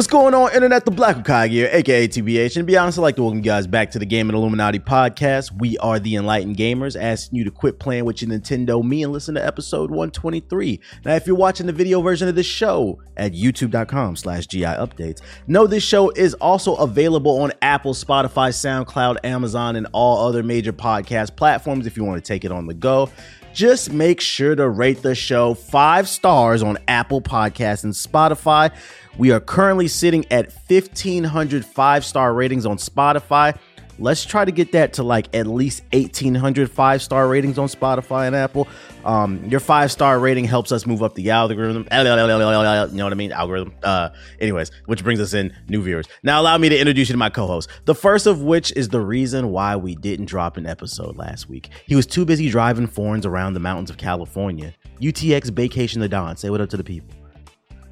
What's going on, Internet? The Black Hokage here, aka TBH. And to be honest, I'd like to welcome you guys back to the Gaming Illuminaty podcast. We are the Enlightened Gamers, asking you to quit playing with your Nintendo Me and listen to episode 123. Now, if you're watching the video version of this show at youtube.com slash GI updates, know this show is also available on Apple, Spotify, SoundCloud, Amazon, and all other major podcast platforms if you want to take it on the go just make sure to rate the show five stars on Apple Podcasts and Spotify. We are currently sitting at 1,500 five star ratings on Spotify. Let's try to get that to like at least 1,800 five star ratings on Spotify and Apple. Um, your five star rating helps us move up the algorithm. You know what I mean? Algorithm. Uh, anyways, which brings us in new viewers. Now, allow me to introduce you to my co host. The first of which is the reason why we didn't drop an episode last week. He was too busy driving foreigns around the mountains of California. UTX Vacation the Don. Say what up to the people.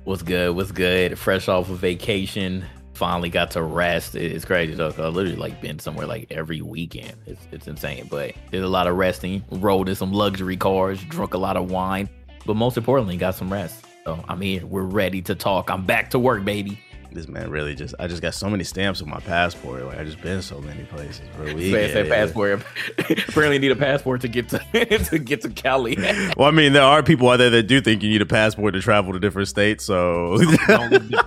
What's good? What's good? Fresh off of vacation, finally got to rest. It's crazy though. I literally like been somewhere like every weekend. It's it's insane. But did a lot of resting, rode in some luxury cars, drunk a lot of wine, but most importantly, got some rest. So I'm here. We're ready to talk. I'm back to work, baby this man really just I just got so many stamps on my passport. Like I just been so many places for a week. Say, passport. Apparently need a passport to get to to get to Cali. well, I mean, there are people out there that do think you need a passport to travel to different states. So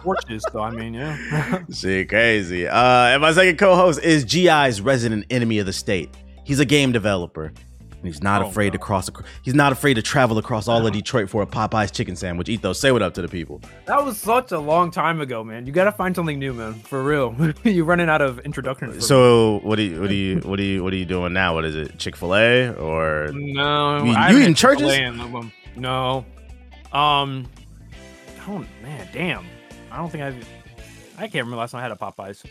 fortunes, so I mean, yeah. Shit, crazy. Uh, and my second co-host is GI's resident enemy of the state. He's a game developer. He's not oh, afraid no. to cross. He's not afraid to travel across all of Detroit for a Popeyes chicken sandwich. Ethos, say what up to the people. That was such a long time ago, man. You got to find something new, man. For real, you're running out of introductions. So what do you what do you what do you what are you doing now? What is it? Chick Fil A or no? You, you eating Church's? No. Um. Oh man, damn. I don't think I've. I can't remember last time I had a Popeyes.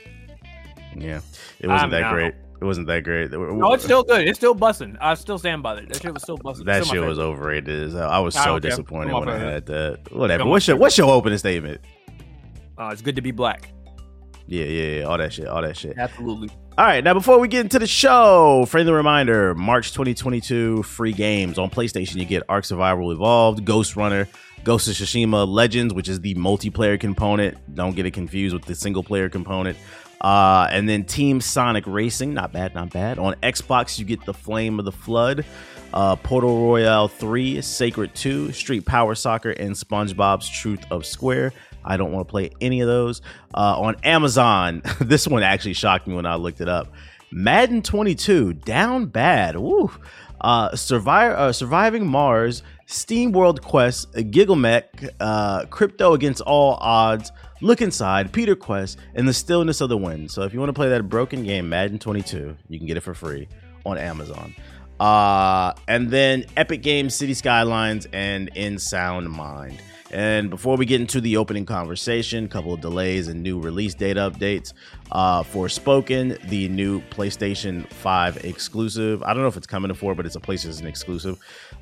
Yeah, it wasn't that great. It wasn't that great. No, it's still good. It's still busting. I still stand by it. That shit was still busting. That shit was overrated. I was so disappointed when I had that. Whatever. What's your What's your opening statement? Uh, it's good to be black. Yeah, yeah, yeah. All that shit. All that shit. Absolutely. All right, now before we get into the show, friendly reminder: March 2022 free games on PlayStation. You get Ark Survival Evolved, Ghost Runner, Ghost of Tsushima Legends, which is the multiplayer component. Don't get it confused with the single player component. Uh, and then Team Sonic Racing, not bad, not bad. On Xbox, you get the Flame of the Flood, uh, Portal Royale 3, Sacred 2, Street Power Soccer, and SpongeBob's Truth or Square. I don't want to play any of those. Uh, on Amazon, this one actually shocked me when I looked it up. Madden 22, down bad. Woo. Uh, uh, Surviving Mars, Steam World Quest, Gigglemack, uh, Crypto Against All Odds, Look Inside, Peter Quest, and The Stillness of the Wind. So if you want to play that broken game, Madden 22, you can get it for free on Amazon. Uh, and then Epic Games, City Skylines, and In Sound Mind. And before we get into the opening conversation, a couple of delays and new release date updates. Uh, Forspoken, the new PlayStation 5 exclusive. I don't know if it's coming to 4, but it's a PlayStation exclusive.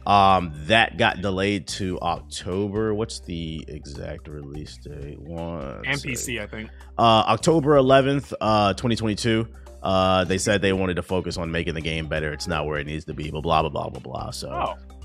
Um, that got delayed to October. What's the exact release date? One and PC, I think. Uh, October 11th, uh, 2022. Uh, they said they wanted to focus on making the game better. It's not where it needs to be, but blah blah blah blah blah. So oh.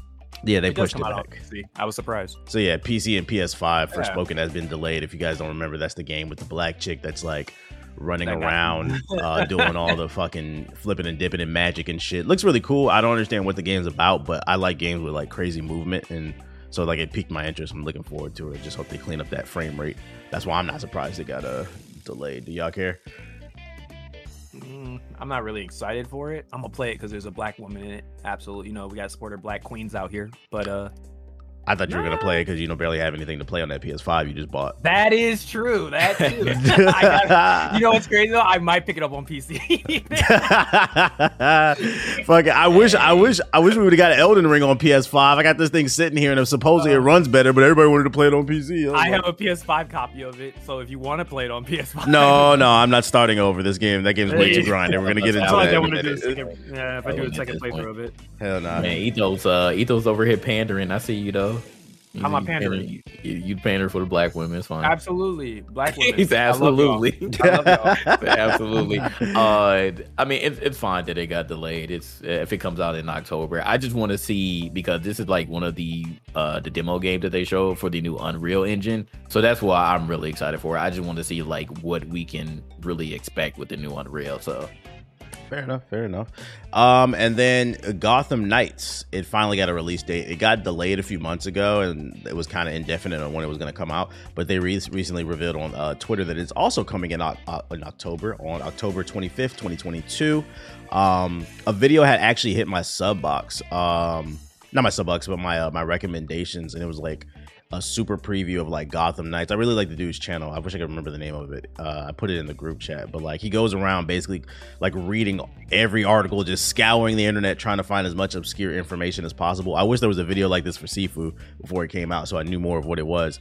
Yeah, they it pushed it back. I was surprised. So yeah, PC and PS5 for yeah. Spoken has been delayed. If you guys don't remember, that's the game with the black chick that's like running that around, uh, doing all the fucking flipping and dipping and magic and shit. Looks really cool. I don't understand what the game's about, but I like games with like crazy movement and so like it piqued my interest. I'm looking forward to it. Just hope they clean up that frame rate. That's why I'm not surprised it got uh, delayed. Do y'all care? Mm, I'm not really excited for it. I'm gonna play it because there's a black woman in it. Absolutely, you know we got to support our black queens out here. But uh, I thought you were gonna play it because you don't barely have anything to play on that PS5 you just bought. That is true. That too. you know what's crazy though? I might pick it up on PC. Fuck it. I wish. I wish. I wish we would have got Elden Ring on PS5. I got this thing sitting here, and supposedly uh, it runs better, but everybody wanted to play it on PC. I, I have a PS5 copy of it, so if you want to play it on PS5, no, no, I'm not starting over this game. That game's way too grinding. We're gonna get into that. I yeah, if I do a second playthrough of it. Hell no. Nah. Man, Ethos, uh, Ethos over here pandering. I see you though. How am I pandering? pander- You, you pander for the black women. It's fine. Absolutely, black women. He's I love y'all. absolutely, I love y'all. absolutely. Uh, I mean, it's it's fine that it got delayed. It's if it comes out in October. I just want to see because this is like one of the uh the demo game that they showed for the new Unreal Engine. So that's why I'm really excited for it. I just want to see like what we can really expect with the new Unreal. So Fair enough. Fair enough. Um, and then Gotham Knights, it finally got a release date. It got delayed a few months ago, and it was kind of indefinite on when it was going to come out. But they re- recently revealed on uh, Twitter that it's also coming in, uh, in October, on October 25th, 2022. Um, a video had actually hit my sub box, um, not my sub box, but my uh, my recommendations, and it was like a super preview of like Gotham Knights. I really like the dude's channel. I wish I could remember the name of it. Uh, I put it in the group chat, but like he goes around basically like reading every article, just scouring the internet, trying to find as much obscure information as possible. I wish there was a video like this for Sifu before it came out, so I knew more of what it was.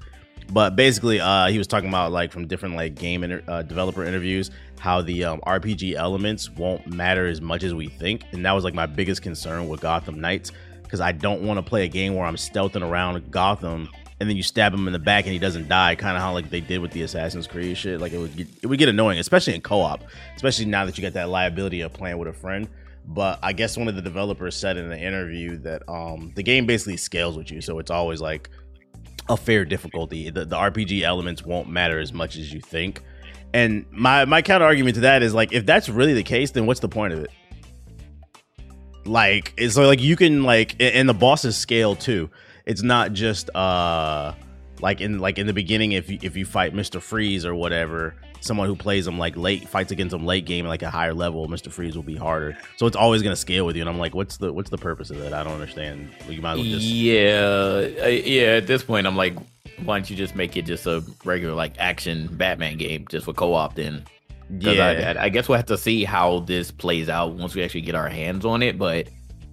But basically, uh, he was talking about like from different like game inter- uh, developer interviews how the um, RPG elements won't matter as much as we think, and that was like my biggest concern with Gotham Knights because I don't want to play a game where I'm stealthing around Gotham and then you stab him in the back and he doesn't die, kind of how like they did with the Assassin's Creed shit. Like it would get, it would get annoying, especially in co-op, especially now that you got that liability of playing with a friend. But I guess one of the developers said in an interview that um, the game basically scales with you, so it's always like a fair difficulty. The, the RPG elements won't matter as much as you think. And my my counter argument to that is like, if that's really the case, then what's the point of it? Like, so like you can like, and the bosses scale too. It's not just uh like in like in the beginning if you, if you fight Mr. Freeze or whatever, someone who plays him like late fights against him late game like a higher level, Mr. Freeze will be harder. So it's always gonna scale with you. And I'm like, what's the what's the purpose of that? I don't understand. You might as well just yeah, yeah. At this point, I'm like, why don't you just make it just a regular like action Batman game just for co-op then? yeah. I, I guess we'll have to see how this plays out once we actually get our hands on it. But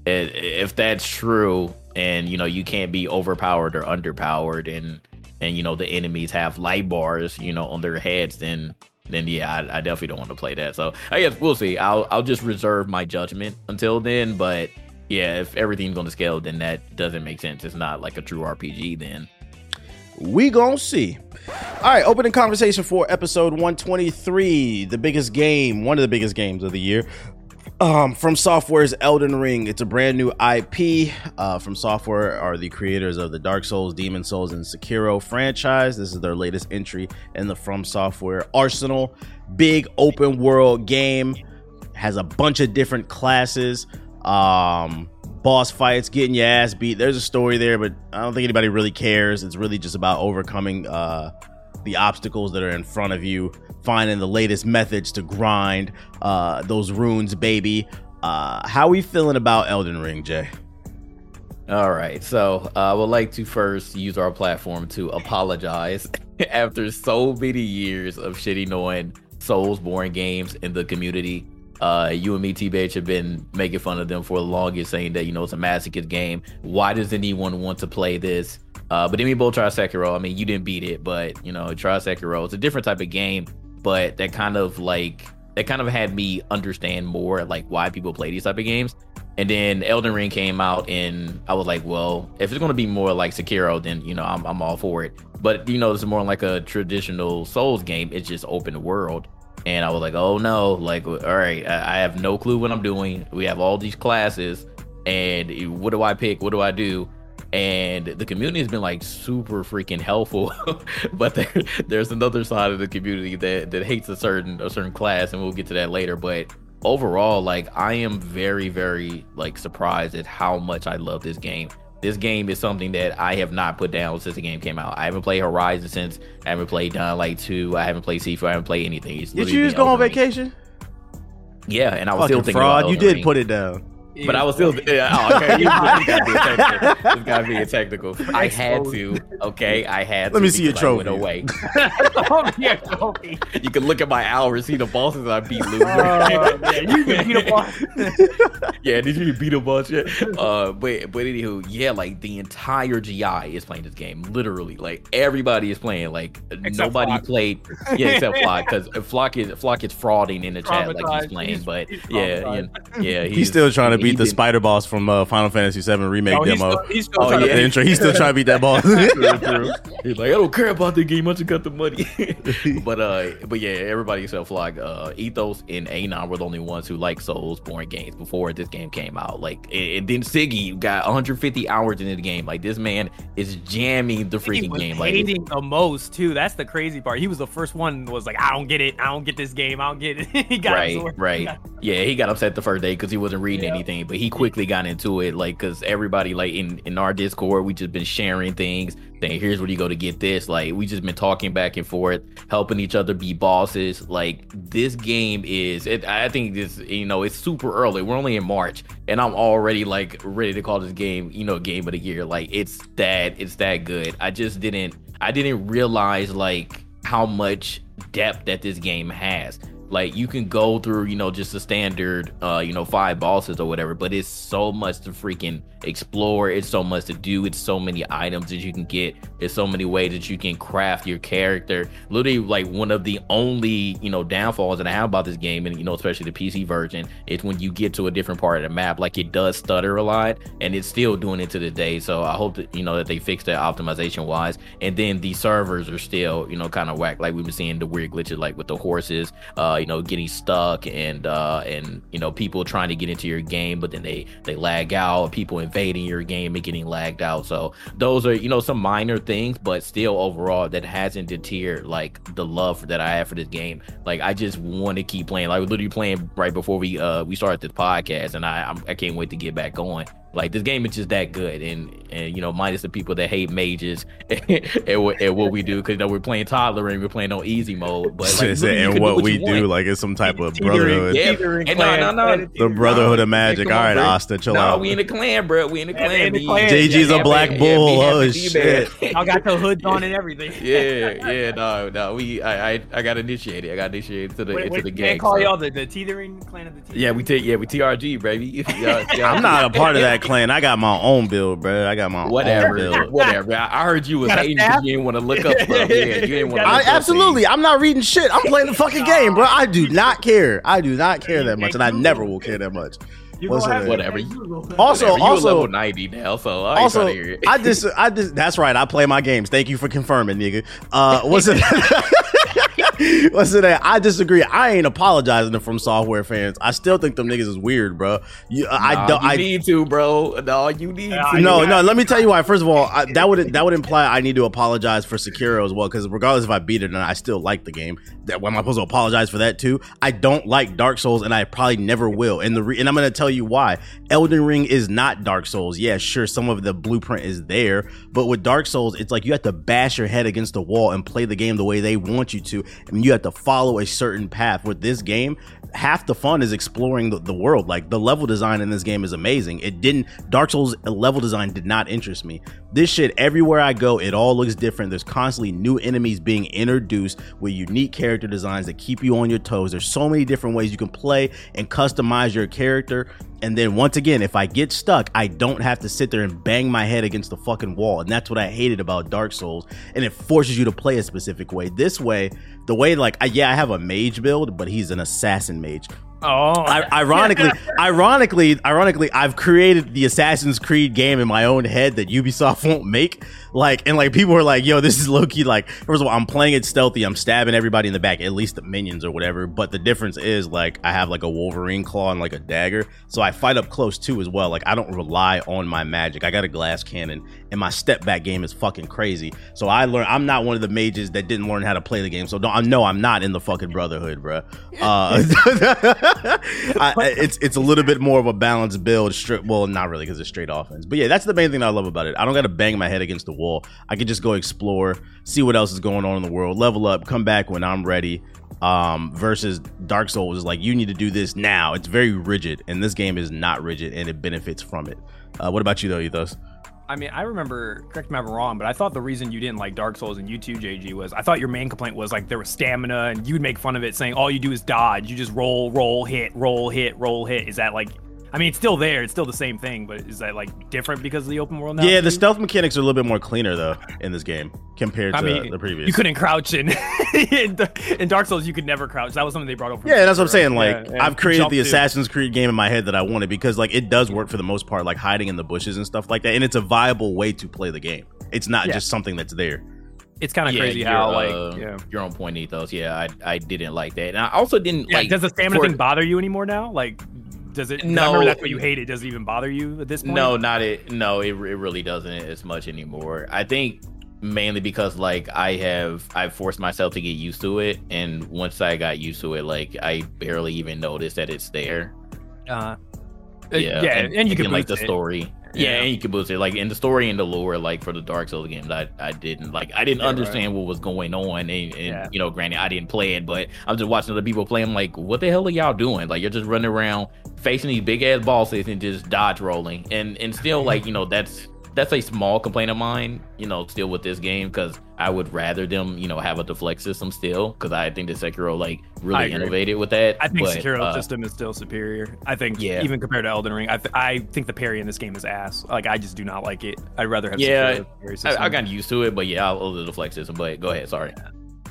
if that's true, and you know you can't be overpowered or underpowered, and and you know the enemies have light bars, you know, on their heads, then then yeah, I, I definitely don't want to play that. So I guess we'll see. I'll I'll just reserve my judgment until then. But yeah, if everything's on the scale, then that doesn't make sense. It's not like a true RPG then. We gonna see. All right, opening conversation for episode 123, the biggest game, one of the biggest games of the year. Um, from Software's Elden Ring. It's a brand new IP. Uh, from Software are the creators of the Dark Souls, Demon's Souls, and Sekiro franchise. This is their latest entry in the From Software arsenal. Big open world game. Has a bunch of different classes. Um, boss fights, getting your ass beat. There's a story there, but I don't think anybody really cares. It's really just about overcoming uh, the obstacles that are in front of you, finding the latest methods to grind uh, those runes, baby. Uh, how we feeling about Elden Ring, Jay? All right, so uh, I would like to first use our platform to apologize after so many years of shitting on Soulsborne games in the community. Uh, you and me, T Bitch, have been making fun of them for the longest, saying that you know it's a masochist game. Why does anyone want to play this? Uh, but then we both try Sekiro. I mean, you didn't beat it, but you know, try Sekiro. It's a different type of game, but that kind of like that kind of had me understand more like why people play these type of games. And then Elden Ring came out, and I was like, well, if it's gonna be more like Sekiro, then you know I'm I'm all for it. But you know, it's more like a traditional Souls game. It's just open world, and I was like, oh no, like all right, I I have no clue what I'm doing. We have all these classes, and what do I pick? What do I do? And the community has been like super freaking helpful, but there, there's another side of the community that that hates a certain a certain class, and we'll get to that later. But overall, like I am very, very like surprised at how much I love this game. This game is something that I have not put down since the game came out. I haven't played Horizon since. I haven't played Dying Light 2. I haven't played Sifu. I haven't played anything. It's Did you just go on vacation? Yeah, and I was still Fucking thinking about fraud. You did Ring. put it down. But I was still, yeah, oh, okay. You, you gotta be technical. It's gotta be a technical. I had to, okay. I had. To let to me see your because I went trophy. away. oh, yeah, trophy. You can look at my hours, see the bosses I beat. Lou. Oh, yeah, you can beat a boss. yeah, did you beat a bunch? Yeah. Uh, but but anywho, yeah, like the entire GI is playing this game. Literally, like everybody is playing. Like Except nobody Flock. played. Yeah, except Flock, because Flock is Flock is frauding in the chat like he's playing. He's- But he's yeah, yeah, yeah, He's, still trying to beat beat the spider boss from uh, Final Fantasy VII remake Oh, demo. still, he's still Oh, trying the to beat- intro, he's still trying to beat that boss. He's like, I don't care about the game. I just got the money. but uh, but yeah, everybody except like uh, Ethos and Anon were the only ones who like Soulsborne games before this game came out. Like, and and then Siggy got 150 hours into the game. Like, this man is jamming the freaking game. Like, hating the most too. That's the crazy part. He was the first one who was like, I don't get it. I don't get this game. I don't get it. he got right, absorbed. right. Yeah, he got upset the first day because he wasn't reading Yeah. anything, but he quickly got into it. Like, because everybody, like in in our Discord, we just been sharing things, saying, "Here's where you go to get this." Like, we just been talking back and forth, helping each other be bosses. Like, this game is. It, I think this, you know, it's super early. We're only in March, and I'm already like ready to call this game, you know, game of the year. Like, it's that, it's that good. I just didn't, I didn't realize like how much depth that this game has like you can go through you know just the standard uh you know five bosses or whatever but it's so much to freaking explore. It's so much to do. It's so many items that you can get. It's so many ways that you can craft your character. Literally like one of the only you know downfalls that i have about this game and you know especially the pc version is when you get to a different part of the map. Like it does stutter a lot and it's still doing it to the day so i hope that you know that they fix that optimization wise and then the servers are still you know kind of whack like we've been seeing the weird glitches like with the horses. Uh you know getting stuck and uh and you know people trying to get into your game but then they they lag out people invading your game and getting lagged out. So those are you know some minor things but still overall that hasn't deterred like the love that i have for this game. Like i just want to keep playing. Like was literally playing right before we uh we started this podcast and i I'm, i can't wait to get back going like this game is just that good and and you know minus the people that hate mages and, what, and what we do because you know we're playing toddler and we're playing on easy mode but like literally, you and what do we you do, want. like it's some type of brotherhood. Yeah, and no, clan, no, no. clan, The brotherhood of magic. come All on, right, bro. Asta, chill no, out. we in the clan, bro. We in the clan. we in the clan. JG's a Yeah, black yeah, bull. yeah, Oh, shit. I got the hoods on and everything. yeah, yeah, no, no. We, I, I, I got initiated. I got initiated to the What, into what the the gang. call so- y'all the, the teethering clan of the teethering? Yeah, we take, yeah, we TRG, baby. Yeah, yeah. I'm not a part of that clan. I got my own build, bro. I got my own Whatever, build. whatever. I I heard you was Got hating you didn't want to look up stuff. Yeah, you didn't want to. I absolutely. I'm not reading shit. I'm playing the fucking game, bro. I do not care. I do not care that much, and I never will care that much. You What's have Whatever. to- you Also, Whatever. You a also, level 90 now, so I also, hear it. I just, I just. That's right. I play my games. Thank you for confirming, nigga. Uh, what's it? what's it? At? I disagree. I ain't apologizing to From Software fans. I still think them niggas is weird, bro. You, I don't. You I need to, bro. No, you need Yeah, to. No, no. Let me tell you why. First of all, I, that would that would imply I need to apologize for Sekiro as well. Because regardless if I beat it or not, I still like the game. That why am I supposed to apologize for that too? I don't like Dark Souls, and I probably never will. And the re- and I'm gonna tell you why. Elden Ring is not Dark Souls. Yeah, sure, some of the blueprint is there, but with Dark Souls, it's like you have to bash your head against the wall and play the game the way they want you to, and you have to follow a certain path. With this game, half the fun is exploring the, the world. Like the level design in this game is amazing. It didn't Dark Souls uh, level design did not interest me. This shit everywhere I go, it all looks different. There's constantly new enemies being introduced with unique character designs that keep you on your toes. There's so many different ways you can play and customize your character. And then once again, if I get stuck, I don't have to sit there and bang my head against the fucking wall. And that's what I hated about Dark Souls. And it forces you to play a specific way. This way, the way like I, yeah, I have a mage build, but he's an assassin mage. Oh, I, ironically, ironically, ironically, I've created the Assassin's Creed game in my own head that Ubisoft won't make. Like, and like people are like, "Yo, this is low key." Like, first of all, I'm playing it stealthy. I'm stabbing everybody in the back, at least the minions or whatever. But the difference is like I have like a Wolverine claw and like a dagger, so I fight up close too as well. Like, I don't rely on my magic. I got a glass cannon, and my step back game is fucking crazy. So I learn. I'm not one of the mages that didn't learn how to play the game. So don't. I know I'm not in the fucking Brotherhood, bro. Uh, I- it's it's a little bit more of a balanced build. Straight, well, not really because it's straight offense. But yeah, that's the main thing I love about it. I don't got to bang my head against the wall. I can just go explore, see what else is going on in the world, level up, come back when I'm ready. Um, versus Dark Souls is like you need to do this now. It's very rigid, and this game is not rigid, and it benefits from it. Uh, what about you though, Ethos? I mean, I remember. Correct me if I'm wrong, but I thought the reason you didn't like Dark Souls and you too, JG, was I thought your main complaint was like there was stamina, and you'd make fun of it, saying all you do is dodge. You just roll, roll, hit, roll, hit, roll, hit. Is that like I mean, it's still there. It's still the same thing, but is that like different because of the open world now? Yeah, the stealth mechanics are a little bit more cleaner though in this game compared I to mean, the previous. You couldn't crouch in, in in Dark Souls. You could never crouch. That was something they brought over. Yeah, that's what I'm saying. Like, Yeah, yeah. I've created Jump the too. Assassin's Creed game in my head that I wanted because, like, it does work for the most part, like hiding in the bushes and stuff like that, and it's a viable way to play the game. It's not Yeah. just something that's there. It's kind of Yeah, crazy you're, how uh, like yeah. you're on point, Ethos. Yeah, I I didn't like that, and I also didn't Yeah, like. does the stamina for- thing bother you anymore now? Like, does it? 'cause I No. remember that's what you hated. Does it even bother you at this point? No, not it. No, it, it really doesn't as much anymore. I think mainly because like I have I forced myself to get used to it, and once I got used to it, like I barely even noticed that it's there. Uh, yeah, yeah, and, you then, can like the it. story. Yeah. And you can boost it. Like in the story and the lore, like for the Dark Souls games, I, I didn't like I didn't Yeah, right. understand what was going on, and, and Yeah. you know, granted, I didn't play it, but I'm just watching other people play. I'm like, what the hell are y'all doing? Like you're just running around facing these big ass bosses and just dodge rolling, and and still like you know that's that's a small complaint of mine, you know, still with this game because I would rather them, you know, have a deflect system still because I think that Sekiro like really innovated with that. I think but, Sekiro uh, system is still superior. I think Yeah. even compared to Elden Ring, I, th- I think the parry in this game is ass. Like I just do not like it. I'd rather have Yeah, I. I got used to it, but yeah, I'll the deflect system. But go ahead, sorry.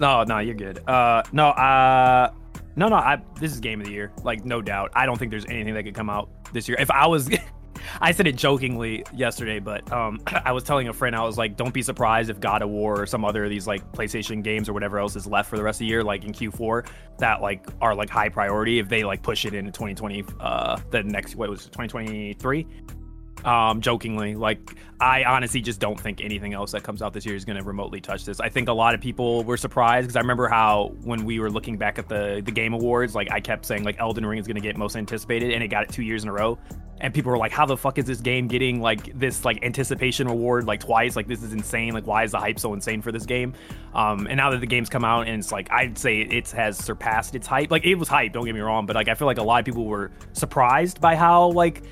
No, no, you're good. Uh, no, uh, no, no. I this is game of the year, like no doubt. I don't think there's anything that could come out this year. If I was, I said it jokingly yesterday, but um, I was telling a friend, I was like, don't be surprised if God of War or some other of these like PlayStation games or whatever else is left for the rest of the year, like in Q4, that like are like high priority if they like push it into 2020, uh, the next what was it, 2023 um jokingly like i honestly just don't think anything else that comes out this year is going to remotely touch this. I think a lot of people were surprised because i remember how when we were looking back at the the game awards like i kept saying like elden ring is going to get most anticipated and it got it two years in a row. And people were like how the fuck is this game getting like this like anticipation award like twice? Like this is insane. Like why is the hype so insane for this game? Um and now that the game's come out and it's like i'd say it has surpassed its hype. Like it was hype don't get me wrong but like i feel like a lot of people were surprised by how like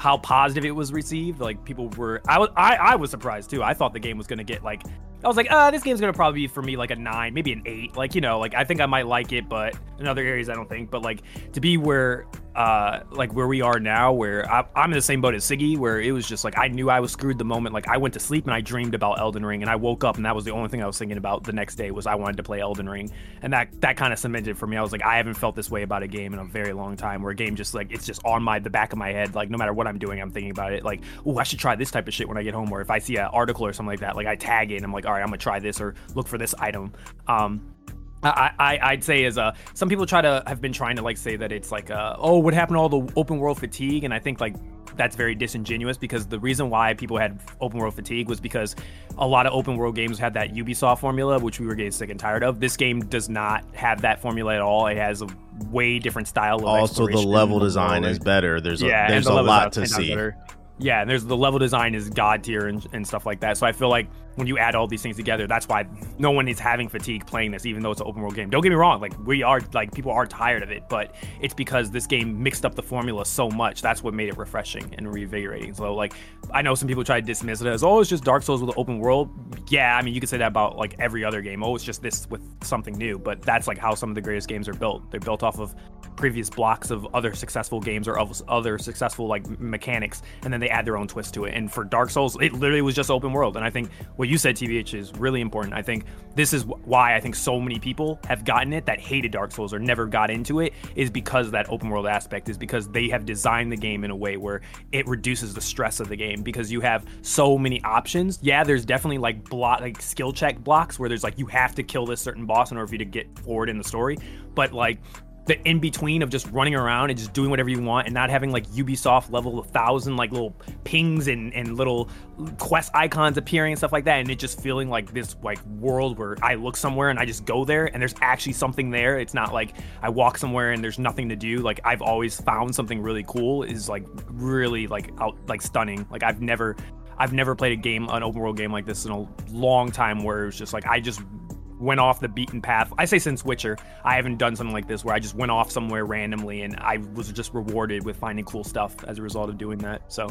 how positive it was received. Like people were, I was, I, I was surprised too. I thought the game was gonna get like, I was like, uh, this game's gonna probably be for me like a nine, maybe an eight. Like you know, like I think I might like it, but in other areas I don't think. But like to be where, uh, like where we are now, where I, I'm in the same boat as Siggy, where it was just like I knew I was screwed the moment. Like I went to sleep and I dreamed about Elden Ring, and I woke up and that was the only thing I was thinking about the next day was I wanted to play Elden Ring, and that that kind of cemented for me. I was like, I haven't felt this way about a game in a very long time. Where a game just like it's just on my the back of my head. Like no matter what I'm doing, I'm thinking about it. Like, oh, I should try this type of shit when I get home. Or if I see an article or something like that, like I tag it and I'm like, all right, I'm gonna try this or look for this item. Um, I, I I'd say is uh some people try to have been trying to like say that it's like uh oh what happened to all the open world fatigue and I think like that's very disingenuous because the reason why people had open world fatigue was because a lot of open world games had that Ubisoft formula which we were getting sick and tired of. This game does not have that formula at all. It has a way different style of Also, the level design is better. There's a, yeah, there's the a lot to is 10 times see. better. Yeah, and there's the level design is god tier and, and stuff like that. So I feel like when you add all these things together, that's why no one is having fatigue playing this, even though it's an open world game. Don't get me wrong, like we are like people are tired of it, but it's because this game mixed up the formula so much. That's what made it refreshing and reinvigorating. So like I know some people try to dismiss it as oh it's just Dark Souls with an open world. Yeah, I mean you could say that about like every other game. Oh, it's just this with something new, but that's like how some of the greatest games are built. They're built off of previous blocks of other successful games or other successful like mechanics and then they add their own twist to it and for dark souls it literally was just open world and i think what you said tvh is really important. I think this is why i think so many people have gotten it that hated dark souls or never got into it is because of that open world aspect is because they have designed the game in a way where it reduces the stress of the game. Because you have so many options. Yeah there's definitely like block like skill check blocks where there's like you have to kill this certain boss in order for you to get forward in the story. But like the in between of just running around and just doing whatever you want and not having like Ubisoft level thousand like little pings and, and little quest icons appearing and stuff like that and it just feeling like this like world where I look somewhere and I just go there and there's actually something there. It's not like I walk somewhere and there's nothing to do. Like I've always found something really cool is like really like out like stunning. Like I've never I've never played a game an open world game like this in a long time where it was just like I just went off the beaten path. I say since Witcher, I haven't done something like this where I just went off somewhere randomly and I was just rewarded with finding cool stuff as a result of doing that. So,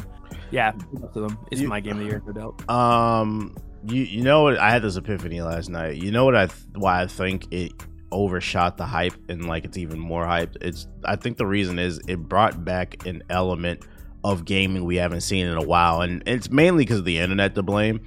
yeah, up to them. It's You- my game of the year, no doubt. Um, you you know what? I had this epiphany last night. You know what I th- why I think it overshot the hype and like it's even more hyped. It's I think the reason is it brought back an element of gaming we haven't seen in a while, and it's mainly because of the internet to blame.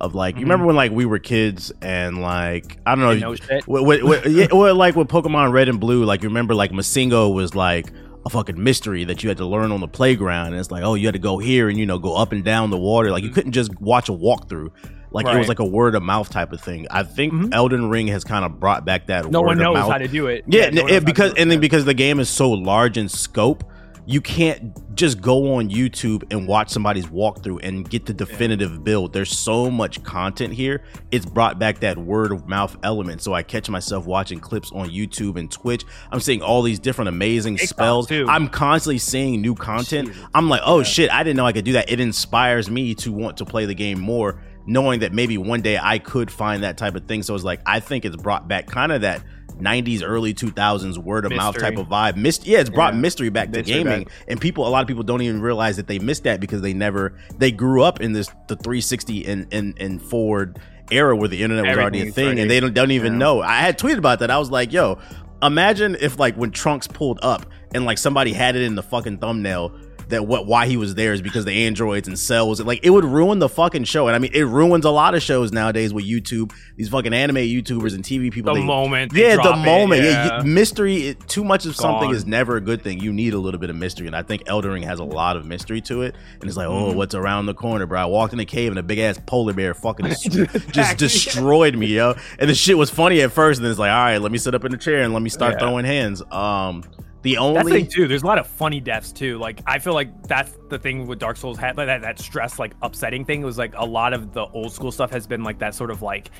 Of like, you remember when like we were kids and like I don't know, Mm-hmm. No shit. what, what, what, yeah, like with Pokemon Red and Blue, like you remember like MissingNo was like a fucking mystery that you had to learn on the playground, and it's like oh you had to go here and you know go up and down the water, like you couldn't just watch a walkthrough. Like it was Mm-hmm. Like a word of mouth type of thing. I think Mhm. Elden Ring has kind of brought back that No word one of knows mouth. how to do it. Yeah, no it- knows how to because it, and then because the game is so large in scope, you can't just go on YouTube and watch somebody's walkthrough and get the definitive build. There's so much content here. It's brought back that word of mouth element. So I catch myself watching clips on YouTube and Twitch. I'm seeing all these different amazing TikTok, spells. too. I'm constantly seeing new content. Jesus. I'm like, oh shit, I didn't know I could do that. It inspires me to want to play the game more, knowing that maybe one day I could find that type of thing. So it's like I think it's brought back kind of that 90s, early 2000s word of mouth type of vibe. Mist, yeah, it's brought Yeah. mystery back to gaming, back. and people, a lot of people don't even realize that they missed that because they never they grew up in this the 360 and and and forward era where the internet was already a thing, and they don't don't even Yeah. know. I had tweeted about that. I was like, yo. Imagine if like when Trunks pulled up and like somebody had it in the fucking thumbnail that what why he was there is because the androids and cells like it would ruin the fucking show and I mean it ruins a lot of shows nowadays with YouTube these fucking anime YouTubers and TV people the they- moment. yeah the drop it, moment yeah, yeah. mystery it, too much of something is never a good thing you need a little bit of mystery and I think Elden Ring has a lot of mystery to it and it's like oh Mhm. what's around the corner bro I walked in a cave and a big ass polar bear fucking just destroyed me yo and the shit was funny at first and then it's like all right let me sit up in the chair and let me start Yeah. throwing hands um the That's the only thing too. There's a lot of funny deaths too. Like I feel like that's the thing with Dark Souls had like that that stress like upsetting thing was like a lot of the old school stuff has been like that sort of like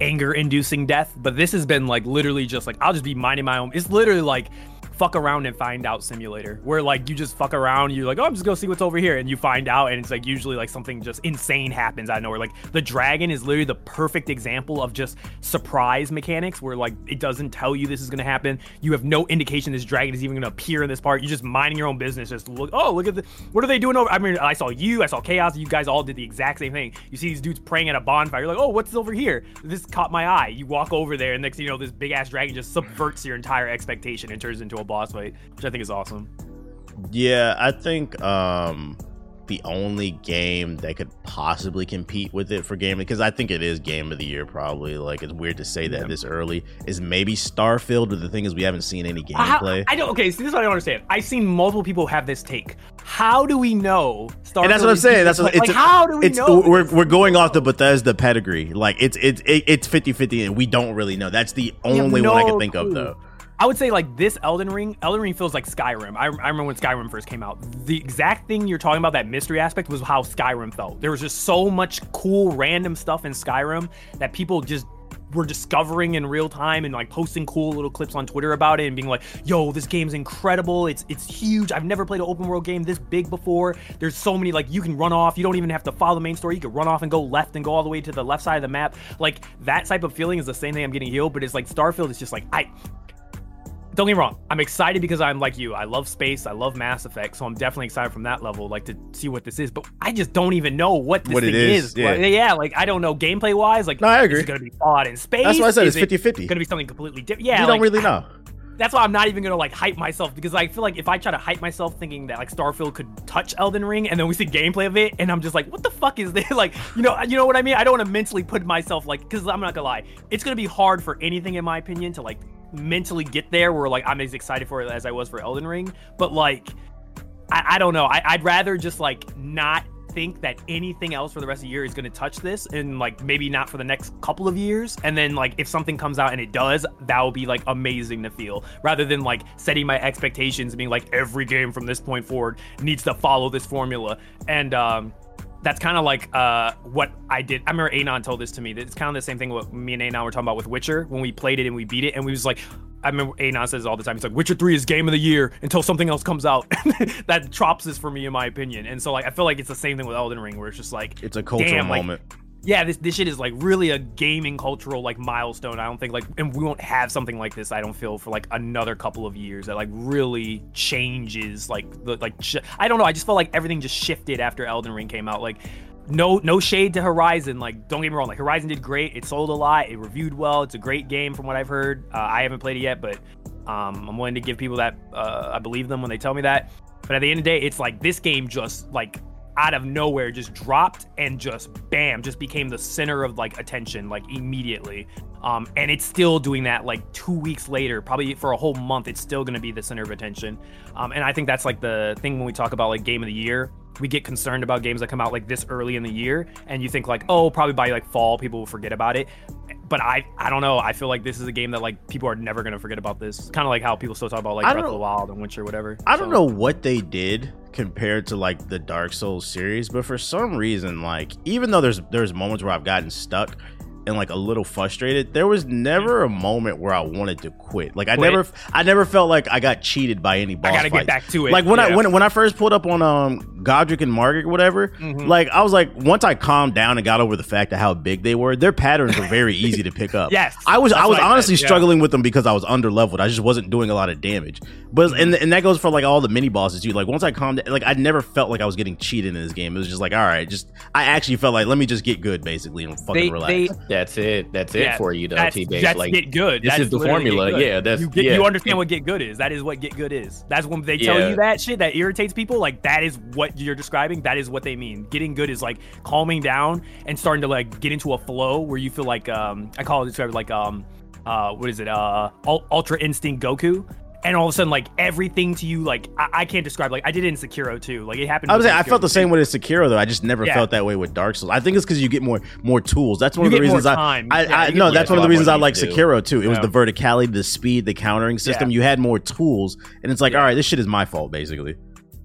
anger inducing death. But this has been like literally just like I'll just be minding my own. It's literally like fuck around and find out simulator where like you just fuck around you're like oh i'm just gonna see what's over here and you find out and it's like usually like something just insane happens out of nowhere. Like the dragon is literally the perfect example of just surprise mechanics where like it doesn't tell you this is gonna happen. You have no indication this dragon is even gonna appear in this part. You're just minding your own business just look oh look at the what are they doing over i mean i saw you i saw chaos you guys all did the exact same thing. You see these dudes praying at a bonfire you're like oh what's over here? This caught my eye. You walk over there and next thing you know this big ass dragon just subverts your entire expectation and turns into a boss fight which i think is awesome Yeah, I think um the only game that could possibly compete with it for gaming because I think it is game of the year probably. Like it's weird to say that Yeah. this early is maybe Starfield, but the thing is we haven't seen any gameplay. I don't. Okay, so this is what I don't understand. I've seen multiple people have this take. How do we know? Starfield and that's what I'm saying. That's what like, it's. how do we it's, know? We're, we're going off the Bethesda pedigree. Like it's it's it's 50-50 and we don't really know. That's the only one I can no think of though. I would say like this Elden Ring. Elden Ring feels like Skyrim. I, I remember when Skyrim first came out. The exact thing you're talking about, that mystery aspect, was how Skyrim felt. There was just so much cool random stuff in Skyrim that people just were discovering in real time and like posting cool little clips on Twitter about it and being like, "Yo, this game's incredible. It's it's huge. I've never played an open world game this big before. There's so many like you can run off. You don't even have to follow the main story. You can run off and go left and go all the way to the left side of the map. Like that type of feeling is the same thing I'm getting healed, but it's like Starfield is just like I don't get me wrong. I'm excited because I'm like you. I love space. I love Mass Effect. So I'm definitely excited from that level, like to see what this is. But I just don't even know what this What thing is, is. yeah. Like, yeah, like I don't know gameplay wise. Like, No, I Is agree. it going to be Fallout in space? That's why I said Is it's it 50-50. Going to be something completely different. Yeah, you like, don't really know. that's why I'm not even gonna like hype myself because I feel like if I try to hype myself thinking that like Starfield could touch Elden Ring and then we see gameplay of it and I'm just like, what the fuck is this? Like, you know, you know what I mean? I don't want to mentally put myself like, because I'm not gonna lie, it's gonna be hard for anything in my opinion to like mentally get there where like I'm as excited for it as I was for Elden Ring, but like, I, I don't know. I, I'd rather just like not think that anything else for the rest of the year is going to touch this and like maybe not for the next couple of years. And then like if something comes out and it does that will be like amazing to feel. Rather than like setting my expectations and being like every game from this point forward needs to follow this formula. And um that's kind of like uh, what I did. I remember Anon told this to me. It's kind of the same thing what me and Anon were talking about with Witcher when we played it and we beat it, and we was like, I remember Anon says all the time. He's like, Witcher Three is game of the year until something else comes out. that drops this for me, in my opinion. And so like, I feel like it's the same thing with Elden Ring, where it's just like, It's a cultural Damn, like, moment. Yeah, this this shit is like really a gaming cultural like milestone. I don't think like, and we won't have something like this. I don't feel for like another couple of years that like really changes like the like. Sh- I don't know. I just felt like everything just shifted after Elden Ring came out. Like no no shade to Horizon. Like, don't get me wrong. Like, Horizon did great. It sold a lot. It reviewed well. It's a great game from what I've heard. Uh, I haven't played it yet, but um, I'm willing to give people that. Uh, I believe them when they tell me that. But at the end of the day, it's like this game just like out of nowhere just dropped and just bam just became the center of like attention like immediately. Um, and it's still doing that like two weeks later probably for a whole month it's still going to be the center of attention. Um, and i think that's like the thing when we talk about like game of the year. We get concerned about games that come out like this early in the year and you think like oh probably by like fall people will forget about it but I I don't know. I feel like this is a game that like people are never gonna forget about this. Kind of like how people still talk about like Breath of the. Wild and Witcher, whatever. I don't know what they did compared to like the Dark Souls series, but for some reason, like even though there's there's moments where I've gotten stuck and like a little frustrated, there was never a moment where I wanted to quit. Like I Quit? never I never felt like I got cheated by any boss I gotta fights. get back to it. Like when I when when I first pulled up on um Godrick and Margit, whatever, Mhm. like I was like once I calmed down and got over the fact of how big they were, their patterns were very easy to pick up. Yes, I was I was what I honestly yeah. struggling with them because I was under leveled. I just wasn't doing a lot of damage. But and and that goes for like all the mini bosses too. Like once I calmed like I never felt like I was getting cheated in this game. It was just like all right, just I actually felt like let me just get good basically and fucking They, relax. they, That's it. That's it for you, though, that's, T Base. that's Like get good. this That's is the formula. Yeah, that's you get, yeah. you understand what get good is. That is what get good is. That's when they tell Yeah. you that shit that irritates people. Like that is what you're describing. That is what they mean. Getting good is like calming down and starting to like get into a flow where you feel like um I call it describe like um uh what is it uh Ultra Instinct Goku. And all of a sudden, like everything to you, like I, I can't describe. Like I did it in Sekiro too. Like it happened. I was with saying, I felt the same way as Sekiro though. I just never Yeah. felt that way with Dark Souls. I think it's because you get more more tools. That's one You of the get reasons I time. I, Yeah, I no. That's one of the reasons I like do. Sekiro too. It was the verticality, the speed, the countering system. Yeah. You had more tools, and it's like, Yeah. all right, this shit is my fault basically.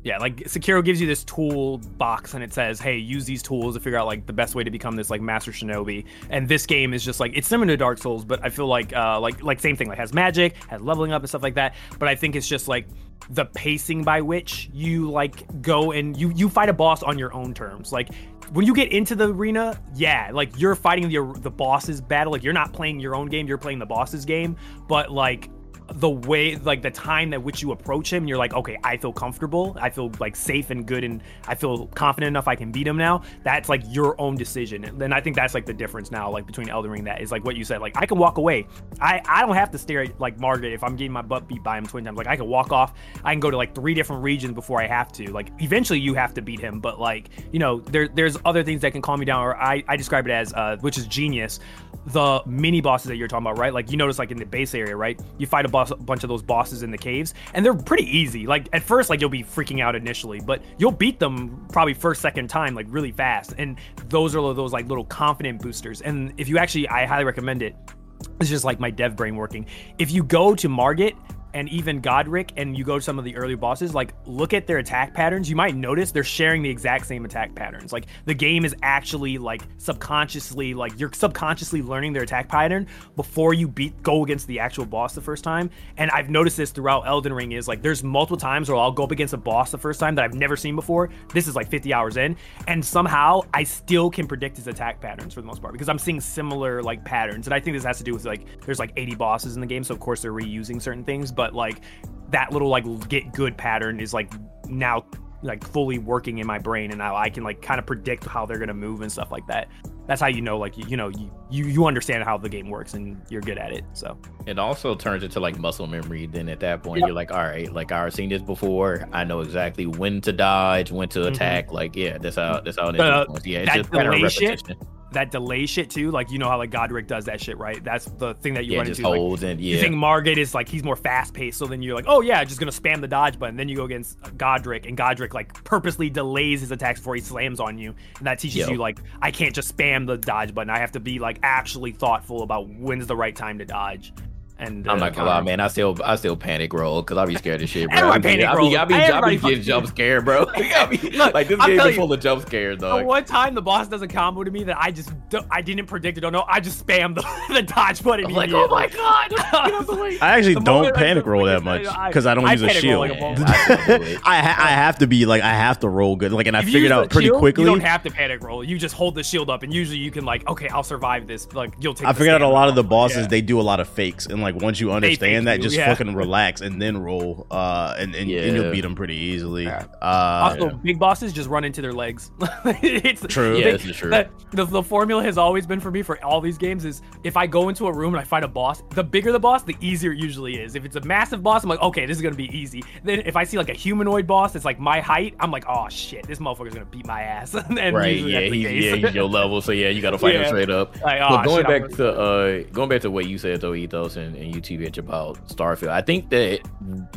Yeah, like Sekiro gives you this tool box and it says, "Hey, use these tools to figure out like the best way to become this like master shinobi." And this game is just like it's similar to Dark Souls, but I feel like uh like like same thing, like has magic, has leveling up and stuff like that. But I think it's just like the pacing by which you like go and you you fight a boss on your own terms. Like when you get into the arena, yeah, like you're fighting the the boss's battle. Like you're not playing your own game, you're playing the boss's game. But like the way like the time at which you approach him you're like okay i feel comfortable. I feel like safe and good and i feel confident enough i can beat him now. That's like your own decision. And then i think that's like the difference now like between elden ring that is like what you said like i can walk away. I i don't have to stare at like Margit if i'm getting my butt beat by him 20 times. Like i can walk off. I can go to like three different regions before i have to. Like eventually you have to beat him but like you know there there's other things that can calm me down or i i describe it as uh which is genius. The mini bosses that you're talking about, right? Like you notice, like in the base area, right? You fight a, boss, a bunch of those bosses in the caves, and they're pretty easy. Like at first, like you'll be freaking out initially, but you'll beat them probably first, second time, like really fast. And those are those like little confident boosters. And if you actually, I highly recommend it. It's just like my dev brain working. If you go to Margit and even Godrick and you go to some of the early bosses, like look at their attack patterns, you might notice they're sharing the exact same attack patterns. Like the game is actually like subconsciously, like you're subconsciously learning their attack pattern before you beat go against the actual boss the first time. And I've noticed this throughout Elden Ring is like there's multiple times where I'll go up against a boss the first time that I've never seen before. This is like 50 hours in, and somehow I still can predict his attack patterns for the most part because I'm seeing similar like patterns. And I think this has to do with like there's like 80 bosses in the game, so of course they're reusing certain things, but like that little like get good pattern is like now like fully working in my brain and now I can like kind of predict how they're gonna move and stuff like that. That's how you know like you, you know you, you you understand how the game works and you're good at it. So It also turns into like muscle memory. Then at that point, you're like, all right, like I've seen this before. I know exactly when to dodge, when to attack. Like, yeah, that's how that's how it is. Mm-hmm. Uh, yeah, it's that just shit, repetition. That delay shit too, like you know how like Godrick does that shit, right? That's the thing that you Yeah, run into. like, holds and You think Margit is like he's more fast paced, so then you're like, oh yeah, just gonna spam the dodge button. Then you go against Godrick, and Godrick like purposely delays his attacks before he slams on you, and that teaches Yo. you like I can't just spam the dodge button. I have to be like actually thoughtful about when's the right time to dodge. And I'm uh, not gonna lie, man. I still, I still panic roll because I be scared of shit, bro. Everybody I be, panic I be, roll. I be, I be, Everybody getting jump scared, bro. I be, Look, like this I'll game tell is you- full of jump scares, though. one time the boss does a combo to me that I just don't, I didn't predict it. Don't know. I just spam the, the dodge button. I'm like, oh my god, get out of the way. I actually The don't panic roll that much because I don't I use a shield. like a Yeah, motherfucker. I still do it. I ha- I have to be like I have to roll good. Like, and I If figured out pretty shield, quickly. You don't have to panic roll. You just hold the shield up, and usually you can like, okay, I'll survive this. Like you'll take. I figured out a lot of the bosses they do a lot of fakes, and like once you understand that, you, just yeah. fucking relax and then roll, uh, and and, and you'll beat them pretty easily. Yeah. Uh, Also, big bosses just run into their legs. it's True. Yeah, they- this is true. The, the, the formula has always been for me for all these games is if I go into a room and I fight a boss, the bigger the boss, the easier it usually is. If it's a massive boss, I'm like, okay, this is gonna be easy. Then if I see like a humanoid boss that's like my height, I'm like, oh shit, this motherfucker's gonna beat my ass. and right yeah he's, yeah he's your level so yeah you gotta fight him straight up Like, but oh, going shit, I'm back to uh going back to what you said though ethos and, and you TBH about starfield. I think that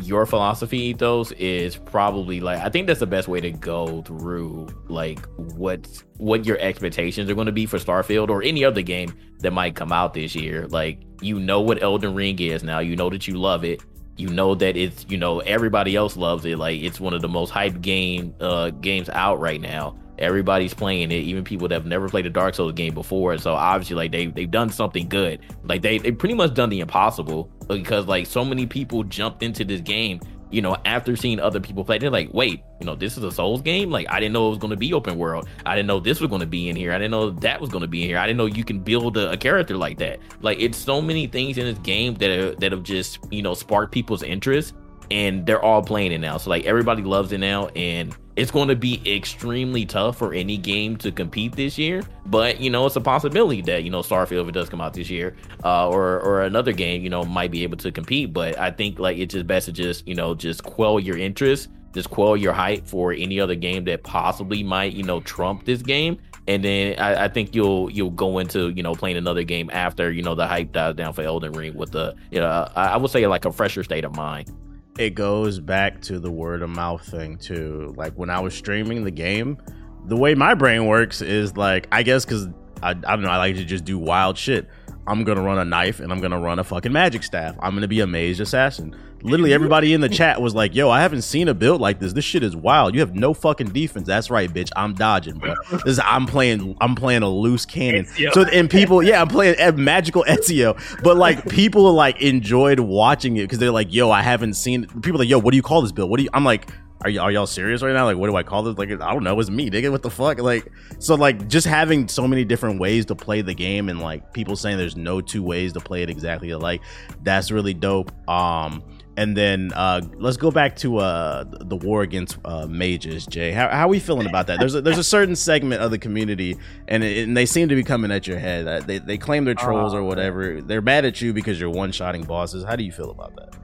your philosophy ethos is probably like i think that's the best way to go through like what what your expectations are going to be for starfield or any other game that might come out this year. Like you know what elden ring is now. You know that you love it. You know that it's you know everybody else loves it. Like it's one of the most hyped game uh games out right now everybody's playing it even people that have never played a dark souls game before. So obviously like they, they've done something good. Like they, they pretty much done the impossible because like so many people jumped into this game you know after seeing other people play. They're like wait you know this is a souls game? Like i didn't know it was going to be open world. I didn't know this was going to be in here. I didn't know that was going to be in here. I didn't know you can build a, a character like that. Like it's so many things in this game that are, that have just you know sparked people's interest and they're all playing it now. So like everybody loves it now, and it's going to be extremely tough for any game to compete this year. But you know, it's a possibility that you know Starfield, if it does come out this year, uh, or or another game, you know, might be able to compete. But I think like it's just best to just you know just quell your interest, just quell your hype for any other game that possibly might you know trump this game. And then I, I think you'll you'll go into you know playing another game after you know the hype dies down for Elden Ring with the you know I, I would say like a fresher state of mind. It goes back to the word of mouth thing too. Like when I was streaming the game, the way my brain works is like I guess because I, I don't know I like to just do wild shit. I'm gonna run a knife and I'm gonna run a fucking magic staff. I'm gonna be a mage assassin. Literally everybody in the chat was like, "Yo, I haven't seen a build like this. This shit is wild. You have no fucking defense. That's right, bitch. I'm dodging, bro. This is, I'm playing. I'm playing a loose cannon. Ezio. So and people, yeah, I'm playing magical Ezio. But like people like enjoyed watching it because they're like, "Yo, I haven't seen." People are like, "Yo, what do you call this build? What do you?" I'm like. Are, y- are y'all serious right now? Like, what do I call this? Like, I don't know. It's me, nigga. What the fuck? Like, so like just having so many different ways to play the game and like people saying there's no two ways to play it exactly alike. That's really dope. Um, and then uh, let's go back to uh, the war against uh, mages, Jay. How, how are we feeling about that? There's a, there's a certain segment of the community, and, it, and they seem to be coming at your head. Uh, They, they claim they're trolls or whatever. They're mad at you because you're one shotting bosses. How do you feel about that?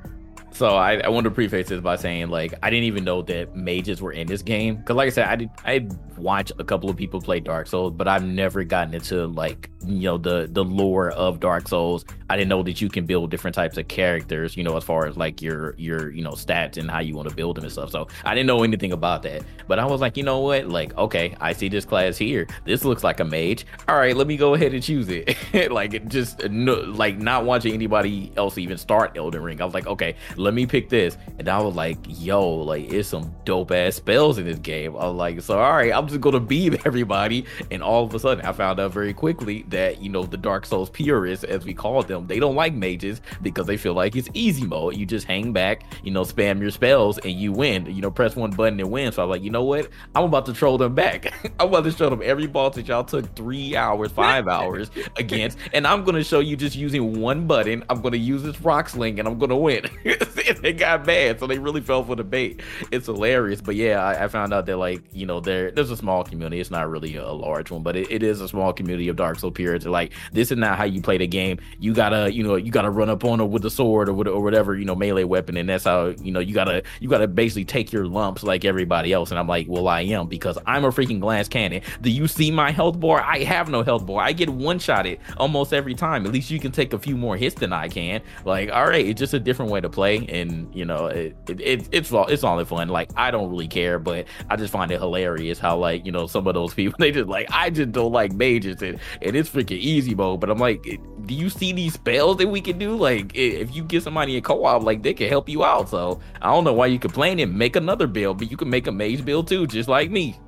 So I, I want to preface this by saying like I didn't even know that mages were in this game because like I said I did I watched a couple of people play Dark Souls but I've never gotten into like you know the the lore of Dark Souls. I didn't know that you can build different types of characters you know as far as like your your you know stats and how you want to build them and stuff. So I didn't know anything about that. But I was like you know what like okay I see this class here. This looks like a mage. All right let me go ahead and choose it. like just no, like not watching anybody else even start Elden Ring. I was like okay let me pick this. And I was like, yo, like it's some dope ass spells in this game. I was like, so all right, I'm just gonna beam everybody. And all of a sudden I found out very quickly that, you know, the Dark Souls purists, as we call them, they don't like mages because they feel like it's easy mode. You just hang back, you know, spam your spells and you win. You know, press one button and win. So I was like, you know what? I'm about to troll them back. I'm about to show them every boss that y'all took three hours, five hours against. And I'm gonna show you just using one button. I'm gonna use this rock sling and I'm gonna win. they got mad, so they really fell for the bait. It's hilarious, but yeah, I, I found out that like you know there there's a small community. It's not really a, large one, but it, it is a small community of Dark Souls purists. Like this is not how you play the game. You gotta you know you gotta run up on her with a sword or with or whatever you know melee weapon, and that's how you know you gotta you gotta basically take your lumps like everybody else. And I'm like, well, I am because I'm a freaking glass cannon. Do you see my health bar? I have no health bar. I get one shot it almost every time. At least you can take a few more hits than I can. Like, all right, it's just a different way to play, and you know, it, it, it it's all it's in fun. Like, I don't really care, but I just find it hilarious how like you know some of those people they just like I just don't like mages and and it's freaking easy mode. But I'm like, do you see these spells that we can do? Like, if you get somebody a co-op, like they can help you out. So I don't know why you complain and make another build, but you can make a mage build too, just like me.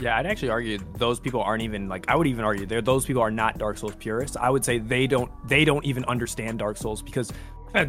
Yeah, I'd actually argue those people aren't even like I would even argue those people are not Dark Souls purists. I would say they don't they don't even understand Dark Souls because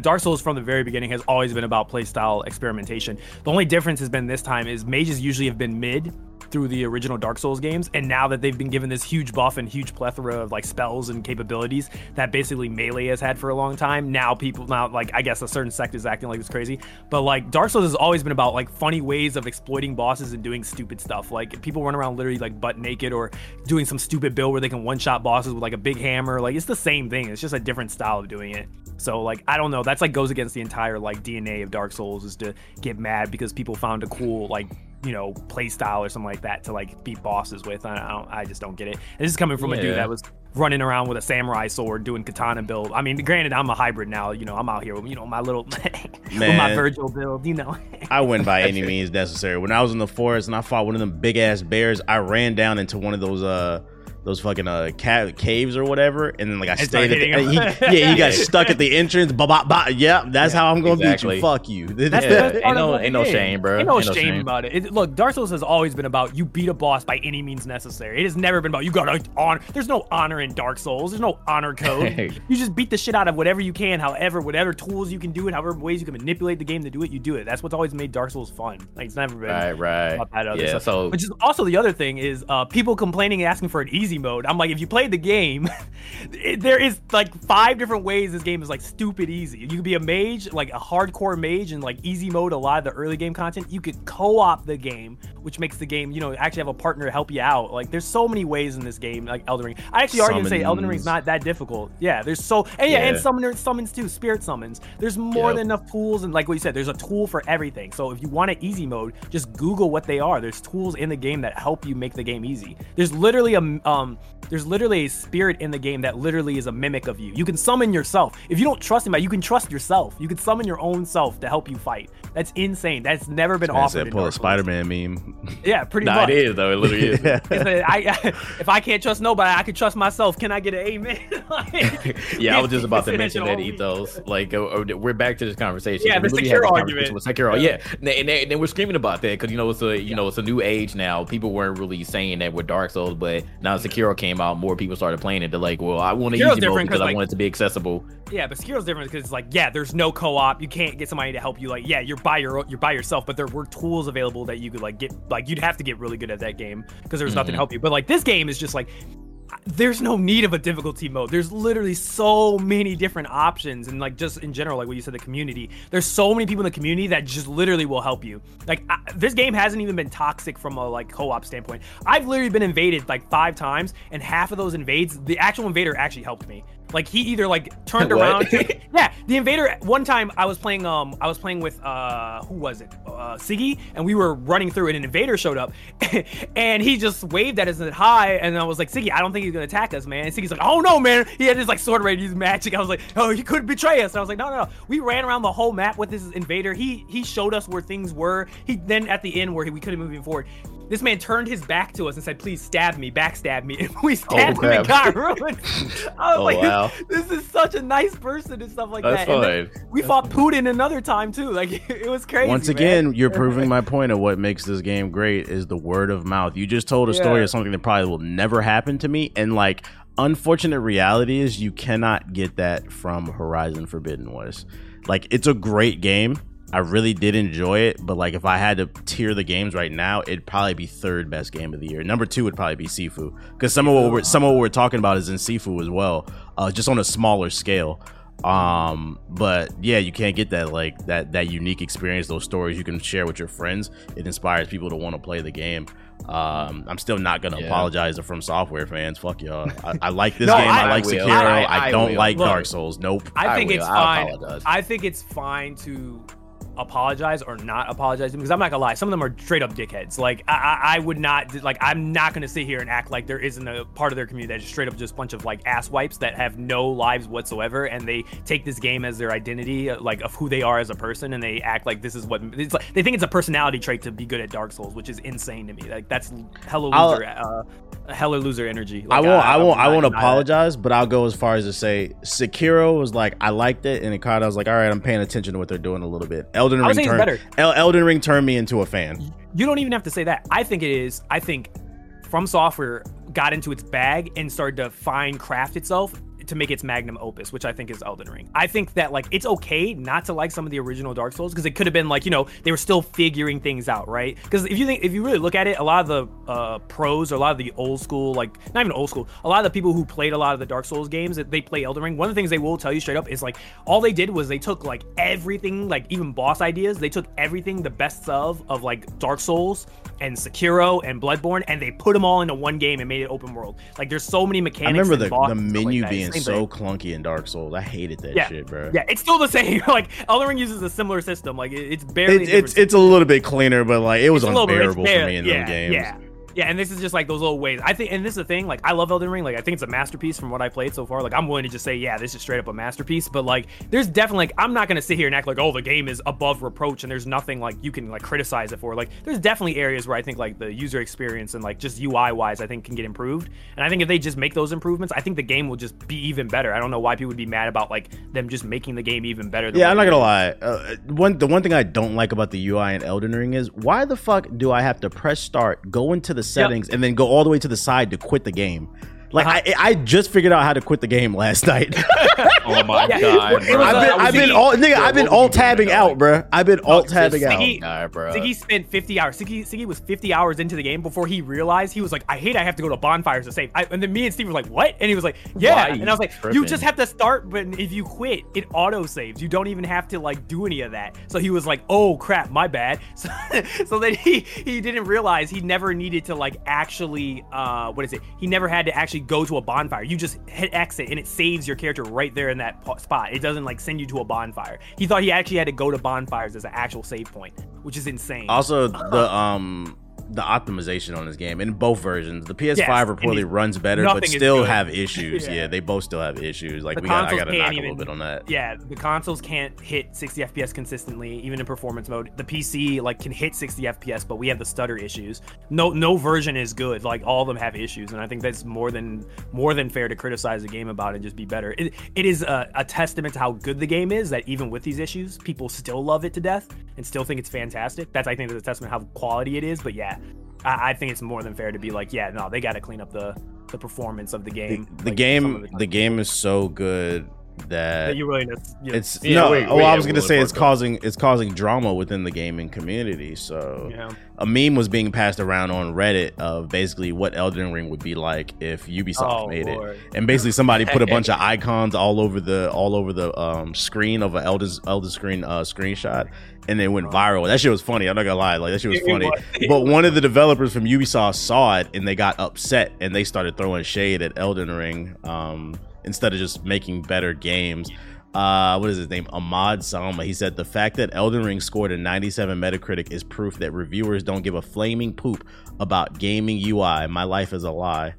Dark Souls from the very beginning has always been about playstyle experimentation. The only difference has been this time is mages usually have been mid through the original Dark Souls games, and now that they've been given this huge buff and huge plethora of like spells and capabilities that basically melee has had for a long time, now people now like I guess a certain sect is acting like it's crazy, but like Dark Souls has always been about like funny ways of exploiting bosses and doing stupid stuff. Like people run around literally like butt naked or doing some stupid build where they can one shot bosses with like a big hammer. Like it's the same thing. It's just a different style of doing it. So like I don't know. That's like goes against the entire like DNA of Dark Souls is to get mad because people found a cool like you know play style or something like that to like beat bosses with. I, I don't. I just don't get it. And this is coming from a dude that was running around with a samurai sword doing katana build. I mean, granted, I'm a hybrid now. You know, I'm out here with you know my little with my Virgil build. You know. I wouldn't by any means necessary. When I was in the forest and I fought one of them big ass bears, I ran down into one of those uh those fucking uh ca- caves or whatever, and then like I And stayed. At the, hitting 'em. he, yeah, he got stuck at the entrance. Ba ba ba. Yeah, that's how I'm gonna beat you. Fuck you. That's Yeah, the ain't no- ain't no shame, bro. Ain't no Ain't no shame shame. about it. it. Look, Dark Souls has always been about you beat a boss by any means necessary. It has never been about you gotta honor. There's no honor in Dark Souls. There's no honor code. you just beat the shit out of whatever you can, however, whatever tools you can do it, however ways you can manipulate the game to do it, you do it. That's what's always made Dark Souls fun. Like it's never been Right, right. about that other Yeah, stuff. so Which is also the other thing is uh, people complaining and asking for an easy mode. I'm like, if you played the game, it- there is like five different ways this game is like stupid easy. You could be a mage, like a hardcore mage, and like easy mode. A lot of the early game content, you could co-op the game, which makes the game, you know, actually have a partner to help you out. Like, there's so many ways in this game, like Elden Ring. I actually argue and say Elden Ring's not that difficult. Yeah, there's so and yeah, and Yeah. summoner summons too, spirit summons. There's more Yep. than enough tools, and like what you said, there's a tool for everything. So if you want an easy mode, just Google what they are. There's tools in the game that help you make the game easy. There's literally a um, there's literally a spirit in the game that literally is a mimic of you. You can summon yourself. If you don't trust anybody, you can trust yourself. You can summon your own self to help you fight. That's insane. That's never been offered. said pull a Spider-Man meme. Yeah, pretty Nah, much. it is though. It literally is. yeah. It's a- I, if I can't trust nobody, I can trust myself. Can I get an amen? Like, Yeah, I was just about to mention that ethos. Like, uh, uh, we're back to this conversation. Yeah, the literally Sekiro had this argument. With Sekiro, yeah, and, they- and, they- and they we're screaming about that because you know it's a you know it's a new age now. People weren't really saying that with Dark Souls, but now Sekiro came out, more people started playing it. They're like, well, I want to Sekiro's easy mode different 'cause, because I like- want it to be accessible. Yeah, but Sekiro's different because it's like, yeah, there's no co-op. You can't get somebody to help you. Like, yeah, you're by your you're by yourself, but there were tools available that you could like get. Like, you'd have to get really good at that game because there's nothing to Mhm. help you. But like this game is just like. There's no need of a difficulty mode. There's literally so many different options, and like just in general, like what you said, the community. There's so many people in the community that just literally will help you. Like I, this game hasn't even been toxic from a like co-op standpoint. I've literally been invaded like five times, and half of those invades, the actual invader actually helped me. Like he either like turned around. yeah, the invader. One time I was playing. Um, I was playing with uh, who was it? Uh, Siggy, and we were running through, and an invader showed up, and he just waved at us and said hi, and I was like, Siggy, I don't think he's gonna attack us, man. And Siggy's like, Oh no, man. He had his like sword ready use magic. I was like, Oh, he could betray us. And I was like, No, no, no. We ran around the whole map with this invader. He he showed us where things were. He then at the end where he, we couldn't move him forward. This man turned his back to us and said, "Please stab me, backstab me." And we stabbed him and got ruined. I was Oh, like, wow. "This is such a nice person and stuff like That's that." And fine. we fought Putin another time too. Like it was crazy. Once man. again, you're proving my point of what makes this game great is the word of mouth. You just told a story Yeah. of something that probably will never happen to me, and like unfortunate reality is you cannot get that from Horizon Forbidden West. Like it's a great game. I really did enjoy it, but like if I had to tier the games right now, it'd probably be third best game of the year. Number two would probably be Sifu because some of what we're some of what we're talking about is in Sifu as well, uh, just on a smaller scale. Um, but yeah, you can't get that like that that unique experience, those stories you can share with your friends. It inspires people to want to play the game. Um, I'm still not gonna Yeah. apologize to From Software fans. Fuck y'all. I, I like this No, game. I, I like will. Sekiro. I- I, I don't will. like Look. Dark Souls. Nope. I I think will. it's I'll fine. apologize. I think it's fine to apologize or not apologize because I'm not gonna lie, some of them are straight up dickheads. Like I, I, I would not like I'm not gonna sit here and act like there isn't a part of their community that's just straight up just a bunch of like ass wipes that have no lives whatsoever and they take this game as their identity, uh, like of who they are as a person, and they act like this is what it's like. They think it's a personality trait to be good at Dark Souls, which is insane to me. Like that's hella loser, uh, hella loser energy. I won't. I, would won't. I won't that. apologize, but I'll go as far as to say Sekiro was like I liked it, and of was like, all right, I'm paying attention to what they're doing a little bit. Elden Ring would say it's turned better. Elden Ring turned me into a fan. You don't even have to say that. I think it is. I think From Software got into its bag and started to fine craft itself to make its magnum opus, which I think is Elden Ring. I think that like it's okay not to like some of the original Dark Souls because it could have been like you know they were still figuring things out, right? Because if you think if you really look at it, a lot of the uh, pros or a lot of the old school, like not even old school, a lot of the people who played a lot of the Dark Souls games that they play Elden Ring, one of the things they will tell you straight up is like all they did was they took like everything, like even boss ideas, they took everything the best of of like Dark Souls and Sekiro and Bloodborne, and they put them all into one game and made it open world. Like there's so many mechanics. I remember the, the bosses and stuff menu like being So thing. clunky in Dark Souls. I hated that Yeah. shit, bro. Yeah, it's still the same. like Elden Ring uses a similar system. Like it- it's barely. It, it's different it's a little bit cleaner, but like it was It's bit- unbearable for me in yeah, them games. Yeah. Yeah, and this is just like those little ways. I think, and this is the thing. Like, I love Elden Ring. Like, I think it's a masterpiece from what I played so far. Like, I'm willing to just say, yeah, this is straight up a masterpiece. But like, there's definitely like, I'm not gonna sit here and act like, oh, the game is above reproach and there's nothing like you can like criticize it for. Like, there's definitely areas where I think like the user experience and like just UI wise, I think can get improved. And I think if they just make those improvements, I think the game will just be even better. I don't know why people would be mad about like them just making the game even better. Yeah, I'm not gonna lie. Uh, one the one thing I don't like about the UI in Elden Ring is why the fuck do I have to press start, go into the settings, and then go all the way to the side to quit the game? Like Uh-huh. I I just figured out how to quit the game last night. Oh my Yeah, god, it was bro. a- I've been I was I've been all nigga Yeah, I've been what were you alt tabbing out, dog? bruh. I've been alt just tabbing out. Siggy- God, bro. Siggy spent 50 hours. Siggy, Siggy was 50 hours into the game before he realized he was like, I hate I have to go to bonfires to save. I, and then me and Steve were like, what? And he was like, yeah. Why and I was like, tripping? you just have to start, but if you quit, it auto saves. You don't even have to like do any of that. So he was like, oh crap, my bad. So, so then he he didn't realize he never needed to like actually uh what is it? He never had to actually go to a bonfire. You just hit exit and it saves your character right there in that spot. It doesn't like send you to a bonfire. He thought he actually had to go to bonfires as an actual save point, which is insane. Also, the um the optimization on this game in both versions, the PS5 Yes, reportedly runs better, but still have issues. Yeah. yeah. they both still have issues. Like The we got, I got to knock a little bit on that. yeah, the consoles can't hit 60 FPS consistently, even in performance mode. The PC like can hit 60 FPS, but we have the stutter issues. No, no version is good. Like all of them have issues, and I think that's more than more than fair to criticize the game about and just be better. It, it is a, a testament to how good the game is that even with these issues, people still love it to death and still think it's fantastic. That's I think that's a testament how quality it is. But yeah, I, I think it's more than fair to be like, yeah, no, they got to clean up the the performance of the The, game. the like, game, of the game is so good that that you really you- it's Yeah, no. wait, oh, wait, I was yeah, gonna say it's causing it's causing drama within the gaming community. So yeah. a meme was being passed around on Reddit of basically what Elden Ring would be like if Ubisoft Oh, made it. And basically somebody put a bunch of icons all over the all over the um, screen of an Elder Elder Screen uh, screenshot, and it went viral. That shit was funny. I'm not gonna lie, like that shit was funny. But one of the developers from Ubisoft saw it and they got upset and they started throwing shade at Elden Ring um, instead of just making better games. Uh, what is his name? Ahmad Salama. He said the fact that Elden Ring scored a 97 Metacritic is proof that reviewers don't give a flaming poop about gaming UI. My life is a lie.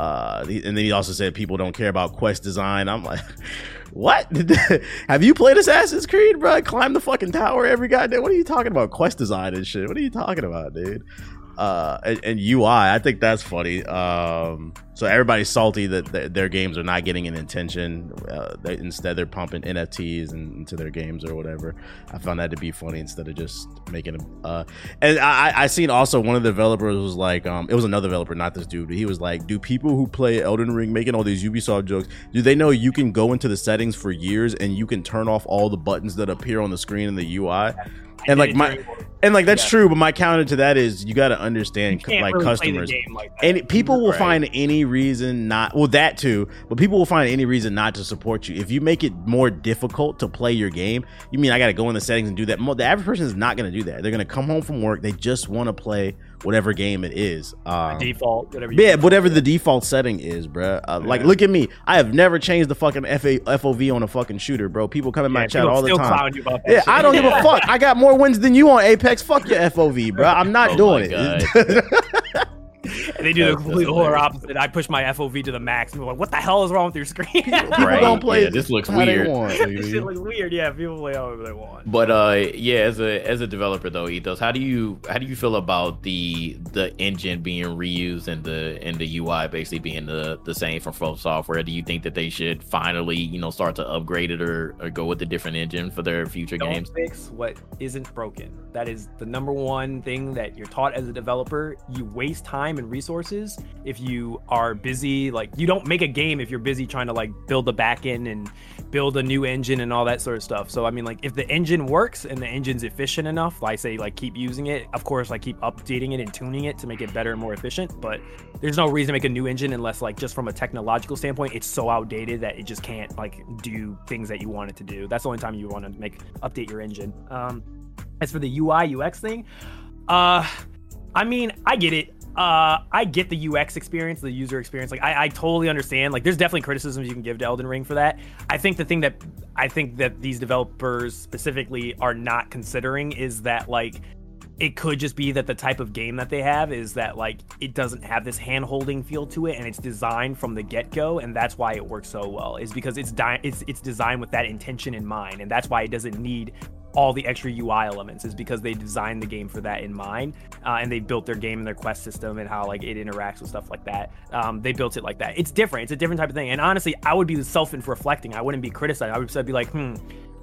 Uh, and then he also said people don't care about quest design. I'm like, what? Have you played Assassin's Creed, bro? Climb the fucking tower every goddamn. What are you talking about? Quest design and shit. What are you talking about, dude? Uh, and, and UI, I think that's funny. Um, so everybody's salty that th- their games are not getting an attention. Uh, they, instead, they're pumping NFTs in, into their games or whatever. I found that to be funny instead of just making them. Uh, and I, I- I seen also one of the developers was like, um, it was another developer, not this dude, but he was like, do people who play Elden Ring making all these Ubisoft jokes, do they know you can go into the settings for years and you can turn off all the buttons that appear on the screen in the UI? And like my, and like that's Yeah. true, but my counter to that is you got to understand like really customers. game like. And people will Right. find any reason not well that too, but people will find any reason not to support you. If you make it more difficult to play your game, you mean I got to go in the settings and do that? The average person is not going to do that. They're going to come home from work, they just want to play whatever game it is. Um, default, whatever. You yeah, whatever the default setting is, bruh. Uh, Like, look at me. I have never changed the fucking FA- FOV on a fucking shooter, bro. People come in my chat all the time. you about that Yeah, shit. I don't give a fuck. I got more wins than you on Apex. Fuck your FOV, bro. I'm not Oh doing it. And they do the complete that's polar hilarious. opposite. I push my FOV to the max, and we're like, "What the hell is wrong with your screen?" People Right. don't play Yeah, this looks how they weird. want, this shit looks weird. Yeah, people play however they want. But uh, yeah, as a as a developer though, Ethos, how do you how do you feel about the the engine being reused and the and the UI basically being the the same from From Software? Do you think that they should finally you know start to upgrade it or, or go with a different engine for their future Don't games? fix what isn't broken. That is the number one thing that you're taught as a developer. You waste time time and resources if you are busy. Like you don't make a game if you're busy trying to like build the back end and build a new engine and all that sort of stuff. So I mean, like if the engine works and the engine's efficient enough, I say like keep using it. Of course, like keep updating it and tuning it to make it better and more efficient. But there's no reason to make a new engine unless like just from a technological standpoint, it's so outdated that it just can't like do things that you want it to do. That's the only time you want to make update your engine. Um, as for the UI UX thing, uh, I mean, I get it. Uh, I get the UX experience, the user experience. Like, I, I totally understand. Like, there's definitely criticisms you can give to Elden Ring for that. I think the thing that I think that these developers specifically are not considering is that like it could just be that the type of game that they have is that like it doesn't have this hand holding feel to it and it's designed from the get-go and that's why it works so well is because it's di- it's it's designed with that intention in mind and that's why it doesn't need all the extra UI elements is because they designed the game for that in mind, uh, and they built their game and their quest system and how like it interacts with stuff like that. Um, they built it like that. It's different. It's a different type of thing. And honestly, I would be self-reflecting. I wouldn't be criticizing. I would be like, hmm.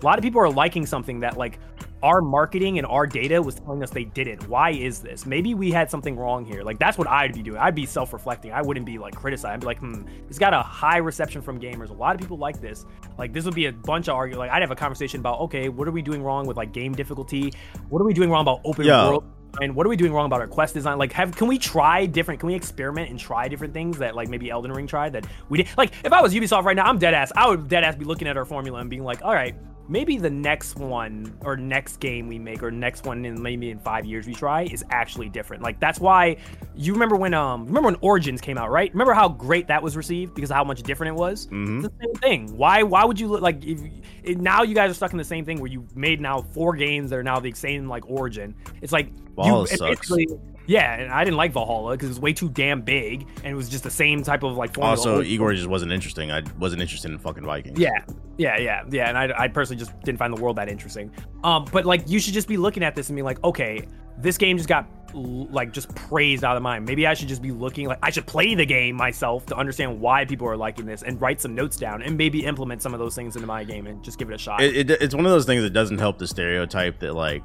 A lot of people are liking something that like our marketing and our data was telling us they didn't. Why is this? Maybe we had something wrong here. Like that's what I'd be doing. I'd be self-reflecting. I wouldn't be like criticizing. I'd be like, hmm, it's got a high reception from gamers. A lot of people like this. Like this would be a bunch of argue. Like I'd have a conversation about, okay, what are we doing wrong with like game difficulty? What are we doing wrong about open Yeah. world? And what are we doing wrong about our quest design? Like, have can we try different? Can we experiment and try different things that like maybe Elden Ring tried that we did? Like, if I was Ubisoft right now, I'm dead ass. I would dead ass be looking at our formula and being like, all right, maybe the next one or next game we make or next one in maybe in five years we try is actually different. Like that's why you remember when um remember when Origins came out, right? Remember how great that was received because of how much different it was. Mhm. It's the same thing. Why why would you look like if it, now you guys are stuck in the same thing where you made now four games that are now the same like Origin. It's like you, it sucks. basically- Yeah, and I didn't like Valhalla because it was way too damn big and it was just the same type of like formula. Also, Eivor just wasn't interesting. I wasn't interested in fucking Vikings. yeah, yeah, yeah, yeah. And I, I personally just didn't find the world that interesting. Um, but like, you should just be looking at this and be like, okay, this game just got like just praised out of mind. Maybe I should just be looking like I should play the game myself to understand why people are liking this and write some notes down and maybe implement some of those things into my game and just give it a shot. It, it, it's one of those things that doesn't help the stereotype that like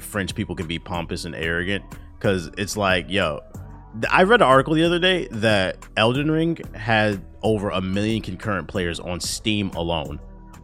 French people can be pompous and arrogant because it's like, yo, I read an article the other day that Elden Ring had over a million concurrent players on Steam alone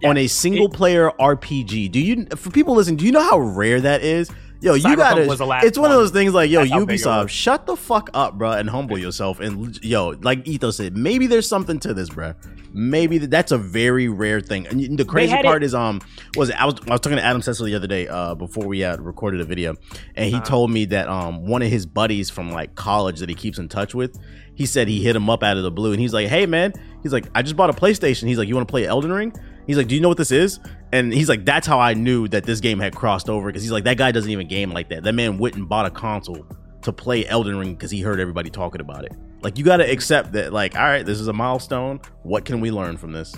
on a single player RPG. Do you, for people listening, do you know how rare that is? Yo, you gotta. was the last it's one of those things like, yo, That's how big Ubisoft, shut the fuck up, bro, and humble yourself. And yo, like Etho said, maybe there's something to this, bro. Maybe th- that's a very rare thing. And the crazy part it- is, um, was I was I was talking to Adam Cecil the other day, uh, before we had recorded a video, and he Uh-huh. told me that um one of his buddies from like college that he keeps in touch with, he said he hit him up out of the blue, and he's like, hey man, he's like, I just bought a PlayStation. He's like, you want to play Elden Ring? He's like, do you know what this is? And he's like, that's how I knew that this game had crossed over because he's like, that guy doesn't even game like that. That man went and bought a console to play Elden Ring because he heard everybody talking about it. Like, you got to accept that, like, all right, this is a milestone. What can we learn from this?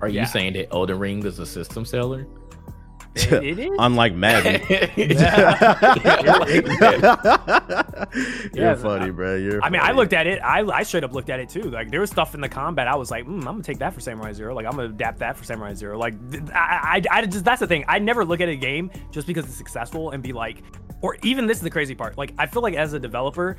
Are you Yeah. saying that Elden Ring is a system seller? It- it is. Unlike Madden. You're funny, bro. You're I mean, I looked at it. I, I straight up looked at it too. Like there was stuff in the combat. I was like, mm, I'm gonna take that for Samurai Zero. Like I'm gonna adapt that for Samurai Zero. Like I, I, I just that's the thing. I never look at a game just because it's successful and be like, or even this is the crazy part. Like I feel like as a developer,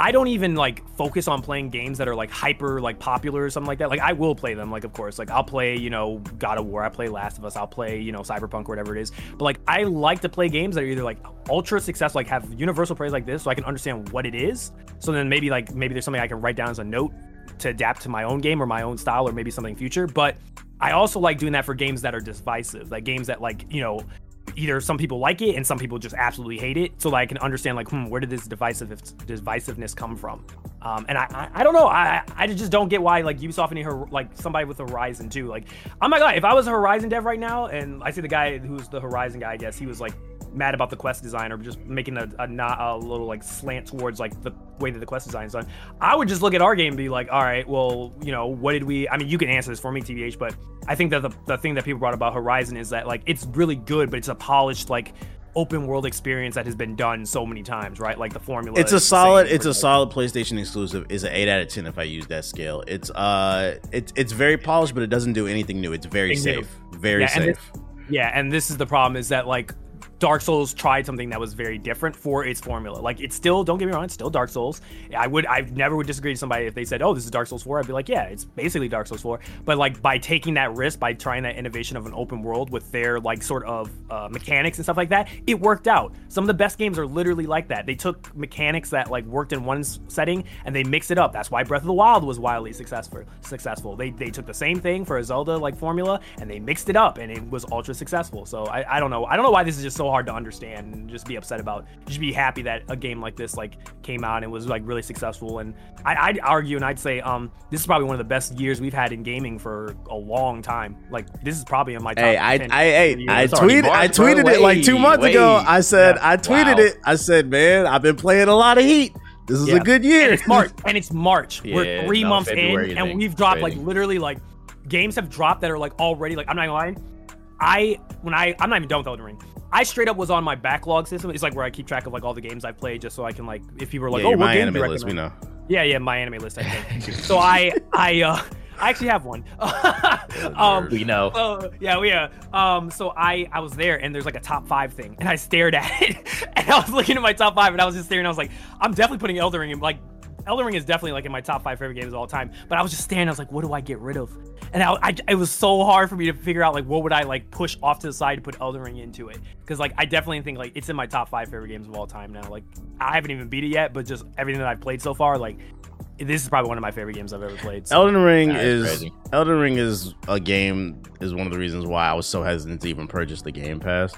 I don't even like focus on playing games that are like hyper like popular or something like that. Like I will play them. Like of course, like I'll play you know God of War. I play Last of Us. I'll play you know Cyberpunk or whatever it is. But like I like to play games that are either like ultra successful, like have universal praise like this, so I can understand what it is. So then maybe like maybe there's something I can write down as a note to adapt to my own game or my own style or maybe something future. But I also like doing that for games that are divisive, like games that like you know either some people like it and some people just absolutely hate it. So that i can understand like hmm where did this divisive divisiveness come from? Um, and I, I i don't know. I i just don't get why like ubisoft need her like somebody with horizon too. Like oh my god, if i was a horizon dev right now and i see the guy who's the horizon guy i guess he was like mad about the quest design or just making a, a not a little like slant towards like the way that the quest design is done i would just look at our game and be like all right well you know what did we i mean you can answer this for me tvh but i think that the, the thing that people brought about horizon is that like it's really good but it's a polished like open world experience that has been done so many times right like the formula It's a solid. It's a solid PlayStation exclusive. Is an eight out of ten if I use that scale. It's uh, it's it's very polished, but it doesn't do anything new. It's very Anything new. safe. Very Yeah, and safe. Yeah, and this is the problem is that like Dark Souls tried something that was very different for its formula. Like it's still, don't get me wrong, it's still Dark Souls. I would, I never would disagree to somebody if they said, "Oh, this is Dark Souls 4." I'd be like, "Yeah, it's basically Dark Souls 4." But like by taking that risk, by trying that innovation of an open world with their like sort of uh, mechanics and stuff like that, it worked out. Some of the best games are literally like that. They took mechanics that like worked in one setting and they mixed it up. That's why Breath of the Wild was wildly successful. Successful. They they took the same thing for a Zelda like formula and they mixed it up and it was ultra successful. So I, I don't know. I don't know why this is just so hard to understand and just be upset about. Just be happy that a game like this like came out and was like really successful. And I, would argue and I'd say um this is probably one of the best years we've had in gaming for a long time. Like this is probably in my top. Hey, I 10 I I, I It's already tweeted I March, bro. tweeted it like two months ago. I said Yeah. I tweeted Wow. it. I said, man, I've been playing a lot of Heat. This is a good year. And it's March, and it's March. Yeah, We're three no, months February in, and we've dropped like literally like games have dropped that are like already like I'm not gonna lie. I when I I'm not even done with Elden Ring. I straight up was on my backlog system. It's like where I keep track of like all the games I've played, just so I can like if people are like, yeah, oh, you're what my game do you anime list. We know. Yeah, yeah, my anime list. I think. so I I uh I actually have one. um, We know. uh, yeah, we yeah. Um, so I I was there, and there's like a top five thing, and I stared at it, and I was looking at my top five, and I was just staring. I was like, I'm definitely putting Elden Ring in like. Elden Ring is definitely like in my top five favorite games of all time. But I was just staring. I was like, what do I get rid of? And I, I, it was so hard for me to figure out like what would I like push off to the side to put Elden Ring into it because like I definitely think like it's in my top five favorite games of all time now. Like I haven't even beat it yet, but just everything that I've played so far, like this is probably one of my favorite games I've ever played. So. Elden Ring That's is crazy. Elden Ring is a game is one of the reasons why I was so hesitant to even purchase the Game Pass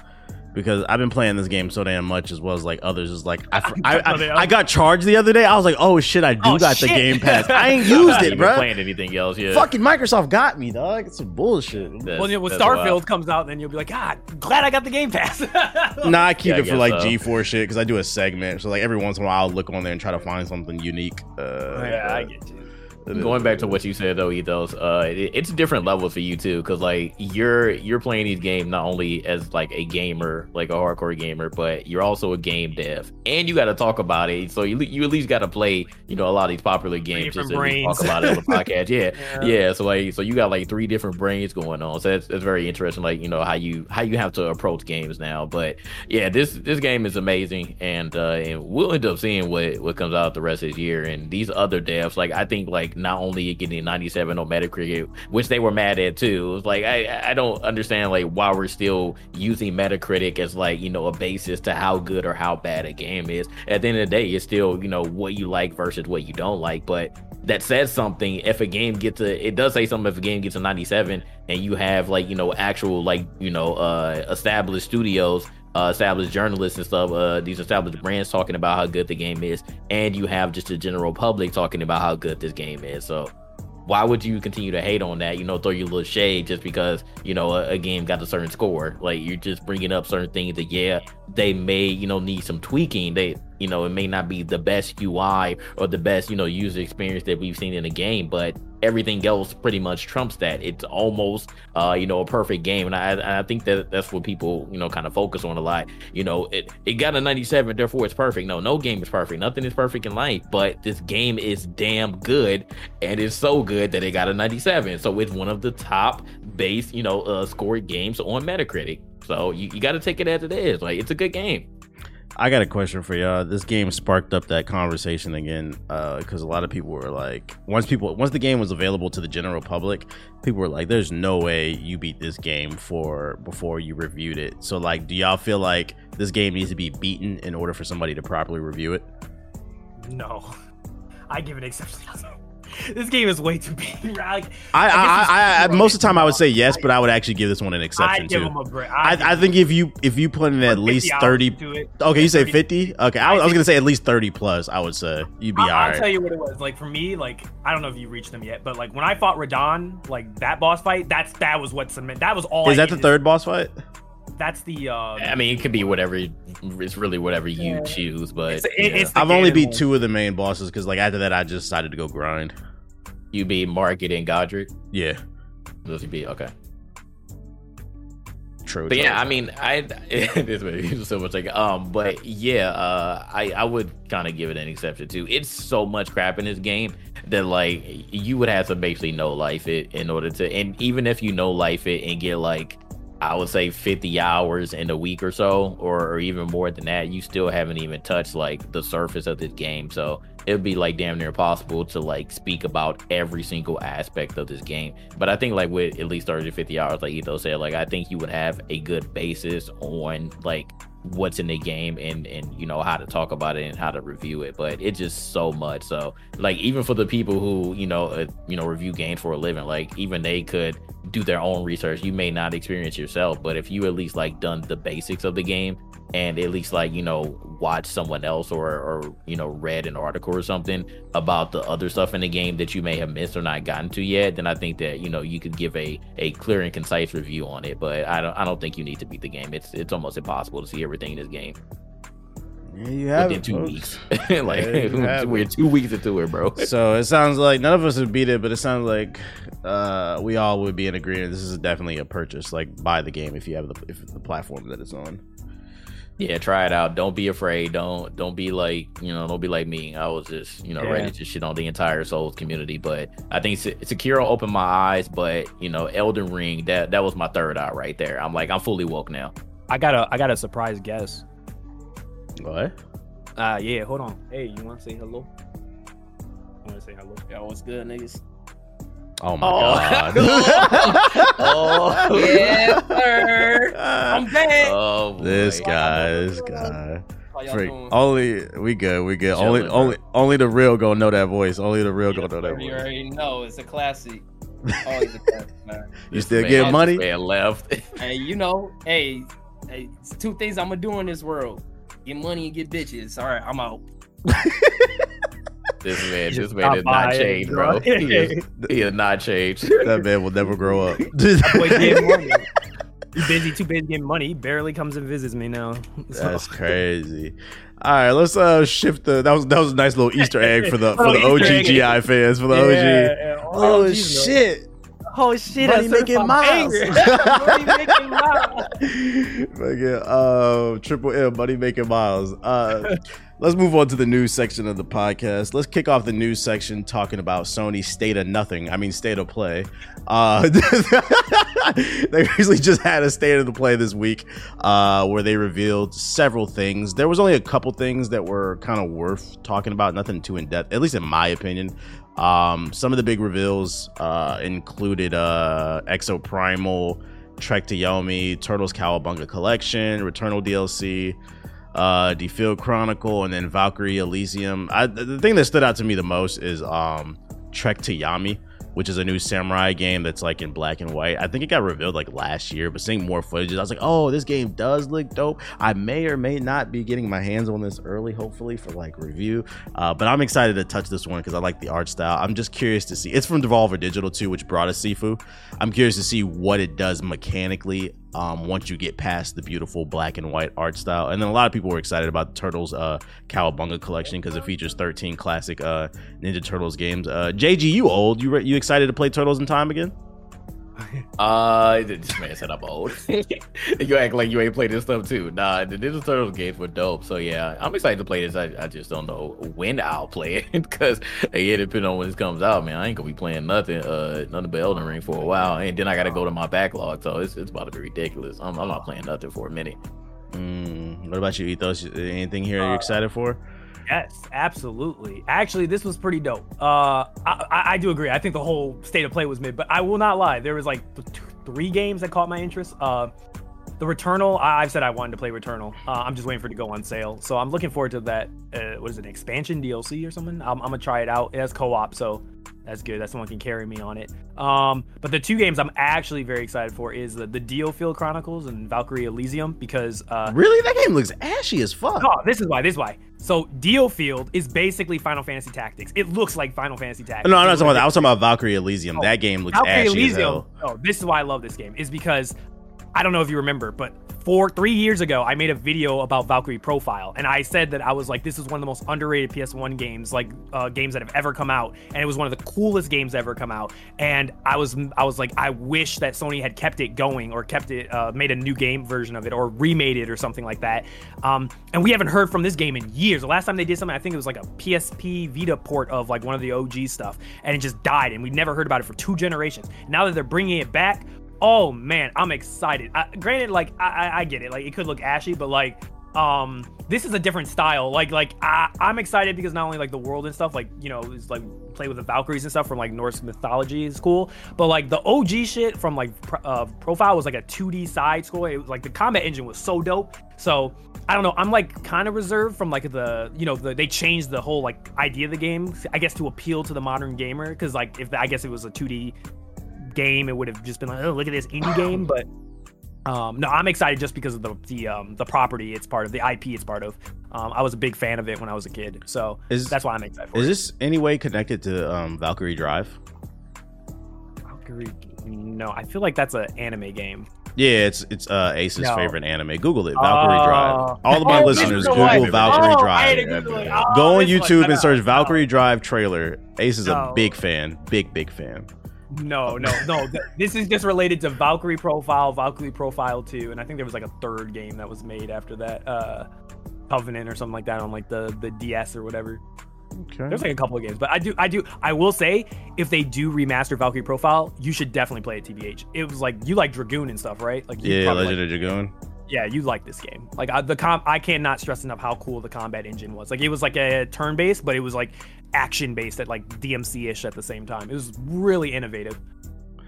because I've been playing this game so damn much as well as like others. Is like I, I, I, I got charged the other day. I was like, oh shit, I do Oh, got the. Game Pass. I ain't used it, bro. Playing anything else? Yeah. Fucking Microsoft got me, dog. It's some bullshit. That's- Well, you know, when Starfield wild. comes out, then you'll be like, God, glad I got the Game Pass. Nah, I keep Yeah, I it for like so. G4 shit because I do a segment. So like every once in a while, I'll look on there and try to find something unique. Uh, yeah, I get you. It is Going back to what you said though, Ethos, uh, it, it's a different level for you too, because like you're you're playing these games not only as like a gamer, like a hardcore gamer, but you're also a game dev, and you got to talk about it. So you you at least got to play, you know, a lot of these popular games just to at least brains. talk about it on the podcast. Yeah, Yeah. yeah. So like, so you got like three different brains going on. So that's, that's very interesting. Like you know how you how you have to approach games now. But yeah, this this game is amazing, and uh, and we'll end up seeing what what comes out the rest of this year. And these other devs, like I think like not only getting 97 on Metacritic, which they were mad at too. It's like I I don't understand like why we're still using Metacritic as like you know a basis to how good or how bad a game is. At the end of the day, it's still you know what you like versus what you don't like, but that says something if a game gets a it does say something if a game gets a 97 and you have like you know actual like you know uh established studios uh, established journalists and stuff, uh, these established brands talking about how good the game is, and you have just the general public talking about how good this game is. So, why would you continue to hate on that? You know, throw your little shade just because you know a, a game got a certain score. Like you're just bringing up certain things that yeah, they may you know need some tweaking. They you know it may not be the best UI or the best you know user experience that we've seen in a game, but everything else pretty much trumps that. It's almost uh, you know a perfect game, and I I think that that's what people you know kind of focus on a lot. You know, it it got a 97, therefore it's perfect. No, no game is perfect. Nothing is perfect in life, but this game is damn good, and it's so good that it got a 97. So it's one of the top base you know uh, scored games on Metacritic. So you, you got to take it as it is. Like it's a good game. I got a question for y'all. This game sparked up that conversation again uh, because a lot of people were like, once people once the game was available to the general public, people were like, "There's no way you beat this game for before you reviewed it." So like, do y'all feel like this game needs to be beaten in order for somebody to properly review it? No, I give it exception. this game is way too big. Like, I, I, I, I most of the time I would say yes, but I would actually give this one an I exception give too. him a break. I, I think if you if you put in at least thirty, okay, you say fifty. Okay, I, was- I gonna say at least thirty plus. I would say you'd be I'll, all I'll tell you what it was. Like for me, like I don't know if you reached them yet, but like when I fought Radahn, like that boss fight, that's that was what cement. That was all. Is I that the third boss fight? That's the. uh I mean, it could be whatever. It's really whatever you Yeah. choose, but It's- it- yeah. it's- I've only Ganon beat one. two of the main bosses because like after that I just decided to go grind. you beat Margit and Godrick. Yeah, Those you beat okay. true. But true. yeah, I mean, I this is so much like um, but yeah, uh, I I would kind of give it an exception too. It's so much crap in this game that like you would have to basically know life it in order to, and even if you know life it and get like I would say 50 hours in a week or so, or, or even more than that, you still haven't even touched like the surface of this game. So it would be like damn near impossible to like speak about every single aspect of this game. But I think like with at least 30 to 50 hours, like Etho said, like I think you would have a good basis on like what's in the game and and you know how to talk about it and how to review it but it's just so much so like even for the people who you know uh, you know review games for a living like even they could do their own research. You may not experience yourself but if you at least like done the basics of the game and at least like you know watch someone else or or you know read an article or something about the other stuff in the game that you may have missed or not gotten to yet then i think that you know you could give a a clear and concise review on it but i don't i don't think you need to beat the game it's it's almost impossible to see everything in this game yeah, you have within it, two folks. weeks like Yeah, we're two weeks into it bro So it sounds like none of us have beat it, but it sounds like uh, we all would be in agreement. This is definitely a purchase. Like buy the game if you have the if the platform that it's on. Yeah try it out don't be afraid don't don't be like you know don't be like me i was just you know Yeah. ready to shit on the entire souls community but i think Se- sekiro opened my eyes but you know elden ring that that was my third eye right there i'm like i'm fully woke now I got a I got a surprise guess. What? Uh yeah, hold on. Hey, you wanna say hello? I wanna say hello. Yo, what's good, niggas? Oh my Oh. god. oh Yeah, sir. I'm back. oh, oh boy. this guy, this guy. Freak. Only we good, we good. Only Chilling, only only the real gonna know that voice. Only the real gonna know that voice. You already know it's a classic. Always a classic, man. You This still man- getting money? man left Hey, you know, hey, hey, it's two things I'm gonna do in this world: get money and get bitches. All right, I'm out. this man this man has stop not by changed bro he has, he has not changed That man will never grow up. Boy, getting money. He busy, too busy getting money. He barely comes and visits me now. So- That's crazy. All right, let's uh shift the that was that was a nice little Easter egg for the for the Little Easter OGGI fans for the Yeah, OG. yeah. Oh OGs know. shit! Oh shit! Money making miles. Money making miles. Fucking uh, triple M, money making miles. Uh, let's move on to the news section of the podcast. Let's kick off the news section talking about Sony's state of nothing. I mean, state of play. Uh, they recently just had a state of the play this week uh, where they revealed several things. There was only a couple things that were kind of worth talking about, nothing too in depth, at least in my opinion. Um, some of the big reveals uh, included uh, Exoprimal. Trek to Yomi, Turtles Cowabunga Collection, Returnal DLC, uh, DioField Chronicle, and then Valkyrie Elysium. I, the thing that stood out to me the most is um, Trek to Yomi, which is a new samurai game that's like in black and white. I think it got revealed like last year, but seeing more footage, I was like, oh, this game does look dope. I may or may not be getting my hands on this early, hopefully for like review. Uh, but I'm excited to touch this one because I like the art style. I'm just curious to see. It's from Devolver Digital too, which brought us Sifu. I'm curious to see what it does mechanically um, once you get past the beautiful black and white art style. And then a lot of people were excited about the Turtles uh, Cowabunga collection because it features 13 classic uh, Ninja Turtles games. Uh, JG, you old? You re- you excited to play Turtles in Time again? Uh, this man said I'm old. you act like you ain't played this stuff too. Nah, the Ninja Turtles games were dope. So yeah, I'm excited to play this. I, I just don't know when I'll play it because yeah, depending on when this comes out, man, I ain't gonna be playing nothing, uh, nothing but Elden Ring for a while, and then I gotta go to my backlog. So it's, it's about to be ridiculous. I'm, I'm not playing nothing for a minute. Mm, what about you, Ethos? Anything here you're Uh, excited for? Yes, absolutely. Actually, this was pretty dope. Uh, I, I, do agree. I think the whole state of play was mid, but I will not lie. There was like th- three games that caught my interest. Uh, the Returnal. I, I've said I wanted to play Returnal. Uh, I'm just waiting for it to go on sale, so I'm looking forward to that. Uh, what is it, expansion DLC or something? I'm, I'm gonna try it out. It has co-op, so that's good. That someone can carry me on it. Um, but the two games I'm actually very excited for is the the DioField Chronicles and Valkyrie Elysium because uh, Really, that game looks ashy as fuck. Oh, this is why. This is why. So DioField is basically Final Fantasy Tactics. It looks like Final Fantasy Tactics. No, I'm not talking about that. I was talking about Valkyrie Elysium. Oh, that game looks Valkyrie ashy as Elysium. Oh, this is why I love this game. Is because I don't know if you remember, but four, three years ago, I made a video about Valkyrie Profile, and I said that I was like, this is one of the most underrated PS1 games, like uh, games that have ever come out, and it was one of the coolest games ever come out. And I was, I was like, I wish that Sony had kept it going or kept it, uh, made a new game version of it or remade it or something like that. Um, and we haven't heard from this game in years. The last time they did something, I think it was like a PSP Vita port of like one of the OG stuff, and it just died, and we never heard about it for two generations. Now that they're bringing it back Oh man, I'm excited. I, granted, like I, I, get it. Like it could look ashy, but like um this is a different style like like I, i'm excited because not only like the world and stuff like you know it's like play with the valkyries and stuff from like norse mythology is cool but like the og shit from like uh, profile was like a 2d side scroll it was like the combat engine was so dope so i don't know i'm like kind of reserved from like the you know the, they changed the whole like idea of the game i guess to appeal to the modern gamer because like if i guess it was a 2d game it would have just been like oh look at this indie game but um, no, I'm excited just because of the the um, the property it's part of, the IP it's part of. Um, I was a big fan of it when I was a kid, so Is- that's why I'm excited. For Is it. this any way connected to um, Valkyrie Drive? Valkyrie? No, I feel like that's an anime game. Yeah, it's it's uh, Ace's No. favorite anime. Google it, Valkyrie Oh. Drive. All of my Oh, listeners, this is the Google. Valkyrie Oh, I had to Drive. Google Oh, Go on. YouTube and search. Valkyrie Drive trailer. Ace is a big fan, big big fan. No, no, no. this is just related to Valkyrie Profile, Valkyrie Profile 2, and I think there was like a third game that was made after that, uh, Covenant or something like that on like the the DS or whatever. Okay. There's like a couple of games, but I do, I do, I will say, if they do remaster Valkyrie Profile, you should definitely play it. TBH. It was like you like Dragoon and stuff, right? Like Yeah, Legend like- of Dragoon. Yeah, you like this game. Like I, the com, I cannot stress enough how cool the combat engine was. Like it was like a turn based, but it was like action based at like DMC ish at the same time. It was really innovative.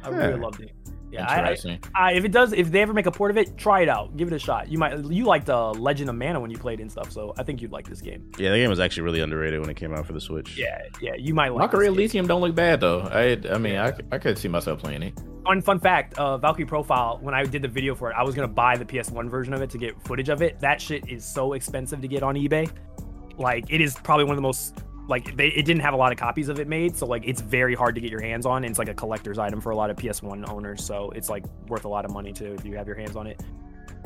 I really loved it. Yeah, I, Interesting. I, if it does, if they ever make a port of it, try it out. Give it a shot. You might, you liked uh, Legend of Mana when you played it and stuff, so I think you'd like this game. Yeah, the game was actually really underrated when it came out for the Switch. Yeah, yeah, you might like. Valkyrie this game. Elysium don't look bad though. I I mean I, I could see myself playing it. Fun fun fact: uh, Valkyrie Profile. When I did the video for it, I was gonna buy the PS1 version of it to get footage of it. That shit is so expensive to get on eBay. Like it is probably one of the most like they it didn't have a lot of copies of it made, so like it's very hard to get your hands on. And it's like a collector's item for a lot of PS1 owners, so it's like worth a lot of money too if you have your hands on it.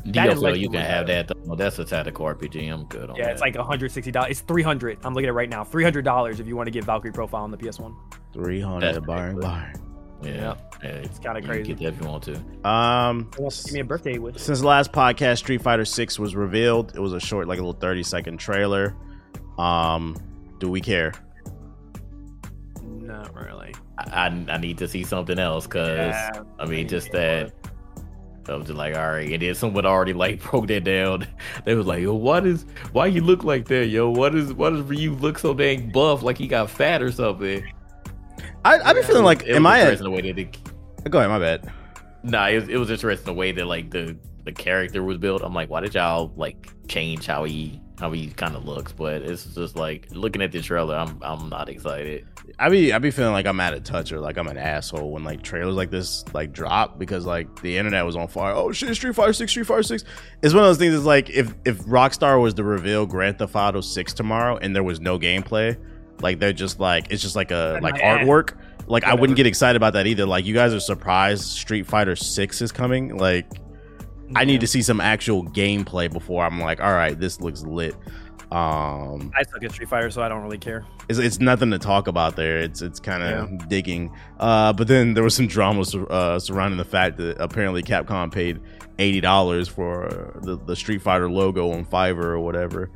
That is DLL, you can have that- that. Though. That's a tactical RPG. I'm good on Yeah, that. it's like 160 dollars. It's 300. I'm looking at it right now. 300 dollars if you want to get Valkyrie Profile on the PS1. three That's hundred bar pretty bar. yeah, yeah. It's kind of You can crazy. get that if you want to. Um, Give me a birthday wish. since the last podcast, Street Fighter Six was revealed. It was a short, like a little thirty second trailer. Um, do we care? Not really. I, I I need to see something else because Yeah, I mean just that. I was just like, all right, and then someone already like broke that down. They was like, yo, what is why you look like that, yo? What is what does Ryu look so dang buff, like he got fat or something? I I've been feeling like, It am was I? interesting the way that it, Go ahead, my bad. Nah, it was, it was interesting the way that like the the character was built. I'm like, why did y'all like change how he how he kind of looks? But it's just like looking at the trailer, I'm I'm not excited. I be I be feeling like I'm out of touch or like I'm an asshole when like trailers like this like drop because like the internet was on fire. Oh shit, Street Fighter Six, Street Fighter Six. It's one of those things. It's like if if Rockstar was to reveal Grand Theft Auto Six tomorrow and there was no gameplay, like they're just like it's just like a I'm like like, artwork. Like I wouldn't get excited about that either. Like you guys are surprised Street Fighter Six is coming. Like I need to see some actual gameplay before I'm like, all right, this looks lit. Um, I suck at Street Fighter, so I don't really care. it's, it's nothing to talk about there. It's it's kind of digging. Uh, but then there was some drama uh, surrounding the fact that apparently Capcom paid eighty dollars for the, the Street Fighter logo on Fiverr or whatever.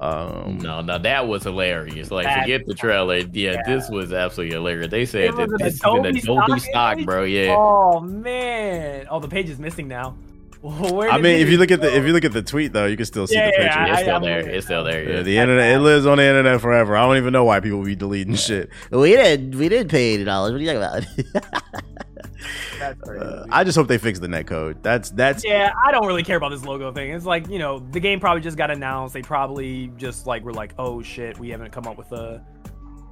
Um, No, no, that was hilarious. Like, That- forget the trailer. Yeah, this was absolutely hilarious. They said It that was this is an Adobe Adobe stock stock, bro. Yeah. Oh man! Oh, the page is missing now. Where I mean, if you look at the if you look at the tweet though, you can still see Yeah, the picture. I- it's still I'm there. It's still there. Yeah, Yeah. the internet it lives on the internet forever. I don't even know why people be deleting shit. We did we did pay eighty dollars. What are you talking about? That's crazy. Uh, I just hope they fix the net code. That's that's yeah, I don't really care about this logo thing. It's like you know, the game probably just got announced. They probably just like were like, oh shit, we haven't come up with a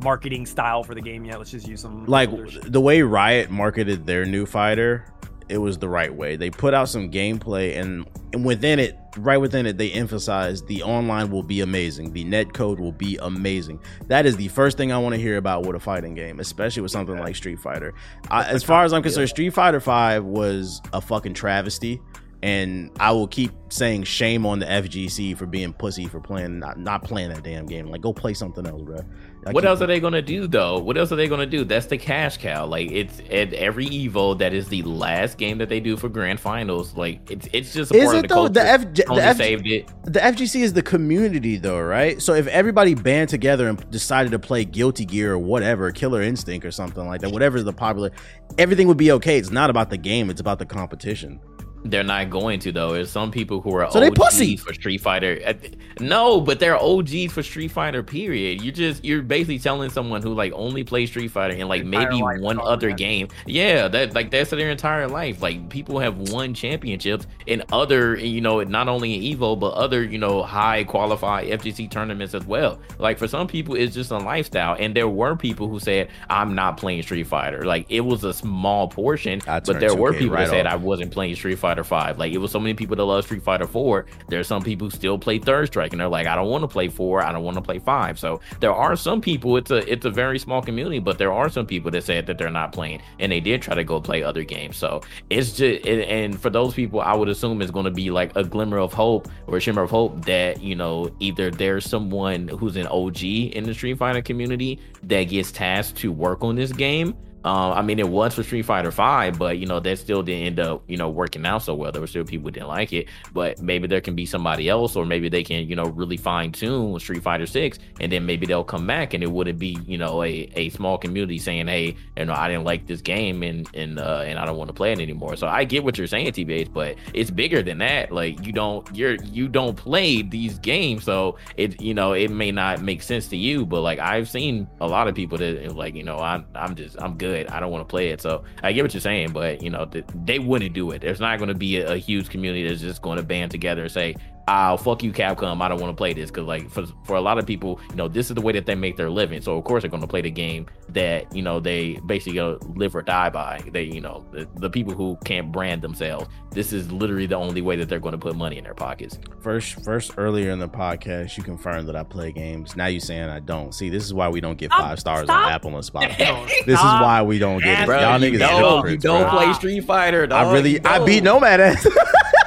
marketing style for the game yet. Let's just use some like the way Riot marketed their new fighter, it was the right way. They put out some gameplay and and within it, right within it, they emphasized the online will be amazing. The net code will be amazing. That is the first thing I want to hear about with a fighting game, especially with something like Street Fighter. I, as far as I'm concerned, Street Fighter 5 was a fucking travesty. And I will keep saying shame on the FGC for being pussy for playing not, not playing that damn game. Like go play something else, bro. I what else are they gonna do though? What else are they gonna do? That's the cash cow. Like it's at every Evo, that is the last game that they do for grand finals. Like it's it's just a Is part it of the though? culture. The F- the F- saved it. the FGC is the community though, right? So if everybody band together and decided to play Guilty Gear or whatever, Killer Instinct or something like that, whatever is the popular, everything would be okay. It's not about the game; it's about the competition. They're not going to though. There's some people who are So they OGs pussy. for Street Fighter. Uh, No, but they're OGs for Street Fighter. Period. You just you're basically telling someone who like only plays Street Fighter and like Entire maybe one other that. game. Yeah, that like that's their entire life. Like people have won championships in other you know not only in Evo but other you know high qualified FGC tournaments as well. Like for some people it's just a lifestyle. And there were people who said I'm not playing Street Fighter. Like it was a small portion, but there were people right that said off. I wasn't playing Street Fighter Five. Like it was so many people that love Street Fighter Four. There are some people who still play Third Strike, and they're like, I don't want to play four. I don't want to play five. So there are some people. It's a it's a very small community, but there are some people that said that they're not playing, and they did try to go play other games. So it's just and, and for those people, I would assume it's going to be like a glimmer of hope or a shimmer of hope that you know either there's someone who's an OG in the Street Fighter community that gets tasked to work on this game. Um, I mean, it was for Street Fighter Five, but you know that still didn't end up, you know, working out so well. There were still people didn't like it, but maybe there can be somebody else, or maybe they can, you know, really fine tune Street Fighter Six, and then maybe they'll come back, and it wouldn't be, you know, a, a small community saying, hey, you know, I didn't like this game, and and uh, and I don't want to play it anymore. So I get what you're saying, TBH, but it's bigger than that. Like you don't, you're you don't play these games, so it, you know, it may not make sense to you, but like I've seen a lot of people that like, you know, I'm I'm just I'm good. I don't want to play it. So I get what you're saying, but you know, th- they wouldn't do it. There's not going to be a, a huge community that's just going to band together and say, "Oh, fuck you, Capcom. I don't want to play this." Because like for for a lot of people, you know, this is the way that they make their living. So of course they're going to play the game that you know they basically gonna live or die by. They, you know, the, the people who can't brand themselves. This is literally the only way that they're going to put money in their pockets. First, first earlier in the podcast, you confirmed that I play games. Now you're saying I don't. See, this is why we don't get Stop, five stars stop. on Apple and Spotify. This is why we don't get it. Bro, Y'all you niggas don't, you don't bro. play Street Fighter. Dog. I really, I beat don't. Nomad ass.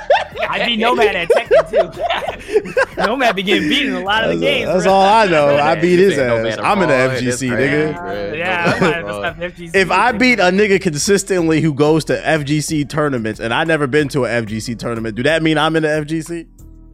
I beat Nomad at Tekken too. Nomad be getting beat in a lot of the That's, games. that's bro. all I know. I beat his said no ass. I'm in the FGC, nigga. bro. Yeah, No I'm matter not- what. that's not FGC. If I beat a nigga consistently who goes to FGC tournaments and I never been to an FGC tournament, do that mean I'm in the FGC?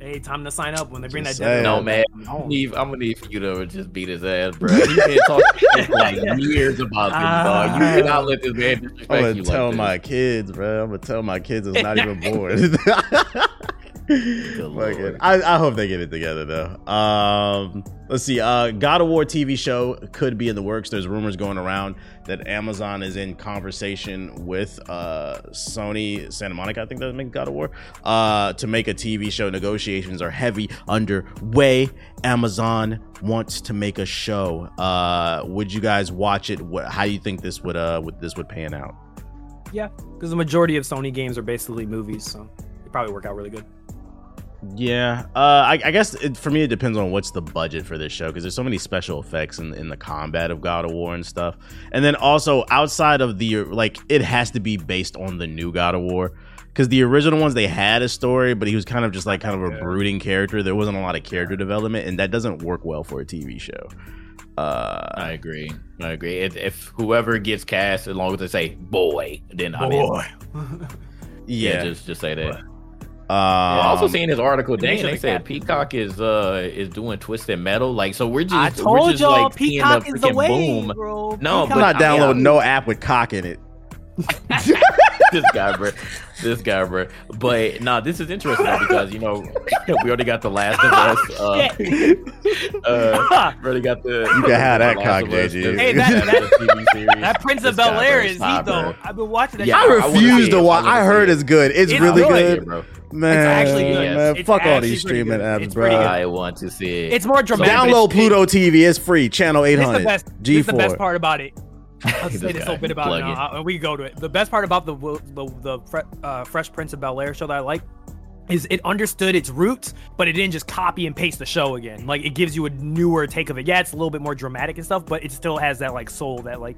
Hey, time to sign up when they bring Just that. saying. No man. I'm, need, I'm gonna need for you to just beat his ass, bro. You been talking for like years about this, dog. You ah. cannot let this man disrespect I'm gonna you tell like my kids, bro. I'm gonna tell my kids it's not even born. Lord. Fucking- I, I hope they get it together though. Um, let's see. Uh, God of War TV show could be in the works. There's rumors going around that Amazon is in conversation with uh, Sony Santa Monica. I think they're making God of War uh, to make a TV show. Negotiations are heavy underway. Amazon wants to make a show. Uh, would you guys watch it? What, how do you think this would uh would this would pan out? Yeah, because the majority of Sony games are basically movies, so it probably work out really good. Yeah, uh, I, I guess it, for me it depends on what's the budget for this show because there's so many special effects in, in the combat of God of War and stuff, and then also outside of the like it has to be based on the new God of War because the original ones they had a story, but he was kind of just like kind of a brooding character. There wasn't a lot of character development, and that doesn't work well for a TV show. Uh, I agree. I agree. If, if whoever gets cast, as long as they say "boy," then I'm in. Yeah, yeah. just just say that. Um, I also seen this article. Dang, they said Peacock is uh is doing Twisted Metal. Like, so we're just I we're told just, y'all, like, seeing Peacock is the way, boom. bro. No, I'm but not I mean, downloading I- no app with cock in it. this guy, bro. This guy, bro. But no, this is interesting because you know we already got the Last of Us. Uh, uh, already got the. You can have that Last cock, of JG. Hey, that- that- series. That Prince of Bel Air is heat stop, though. I've been watching that. Yeah, I shit. I wanna refuse to. I watch. I heard it. it's good. It's, It's really good. good. bro. Man, actually good. man, It's fuck all these streaming good. apps, It's bro. good. I want to see it. It's more dramatic. Download but it's- Pluto TV. It's free. Channel This is 800. the best. This is the best part about it. I'll say this guy, little bit about it. plug it. Now. We can go to it. The best part about the the, the uh, Fresh Prince of Bel Air show that I like is it understood its roots, but it didn't just copy and paste the show again. Like it gives you a newer take of it. Yeah, it's a little bit more dramatic and stuff, but it still has that like soul that like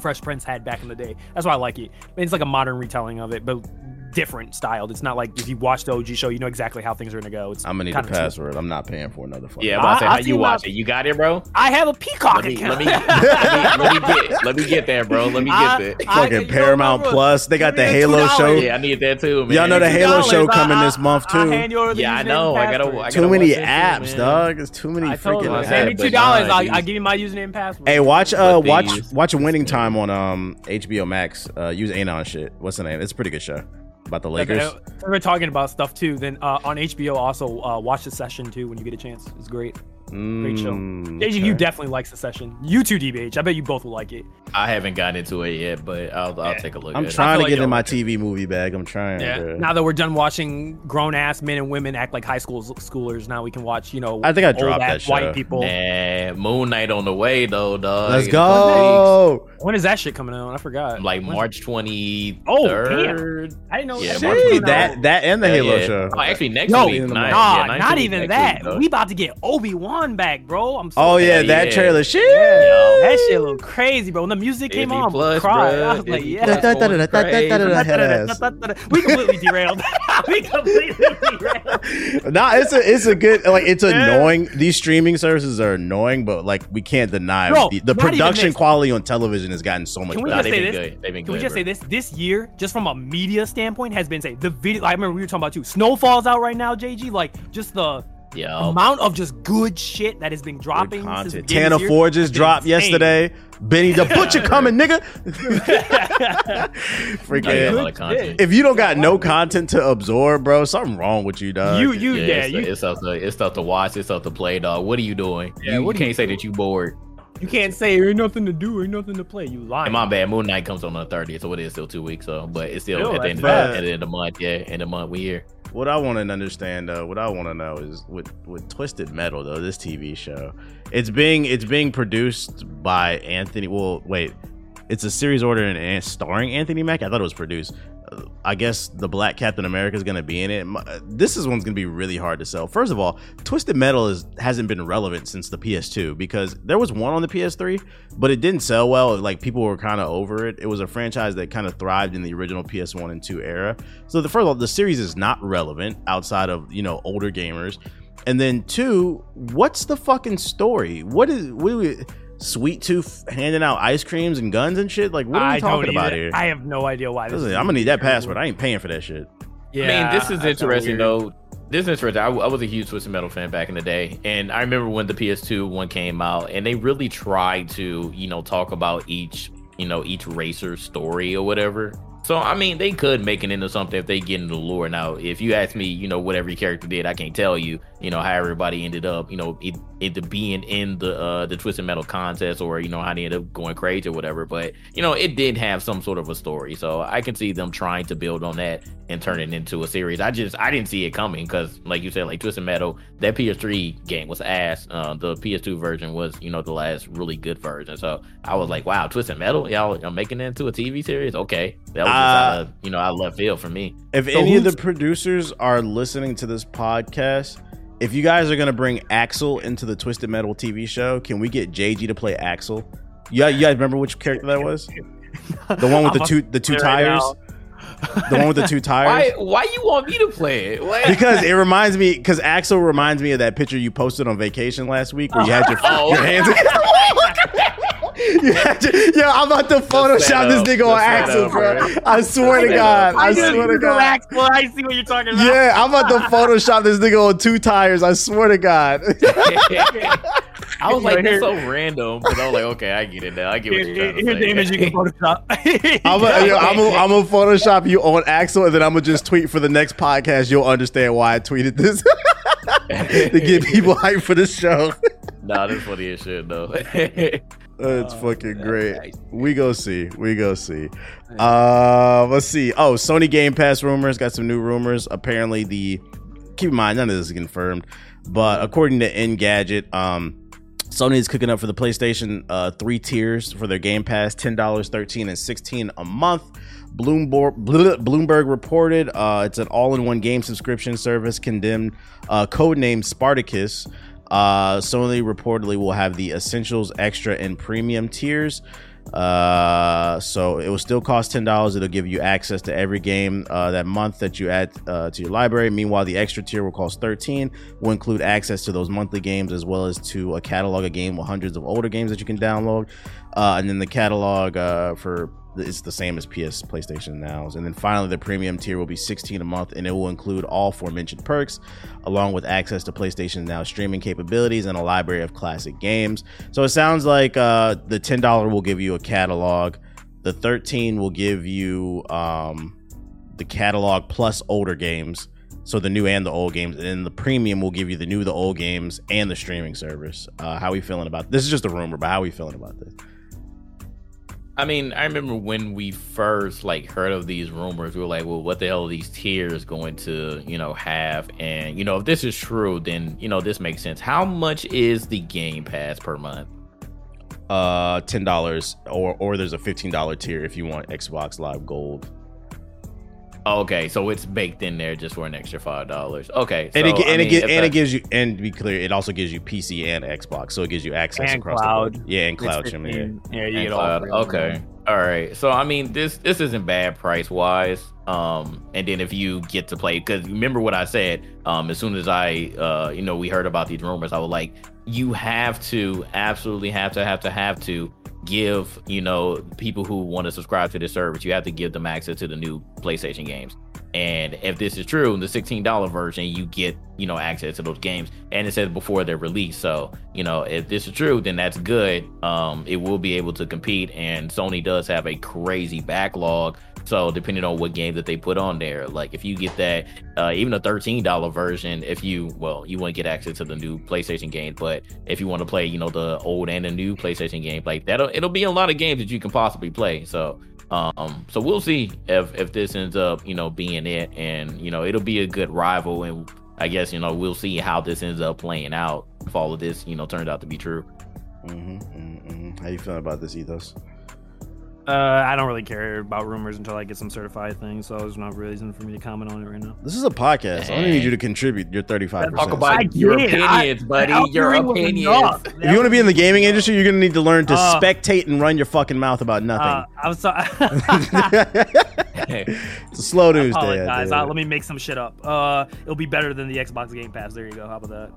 Fresh Prince had back in the day. That's why I like it. It's like a modern retelling of it, but different styled. It's not like if you watch the OG show, you know exactly how things are gonna go. It's I'm gonna need the kind of password. I'm not paying for another phone. Yeah, I'm about to say I- how I you watch my- it. You got it, bro. I have a Peacock Let me, account. let, me, let, me, let me get let me get there, bro. Let me get I- there. Fucking you know, Paramount bro, Plus. They got the Halo $2. show. yeah, I need that too, man. Y'all know the Halo $2, show coming I- this month, too. hand you over Yeah, I know. I gotta- I Too gotta many watch that too, apps, dog. It's too many I told you, freaking I pay me apps. two dollars. I'll, give you my username and password. Hey, watch uh watch watch Winning Time on um HBO Max. Uh use Anon shit. What's the name? It's a pretty good show about the Lakers. Okay, We're talking about stuff too. Then uh, on HBO, also uh, watch Succession too when you get a chance. It's great. Great show. Mm, JJ, you definitely like Succession. You too, DBH. I bet you both will like it. I haven't gotten into it yet, but I'll I'll Yeah. take a look. I'm at trying feel to like get in my like it. TV movie bag. I'm trying. bro. Now that we're done watching grown ass men and women act like high school schoolers, now we can watch, you know, I think I old dropped ass that white people. Nah, Moon Knight on the way though, dog. Let's go. When is that shit coming out? I forgot. couple weeks. Like When's- March twenty Oh, third. I didn't know. Yeah, that March was Shit, coming that that and the Halo show. Oh, actually next No, week. nah, Nah, yeah, not even that. week, we about to get Obi Wan back, bro. I'm so Oh yeah, Yeah, that yeah. trailer. Shit. Yo, oh, that shit look crazy, bro. When the music came on, Plus, I cried. bruh. I was like, Disney yeah. We completely derailed. we completely derailed. nah, it's a it's a good like it's annoying. These streaming services are annoying, but like we can't deny Bro, the, the production quality on television has gotten so much Can we better. just they've say been this? good. They've been Can we just bro. say this? This year, just from a media standpoint, has been say the video. I remember we were talking about too. Snowfall's out right now, JG. Like just the Yo, amount of just good shit that has been dropping. Since the content. beginning of Tana this Ford just dropped insane. yesterday. Benny the Butcher coming, nigga. I got a Freaking. lot. If you don't got no content to absorb, bro, something wrong with you, dog. You you yeah, yeah, it's, you it's stuff to it's stuff to watch. It's stuff to play, dog. What are you doing? Yeah, you, you can't say that you bored. you can't say ain't nothing to do, ain't nothing to play. You lying. And my bad. Moon Knight comes on the 30th, so it is still two weeks. So, but it's still Still, at the end of the, at the end of the month. Yeah, end of the month we here. What I want to understand, though, what I want to know is with with Twisted Metal, though, this TV show, it's being it's being produced by Anthony. Well, wait, it's a series order and, starring Anthony Mackie. I thought it was produced. Uh, I guess the Black Captain America is going to be in it. This is one's going to be really hard to sell. First of all, Twisted Metal is hasn't been relevant since the PS2 because there was one on the PS3, but it didn't sell well. Like people were kind of over it. It was a franchise that kind of thrived in the original PS1 and 2 era. So the first of all, the series is not relevant outside of you know older gamers. And then two, what's the fucking story? What is what we, Sweet Tooth handing out ice creams and guns and shit? Like what are we I talking about either. here? I have no idea why. This Listen, is I'm gonna need that password. I ain't paying for that shit. Yeah, I mean, this is interesting weird. though. This is interesting. I, I was a huge Twisted Metal fan back in the day, and I remember when the PS2 one came out, and they really tried to, you know, talk about each, you know, each racer's story or whatever. So I mean, they could make it into something if they get into the lore. Now, if you ask me, you know, what every character did, I can't tell you, you know, how everybody ended up, you know, it, it being in the uh the Twisted Metal contest or you know how they end up going crazy or whatever. But you know, it did have some sort of a story, so I can see them trying to build on that and turn it into a series. I just I didn't see it coming because, like you said, like Twisted Metal, that PS3 game was ass. Uh, the PS2 version was, you know, the last really good version. So I was like, wow, Twisted Metal, y'all are making it into a TV series. Okay, that was just out Uh, of, you know out of left field for me. If So any of the producers are listening to this podcast, if you guys are gonna bring Axel into the Twisted Metal TV show, can we get JG to play Axel? Yeah, you guys remember which character that was? The one with the two the two tires. The one with the two Why tires. why you want me to play it? What? Because it reminds me, because Axel reminds me of that picture you posted on vacation last week where you had your, Oh. your hands. You had your, yo, I'm about to Photoshop this nigga on the Axel, bro. bro. I swear to. God. I just swear to Google God. Axel, I see what you're talking about. Yeah, I'm about to Photoshop this nigga on two tires. I swear to God. I was like, Right that's so random, but I was like, okay, I get it now. I get what you're trying to Here's say. the image you can Photoshop. I'm gonna I'm gonna- I'm gonna Photoshop you on Axel, and then I'm gonna just tweet for the next podcast. You'll understand why I tweeted this to get people hyped for the show. nah, that's funny as shit though. That's Oh, fucking great. nice. We go see. We go see. Uh, let's see. Oh, Sony Game Pass rumors got some new rumors. Apparently, the keep in mind none of this is confirmed, but according to Engadget, um, Sony is cooking up for the PlayStation uh, three tiers for their Game Pass: ten dollars, thirteen, and sixteen a month. Bloomberg, Bloomberg reported uh, it's an all-in-one game subscription service condemned, uh, codenamed Spartacus. Uh, Sony reportedly will have the Essentials, Extra, and Premium tiers. Uh, so it will still cost ten dollars. It'll give you access to every game uh, that month that you add uh, to your library. Meanwhile, the extra tier will cost thirteen. Will include access to those monthly games as well as to a catalog of game with hundreds of older games that you can download. Uh, and then the catalog uh, for it's the same as PS PlayStation Now's. And then finally, the premium tier will be 16 a month, and it will include all aforementioned perks, along with access to PlayStation Now streaming capabilities and a library of classic games. So it sounds like uh, the $10 will give you a catalog, the 13 will give you um, the catalog plus older games. So the new and the old games, and then the premium will give you the new, the old games, and the streaming service. Uh, how are we feeling about this? Is just a rumor, but how are we feeling about this? I mean, I remember when we first like heard of these rumors, we were like, well, what the hell are these tiers going to, you know, have? And, you know, if this is true, then, you know, this makes sense. How much is the Game Pass per month? Uh, ten dollars, or or there's a fifteen dollar tier if you want Xbox Live Gold. Okay, so it's baked in there just for an extra five dollars. Okay, and it so, I and it mean, gi- if and it gives you and to be clear, it also gives you PC and Xbox, so it gives you access And across cloud. the board. Yeah, and cloud. Jimmy, yeah. Yeah, you and get all cloud. three. Okay. All right. So I mean, this this isn't bad price wise. Um, and then if you get to play, because remember what I said. Um, as soon as I, uh, you know, we heard about these rumors, I was like, you have to absolutely have to have to have to give you know people who want to subscribe to this service you have to give them access to the new playstation games. And if this is true in the $16 version you get you know access to those games. And it says before they're released so you know if this is true then that's good. Um it will be able to compete and sony does have a crazy backlog so depending on what game that they put on there like if you get that uh, even a $13 version if you well you to get access to the new playstation game, but if you want to play you know the old and the new playstation game like that'll it'll be a lot of games that you can possibly play so um so we'll see if if this ends up you know being it and you know it'll be a good rival and i guess you know we'll see how this ends up playing out if all of this you know turns out to be true Mm-hmm, mhm, mhm. How you feeling about this, Ethos? Uh, I don't really care about rumors until I get some certified things, so there's no reason for me to comment on it right now. This is a podcast. I only need you to contribute your thirty five talk about your did. I- opinions buddy your opinions. If you want to be in the gaming industry, you're gonna need to learn to Uh, spectate and run your fucking mouth about Uh, nothing. I'm sorry. it's a slow news day. out apologize. there. Uh, let me make some shit up. Uh, it'll be better than the Xbox Game Pass. There you go. How about that?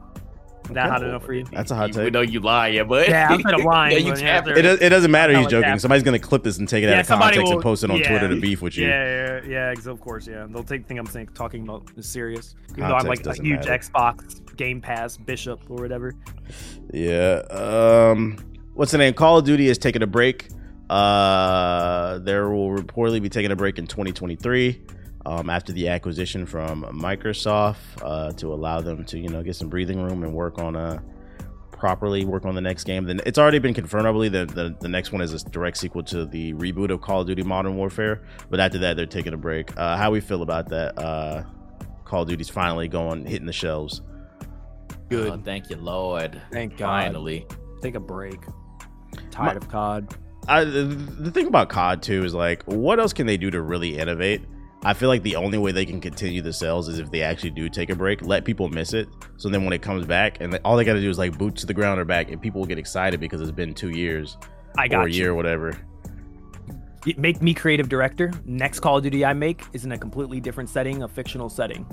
Is that hot enough for you? That's a hot take. we know you lying but Yeah, I'm kind of lying. yeah, you but yeah, It, does, it doesn't matter. He's Kinda like joking. that. Somebody's gonna clip this and take it out of context will- and post it on yeah. Twitter to beef with you. Yeah, yeah, yeah, ex- of course, yeah. They'll take think I'm saying talking about is serious, even though I'm like a huge matter. Xbox Game Pass bishop or whatever. Yeah. Um, what's the name? Call of Duty is taking a break. Uh, there will reportedly be taking a break in 2023 um, after the acquisition from Microsoft uh, to allow them to you know get some breathing room and work on a properly work on the next game. Then it's already been confirmed. I believe that the, the next one is a direct sequel to the reboot of Call of Duty Modern Warfare. But after that, they're taking a break. Uh, how we feel about that? Uh, Call of Duty's finally going hitting the shelves. Oh, thank you lord Thank God. finally Take a break. Tired of COD. I, the the thing about COD too is like, what else can they do to really innovate? I feel like the only way they can continue the sales is if they actually do take a break, let people miss it. So then when it comes back, and all they got to do is like boots to the ground or back, and people will get excited because it's been two years I or got a you. year or whatever. Make me creative director. Next Call of Duty I make is in a completely different setting, a fictional setting.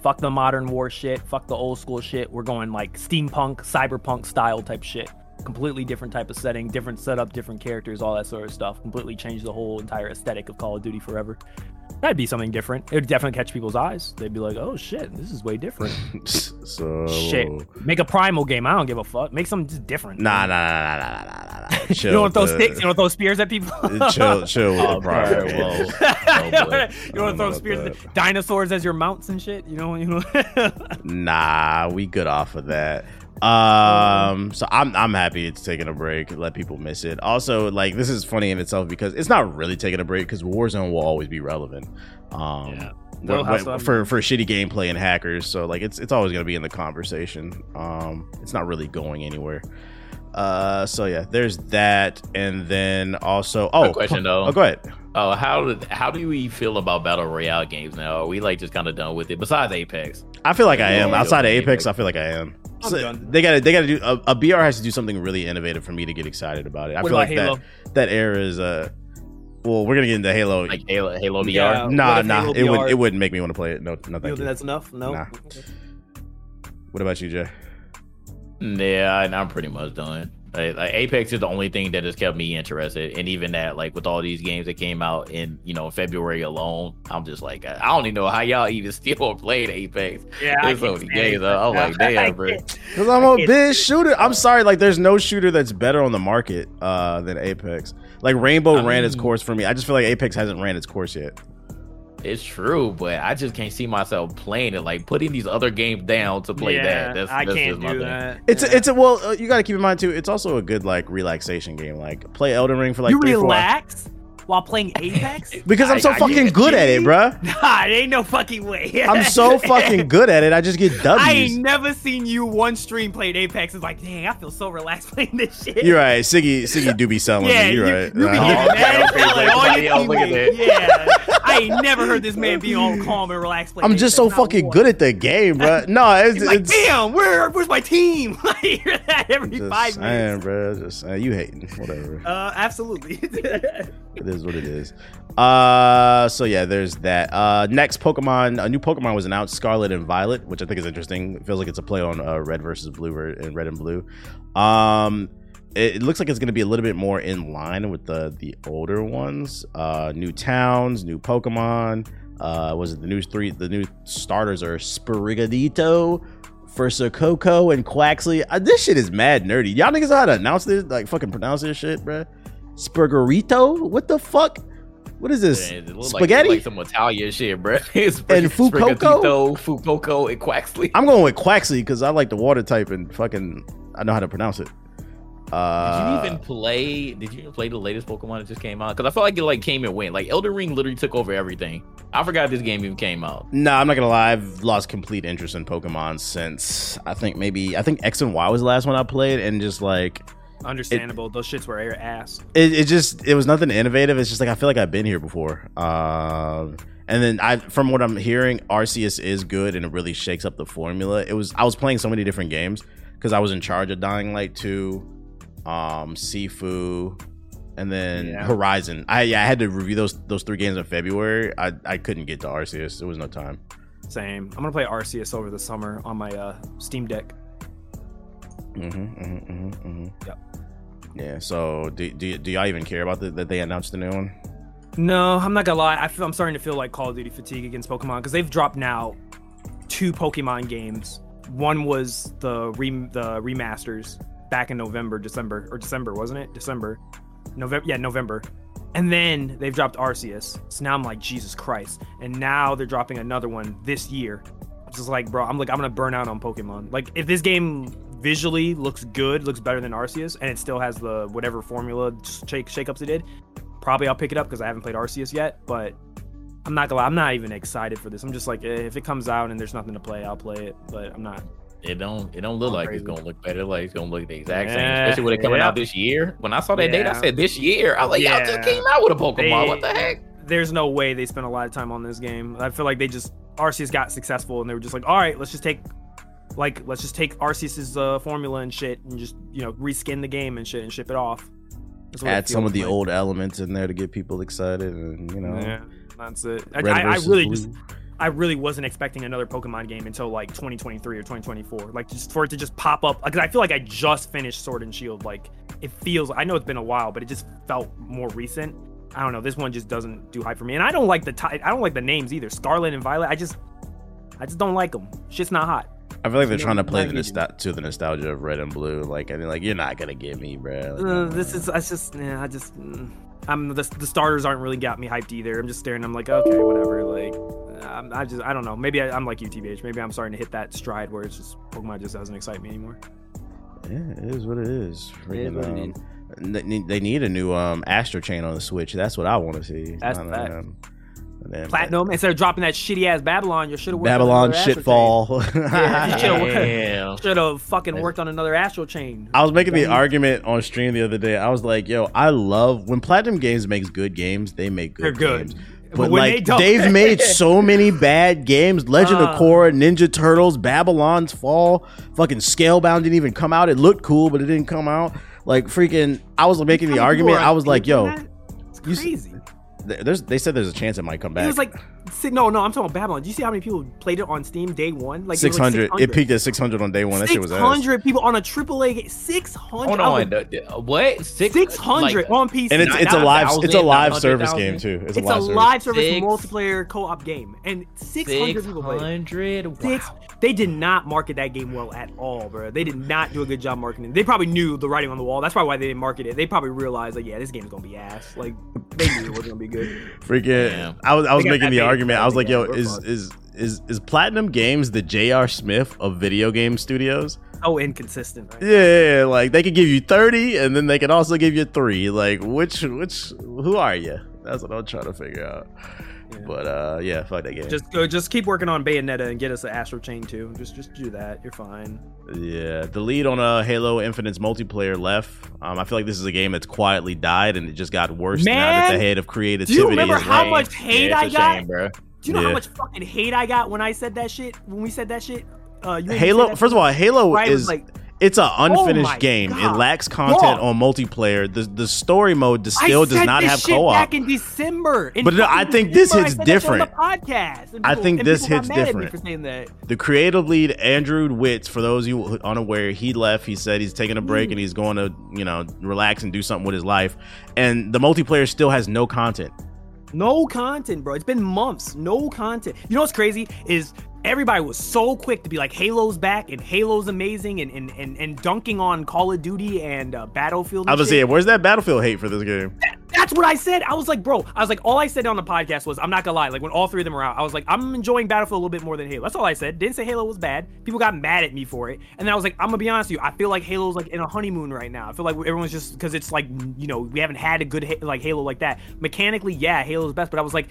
Fuck the modern war shit. Fuck the old school shit. We're going like steampunk, cyberpunk style type shit. Completely different type of setting, different setup, different characters, all that sort of stuff. Completely change the whole entire aesthetic of Call of Duty forever. That'd be something different. It would definitely catch people's eyes. They'd be like, "Oh shit, this is way different." so shit, make a primal game. I don't give a fuck. Make something just different. Nah, nah, nah, nah, nah, nah, nah. nah. You don't throw sticks. You don't throw spears at people. chill, chill. Oh, prior, well, you want to throw spears, at dinosaurs as your mounts and shit. You know, you know. nah, we good off of that. Um, so I'm I'm happy it's taking a break. Let people miss it. Also, like this is funny in itself because it's not really taking a break because Warzone will always be relevant. Um, Yeah. when- They'll have when- some- for for shitty gameplay and hackers. So like it's it's always gonna be in the conversation. Um, it's not really going anywhere. Uh, so yeah, there's that, and then also oh, Quick question, though. Oh, go ahead. Oh, how did how do we feel about battle royale games now? Are we like just kind of done with it? Besides Apex, I feel like I am outside of yeah, Apex. I feel like I am. I'm so done. they gotta they gotta do a, a BR has to do something really innovative for me to get excited about it. I What feel like Halo? that that era is uh well we're gonna get into Halo. Like Halo, Halo VR. Yeah. nah, nah, Halo it would it wouldn't make me want to play it. No, no, thank you. think that's enough? No. Nah. What about you, Jay? Yeah, and I'm pretty much done. Like, like, Apex is the only thing that has kept me interested, and even that, like with all these games that came out in you know February alone, I'm just like, I don't even know how y'all even still played Apex. Yeah, There's so many games. I'm like, damn, bro. Because I'm a bitch shooter. I'm sorry, like there's no shooter that's better on the market uh than Apex. Like Rainbow I ran its course for me. I just feel like Apex hasn't ran its course yet. It's true, but I just can't see myself playing it. Like putting these other games down to play yeah, that. That's, I that's can't just my do thing. that. It's Yeah. a, it's a well, uh, you got to keep in mind too. It's also a good like relaxation game. Like play Elden Ring for like you three, four relax while playing Apex? because I'm so I fucking get- good at it, bruh. nah, it ain't no fucking way. I'm so fucking good at it. I just get W's. I ain't never seen you one stream played Apex. It's like, dang, I feel so relaxed playing this shit. You're right. Siggy, Siggy do be selling Yeah, me. You're you, right. you be getting okay, mad okay, telling all your look at teammates. Yeah, I ain't never heard this man be all calm and relaxed. playing I'm just so fucking good at the game, bro. No, it's, He's like, it's damn, where, where's my team? I hear that every just five saying, minutes. bruh. Just saying. you hating, whatever. Uh, absolutely. It is what it is. Uh, so yeah, there's that. Uh, next Pokemon, a new Pokemon was announced, Scarlet and Violet, which I think is interesting. It feels like it's a play on uh, Red versus Blue and Red and Blue. Um, it, looks like it's going to be a little bit more in line with the the older ones. Uh, new towns, new Pokemon. Uh, was it the new three? The new starters are Sprigatito. Coco and Quaxly. Uh, this shit is mad nerdy. Y'all niggas know how to announce this? Like fucking pronounce this shit, bruh. Spurgerito? What the fuck? What is this? Looks Spaghetti? like, like some Italian shit, bro. It's And Fucoco? Fucoco, and Quaxly. I'm going with Quaxly because I like the water type and fucking I know how to pronounce it. Uh, Did you even play? Did you even play the latest Pokemon that just came out? Because I felt like it like came and went. Like Elden Ring literally took over everything. I forgot this game even came out. Nah, I'm not gonna lie. I've lost complete interest in Pokemon since I think maybe I think X and Y was the last one I played, and just like Understandable. Those shits were air ass. it, it just it was nothing innovative. It's just like I feel like I've been here before. Um, and then I, from what I'm hearing, Arceus is good and it really shakes up the formula. It was I was playing so many different games because I was in charge of Dying Light 2, um, Sifu, and then Yeah. Horizon. I yeah, I had to review those those three games in February. I I couldn't get to Arceus. There was no time. Same. I'm gonna play Arceus over the summer on my uh, Steam Deck. Mm-hmm, mm-hmm, mm-hmm, mm-hmm. Yep. Yeah. So do do, do y'all even care about the, that they announced the new one? No, I'm not gonna lie. I feel, I'm starting to feel like Call of Duty fatigue against Pokemon because they've dropped now two Pokemon games. One was the re, the remasters back in November, December, or December, wasn't it? December, November. Yeah, November. And then they've dropped Arceus. So now I'm like, Jesus Christ. And now they're dropping another one this year. It's just like, bro, I'm like, I'm gonna burn out on Pokemon. Like, if this game visually looks good, looks better than Arceus, and it still has the whatever formula shake shakeups it did, probably I'll pick it up because I haven't played Arceus yet. But I'm not gonna lie, I'm not even excited for this. I'm just like, eh, if it comes out and there's nothing to play, I'll play it. But I'm not. It don't. It don't look like crazy. it's gonna look better. Like it's gonna look the exact same. Yeah, Especially with it coming yeah. out this year. When I saw that date, I said this year. I was like, y'all Yeah. just came out with a Pokemon. They- what the heck? There's no way they spent a lot of time on this game. I feel like they just Arceus got successful and they were just like, all right, let's just take. Like, let's just take Arceus's uh, formula and shit, and just you know reskin the game and shit, and ship it off. That's it Add some of the like. old elements in there to get people excited, and you know. Yeah, that's it. I, I, I really blue. just, I really wasn't expecting another Pokemon game until like 2023 or 2024. Like just for it to just pop up, because I feel like I just finished Sword and Shield. Like it feels, I know it's been a while, but it just felt more recent. I don't know. This one just doesn't do hype for me, and I don't like the ti- I don't like the names either. Scarlet and Violet. I just, I just don't like them. Shit's not hot. I feel like they're trying to play the not nostal- to the nostalgia of red and blue. Like, I mean, like you're not gonna get me, bro. Like, Uh, this is, I just, yeah, I just, mm, I'm the, the starters aren't really got me hyped either. I'm just staring. I'm like, okay, whatever. Like, I'm, I just, I don't know. Maybe I, I'm like UTBH. Maybe I'm starting to hit that stride where it's just Pokemon just doesn't excite me anymore. Yeah, it is what it is. It is what it um, is. they need- they need a new um Astral Chain on the Switch. That's what I want to see. That's Not, fact. um, damn, Platinum instead of dropping that shitty ass Babylon, you should have worked Babylon shitfall. Yeah, you should've worked- Damn. Should have fucking worked on another Astral Chain. I was making the argument on stream the other day. I was like, "Yo, I love when Platinum Games makes good games. They make good. They're good. Games. But like they've made so many bad games. Legend of Uh. Korra, Ninja Turtles, Babylon's Fall, fucking Scalebound didn't even come out. It looked cool, but it didn't come out. Like freaking, I was making the How many people argument. I was like, yo. It's crazy. th- there's. They said there's a chance it might come It back. was like no, no. I'm talking about Babylon. Do you see how many people played it on Steam day one? Like it like hundred. It peaked at six hundred on day one. That shit was ass. 600 people on a AAA game. 600. Hold on, the- the- what? Six, 600 like, on PC. And it's it's a live it's a live service 900,000. game too. It's, It's a live a service. live service Six- multiplayer co-op game, and 600 people played. it. 600. Six. Wow. They did not market that game well at all, bro. They did not do a good job marketing. They probably knew the writing on the wall. That's probably why they didn't market it. They probably realized like, yeah, this game's gonna be ass. Like they knew it wasn't gonna be good. Freaking, Damn. I was I was making the bait. Argument. I was like, yo, is is is is Platinum Games the J.R. Smith of video game studios? Oh, inconsistent. Right? Yeah, yeah, yeah, like they could give you thirty, and then they could also give you three. Like which which who are you? That's what I'm trying to figure out. Yeah. But uh, yeah, fuck that game. Just go, just keep working on Bayonetta and get us an Astral Chain too. Just just do that. You're fine. yeah, the lead on uh, Halo Infinite's multiplayer left. Um, I feel like this is a game that's quietly died, and it just got worse now that the head of creativity. do creativity. you remember is how like- much hate yeah, I got? shame, bro. Do you know Yeah. how much fucking hate I got when I said that shit? When we said that shit? Uh, you made me say Halo? that First of all, Halo Right, is like- it's an unfinished my game. It lacks content on multiplayer. The the story mode still does not this have co-op. back in December. In But no, I think this December, I hits different. The podcast. And I think this hits mad at me different. for saying that. the creative lead Andrew Witts, for those of you unaware, he left. He said he's taking a break Mm. and he's going to you know relax and do something with his life. And the multiplayer still has no content. No content, bro. It's been months. No content. You know what's crazy is everybody was so quick to be like Halo's back and Halo's amazing and and and, and dunking on Call of Duty and uh, Battlefield. I was saying, where's that Battlefield hate for this game? That's what I said. I was like, bro, I was like, all I said on the podcast was, I'm not gonna lie, like when all three of them were out, I was like, I'm enjoying Battlefield a little bit more than Halo. That's all I said. Didn't say Halo was bad. People got mad at me for it, and then I was like, I'm gonna be honest with you, I feel like Halo's like in a honeymoon right now. I feel like everyone's just because it's like, you know, we haven't had a good like Halo like that. Mechanically, yeah, Halo's best, but I was like.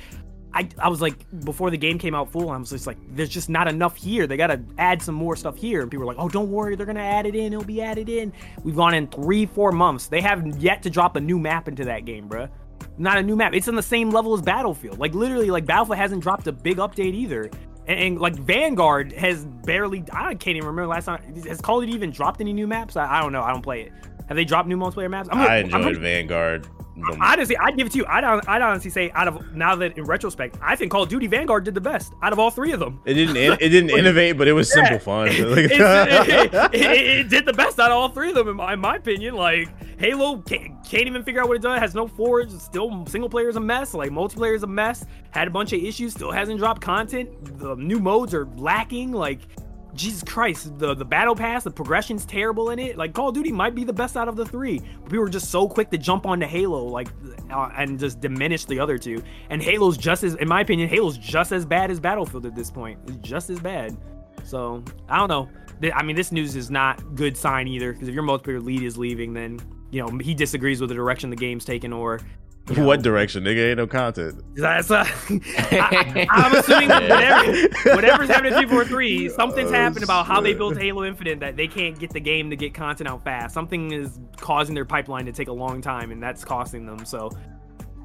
I, I was like before the game came out full I was just like there's just not enough here. They gotta add some more stuff here. And people were like oh don't worry. They're gonna add it in. It'll be added in. We've gone in three four months. They haven't yet to drop a new map into that game bruh. Not a new map. It's on the same level as battlefield. Like literally like battlefield hasn't dropped a big update either. And, and, like vanguard has barely i can't even remember last time. Has call of duty even dropped any new maps? I, I don't know. I don't play it. Have they dropped new multiplayer maps? I'm, I I'm enjoyed pretty- Vanguard. The- Honestly, I'd give it to you. I'd, I'd honestly say, out of now that in retrospect, I think Call of Duty Vanguard did the best out of all three of them. It didn't. It, it didn't innovate, but it was simple fun. It's- it, it- it did the best out of all three of them, in my, in my opinion. Like Halo can't, can't even figure out what it does. Has no forge. Still, single player is a mess. Like multiplayer is a mess. Had a bunch of issues. Still hasn't dropped content. The new modes are lacking. Like. Jesus Christ, the the battle pass, the progression's terrible in it. Like Call of Duty might be the best out of the three. People were just so quick to jump onto Halo, like, uh, and just diminish the other two. And Halo's just as, in my opinion, Halo's just as bad as Battlefield at this point. It's just as bad. So I don't know. I mean, this news is not good sign either. Because if your multiplayer lead is leaving, then you know he disagrees with the direction the game's taken, or what direction? Nigga, ain't no content. that's uh, I, am assuming that whatever, whatever's happening in 343, something's Oh, happened about how they built Halo Infinite that they can't get the game to get content out fast. Something is causing their pipeline to take a long time, and that's costing them. So,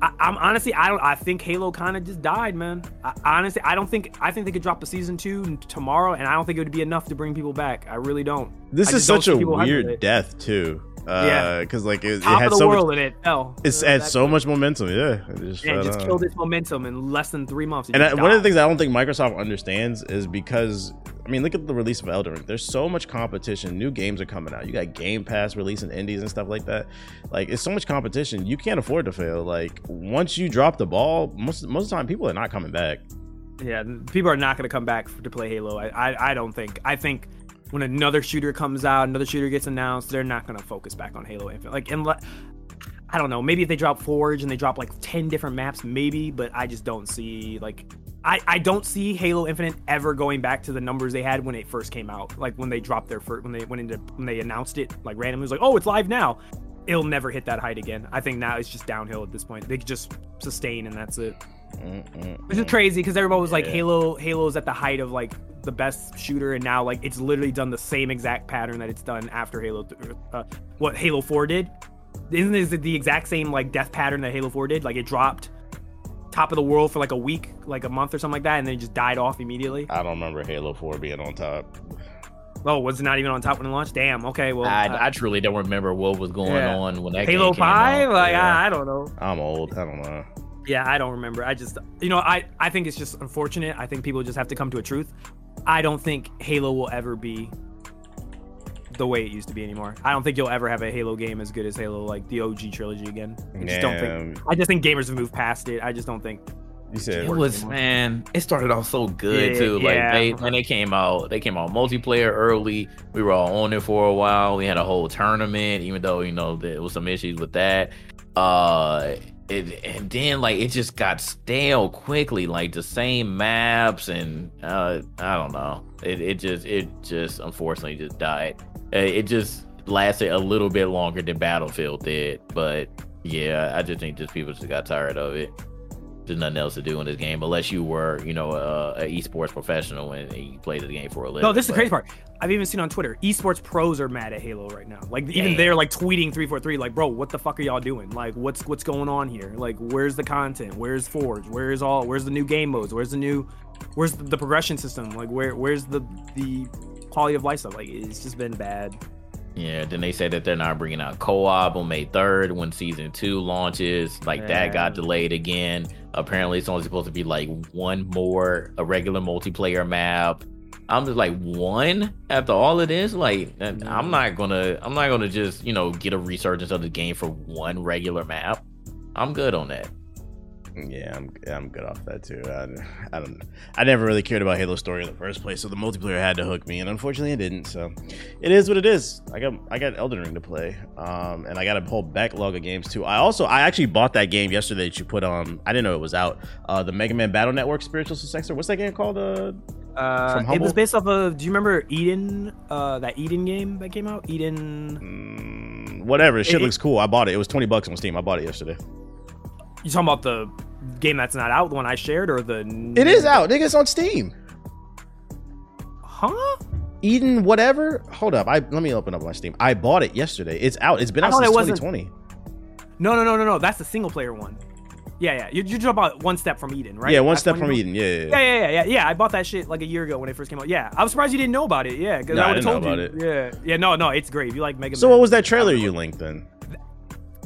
I, I'm honestly, I don't. I think Halo kind of just died, man. I, honestly, I don't think. I think they could drop a season two tomorrow, and I don't think it would be enough to bring people back. I really don't. This I is such a see people hyping weird death too. Uh, Yeah. because like it, it had of the so world, much. and it fell. It's Uh, had so much momentum. Yeah, it just, Yeah, it just killed its momentum in less than three months. And I, one of the things I don't think Microsoft understands is because I mean, look at the release of Elden Ring. There's so much competition. New games are coming out. You got Game Pass releasing indies and stuff like that. Like, it's so much competition. You can't afford to fail. Like, once you drop the ball, most most of the time, people are not coming back. Yeah, people are not going to come back for, to play Halo. I, I I don't think. I think when another shooter comes out, another shooter gets announced, they're not going to focus back on Halo Infinite. Like, unless I don't know, maybe if they drop Forge and they drop like ten different maps, maybe. But I just don't see like. I, I don't see Halo Infinite ever going back to the numbers they had when it first came out. Like when they dropped their first, when they went into when they announced it like randomly, it was like, oh, it's live now. It'll never hit that height again. I think now it's just downhill at this point. They could just sustain and that's it. Mm-mm-mm. Which is crazy because everybody was like Yeah. Halo. Halo's at the height of like the best shooter, and now like it's literally done the same exact pattern that it's done after Halo. th- Uh, what Halo Four did, isn't it the exact same like death pattern that Halo Four did? Like it dropped top of the world for like a week, like a month or something like that, and then it just died off immediately. I don't remember Halo 4 being on top. Oh, was it not even on top when it launched? Damn. Okay. Well, I, uh, I truly don't remember what was going Yeah. on when that Halo came Five. out. Like Yeah. I, I don't know. I'm old. I don't know. Yeah, I don't remember. I just, you know, I I think it's just unfortunate. I think people just have to come to a truth. I don't think Halo will ever be the way it used to be anymore. I don't think you'll ever have a Halo game as good as Halo, like the OG trilogy again. I just don't think. I just think gamers have moved past it. I just don't think. You said It was man. It started off so good Yeah, too. Like yeah. they when they came out, they came out multiplayer early. We were all on it for a while. We had a whole tournament, even though you know there was some issues with that. Uh, it, and then like it just got stale quickly. Like the same maps and uh, I don't know. It it just it just unfortunately just died. Uh, It just lasted a little bit longer than Battlefield did, but yeah, I just think just people just got tired of it there's nothing else to do in this game unless you were, you know, a, a esports professional and you played the game for a living. No, this is the crazy part. I've even seen on Twitter, esports pros are mad at Halo right now. Like even they're like tweeting three four three, like, bro, what the fuck are y'all doing? Like, what's what's going on here? Like, where's the content? Where's Forge? Where's all? Where's the new game modes? Where's the new? Where's the, the progression system? Like, where where's the the quality of life stuff? Like, it's just been bad. Yeah, then they said that they're not bringing out co-op on May 3rd when season two launches. Like that got delayed again. Apparently, it's only supposed to be like one more a regular multiplayer map. I'm just like one after all of this. Like I'm mm. not gonna I'm not gonna just you know get a resurgence of the game for one regular map. I'm good on that. Yeah, I'm I'm good off that too. I, I don't. I never really cared about Halo story in the first place, so the multiplayer had to hook me, and unfortunately, it didn't. So, it is what it is. I got I got Elden Ring to play, um, and I got a whole backlog of games too. I also I actually bought that game yesterday that you put on. I didn't know it was out. Uh, the Mega Man Battle Network spiritual successor. What's that game called? Uh, Uh, it was based off of. Do you remember Eden? Uh, that Eden game that came out. Eden. mm, whatever. The shit It- looks cool. I bought it. It was twenty bucks on Steam. I bought it yesterday. You talking about the game that's not out, the one I shared, or the? It is out, nigga. It's on Steam. Huh? Eden, whatever. Hold up. I let me open up my Steam. I bought it yesterday. It's out. It's been out since it 2020. No, no, no, no, no. That's the single player one. Yeah, yeah. You're, you're talking about one step from Eden, right? Yeah, one That's step from Eden. Yeah, yeah, yeah. Yeah, yeah, yeah, yeah. I bought that shit like a year ago when it first came out. Yeah, I was surprised you didn't know about it. Yeah, because No, I would have told you. Yeah, yeah. No, no, it's great. If you like Mega So Man. what was that trailer you linked then?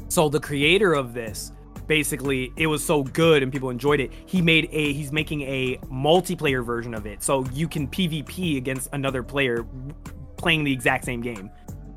So the creator of this, basically, it was so good and people enjoyed it. He made a. He's making a multiplayer version of it, so you can PvP against another player playing the exact same game,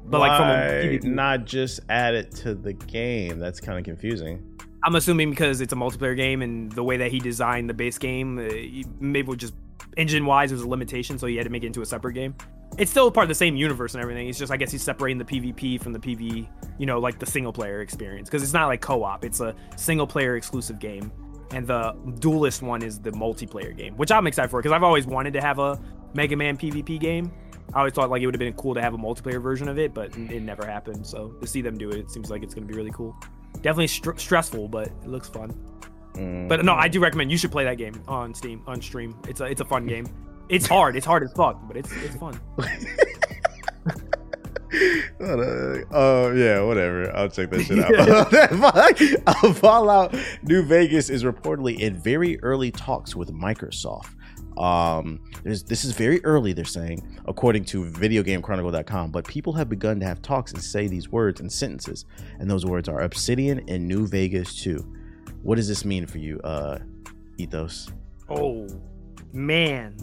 but like from a Why PvP. not just add it to the game? That's kind of confusing. I'm assuming because it's a multiplayer game and the way that he designed the base game, uh, maybe it just engine wise, it was a limitation, so he had to make it into a separate game. It's still part of the same universe and everything. It's just, I guess, he's separating the PvP from the PV, you know, like the single player experience because it's not like co op. It's a single player exclusive game, and the duelist one is the multiplayer game, which I'm excited for because I've always wanted to have a Mega Man PvP game. I always thought like it would have been cool to have a multiplayer version of it, but it never happened. So to see them do it, it seems like it's going to be really cool. Definitely str- stressful, but it looks fun. Mm. But no, I do recommend you should play that game on Steam on stream. It's a it's a fun game. It's hard. It's hard as fuck, but it's it's fun. Oh yeah, whatever. I'll check that shit out. Uh, Fallout New Vegas is reportedly in very early talks with Microsoft. Um, there's this is very early. They're saying, according to VideoGameChronicle.com, but people have begun to have talks and say these words and sentences, and those words are Obsidian and New Vegas 2. What does this mean for you, uh, Ethos? Oh man,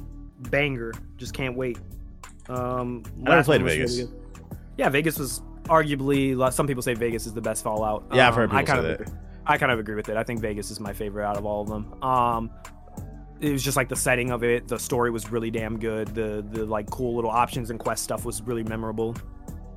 banger! Just can't wait. Um, I never played Vegas. really. Yeah, Vegas was arguably. Some people say Vegas is the best Fallout. Yeah, I've heard Um, I people kind say of that. agree. I kind of agree with it. I think Vegas is my favorite out of all of them. Um, it was just like the setting of it. The story was really damn good. The the like cool little options and quest stuff was really memorable.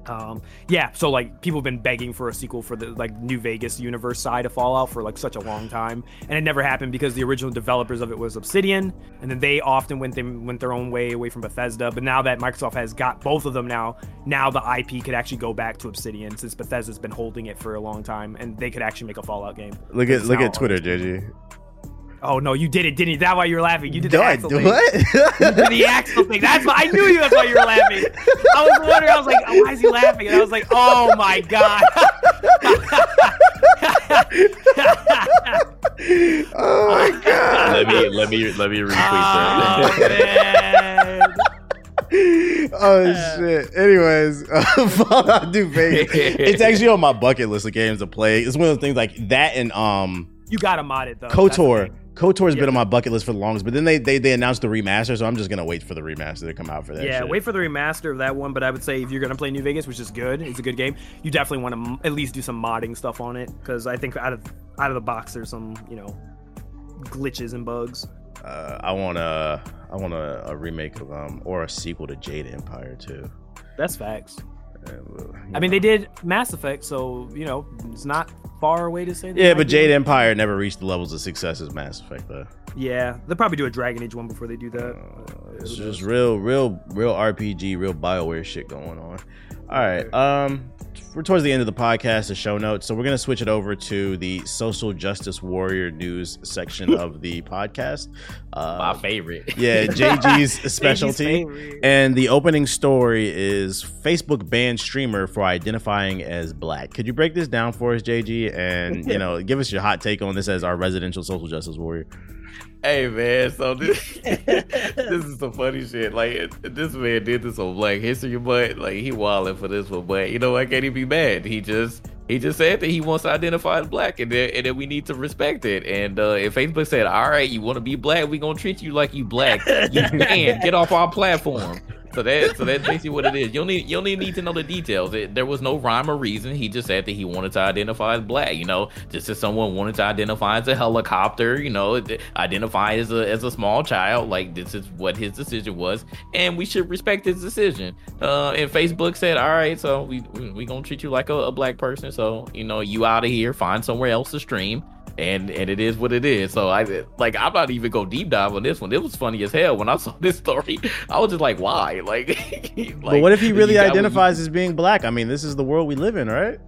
Um, yeah, so like people have been begging for a sequel for the like New Vegas universe side of Fallout for like such a long time, and it never happened because the original developers of it was Obsidian, and then they often went them went their own way away from Bethesda. But now that Microsoft has got both of them now, now the IP could actually go back to Obsidian since Bethesda's been holding it for a long time, and they could actually make a Fallout game. Look at look at Twitter, JG. Oh no, you did it, didn't you? That's why you were laughing. You did the Do I Axel do thing. what? You did the Axel thing. That's why I knew you. That's why you were laughing. I was wondering. I was like, oh, why is he laughing? And I was like, oh my god. oh my god. let me let me let me retweet Oh, that. man. oh shit. Anyways, uh, Fallout New Vegas. It's actually on my bucket list of games to play. It's one of those things like that and um You gotta mod it though. That's KOTOR. KOTOR's been on my bucket list for the longest, but then they, they they announced the remaster, so I'm just gonna wait for the remaster to come out for that. Yeah, shit. wait for the remaster of that one. But I would say if you're gonna play New Vegas, which is good, it's a good game. You definitely want to m- at least do some modding stuff on it because I think out of out of the box there's some you know glitches and bugs. Uh, I want a I want a, a remake of um or a sequel to Jade Empire too. That's facts. Uh, I mean, they did Mass Effect, so you know it's not far away to say. they Yeah, but Jade. Empire never reached the levels of success as Mass Effect though. Yeah, they'll probably do a Dragon Age one before they do that. Uh, it's just real, real, real RPG, real Bioware shit going on. All right, um, we're towards the end of the podcast, the show notes, so we're gonna switch it over to the social justice warrior news section of the podcast. Uh, My favorite. yeah, JG's specialty. favorite. And the opening story is Facebook banned streamer for identifying as black. Could you break this down for us, JG, and you know, give us your hot take on this as our residential social justice warrior? Hey man, so this this is some funny shit. Like this man did this on Black History Month. Like he wilding for this one, but you know I can't even be mad. He just he just said that he wants to identify as black, and then and then we need to respect it. And uh, if Facebook said, "All right, you want to be black, we gonna treat you like you black," you can get off our platform. So that so that's basically what it is. You don't need you don't need to know the details. It, there was no rhyme or reason. He just said that he wanted to identify as black. You know, just as someone wanted to identify as a helicopter. You know, identify as a as a small child. Like this is what his decision was, and we should respect his decision. Uh, and Facebook said, all right, so we we, we gonna treat you like a, a black person. So you know, you out of here, find somewhere else to stream and and it is what it is. So I like I'm not even go deep dive on this one. It was funny as hell when I saw this story. I was just like, why? Like, like but what if he really you got you- identifies as being black? I mean, this is the world we live in, right?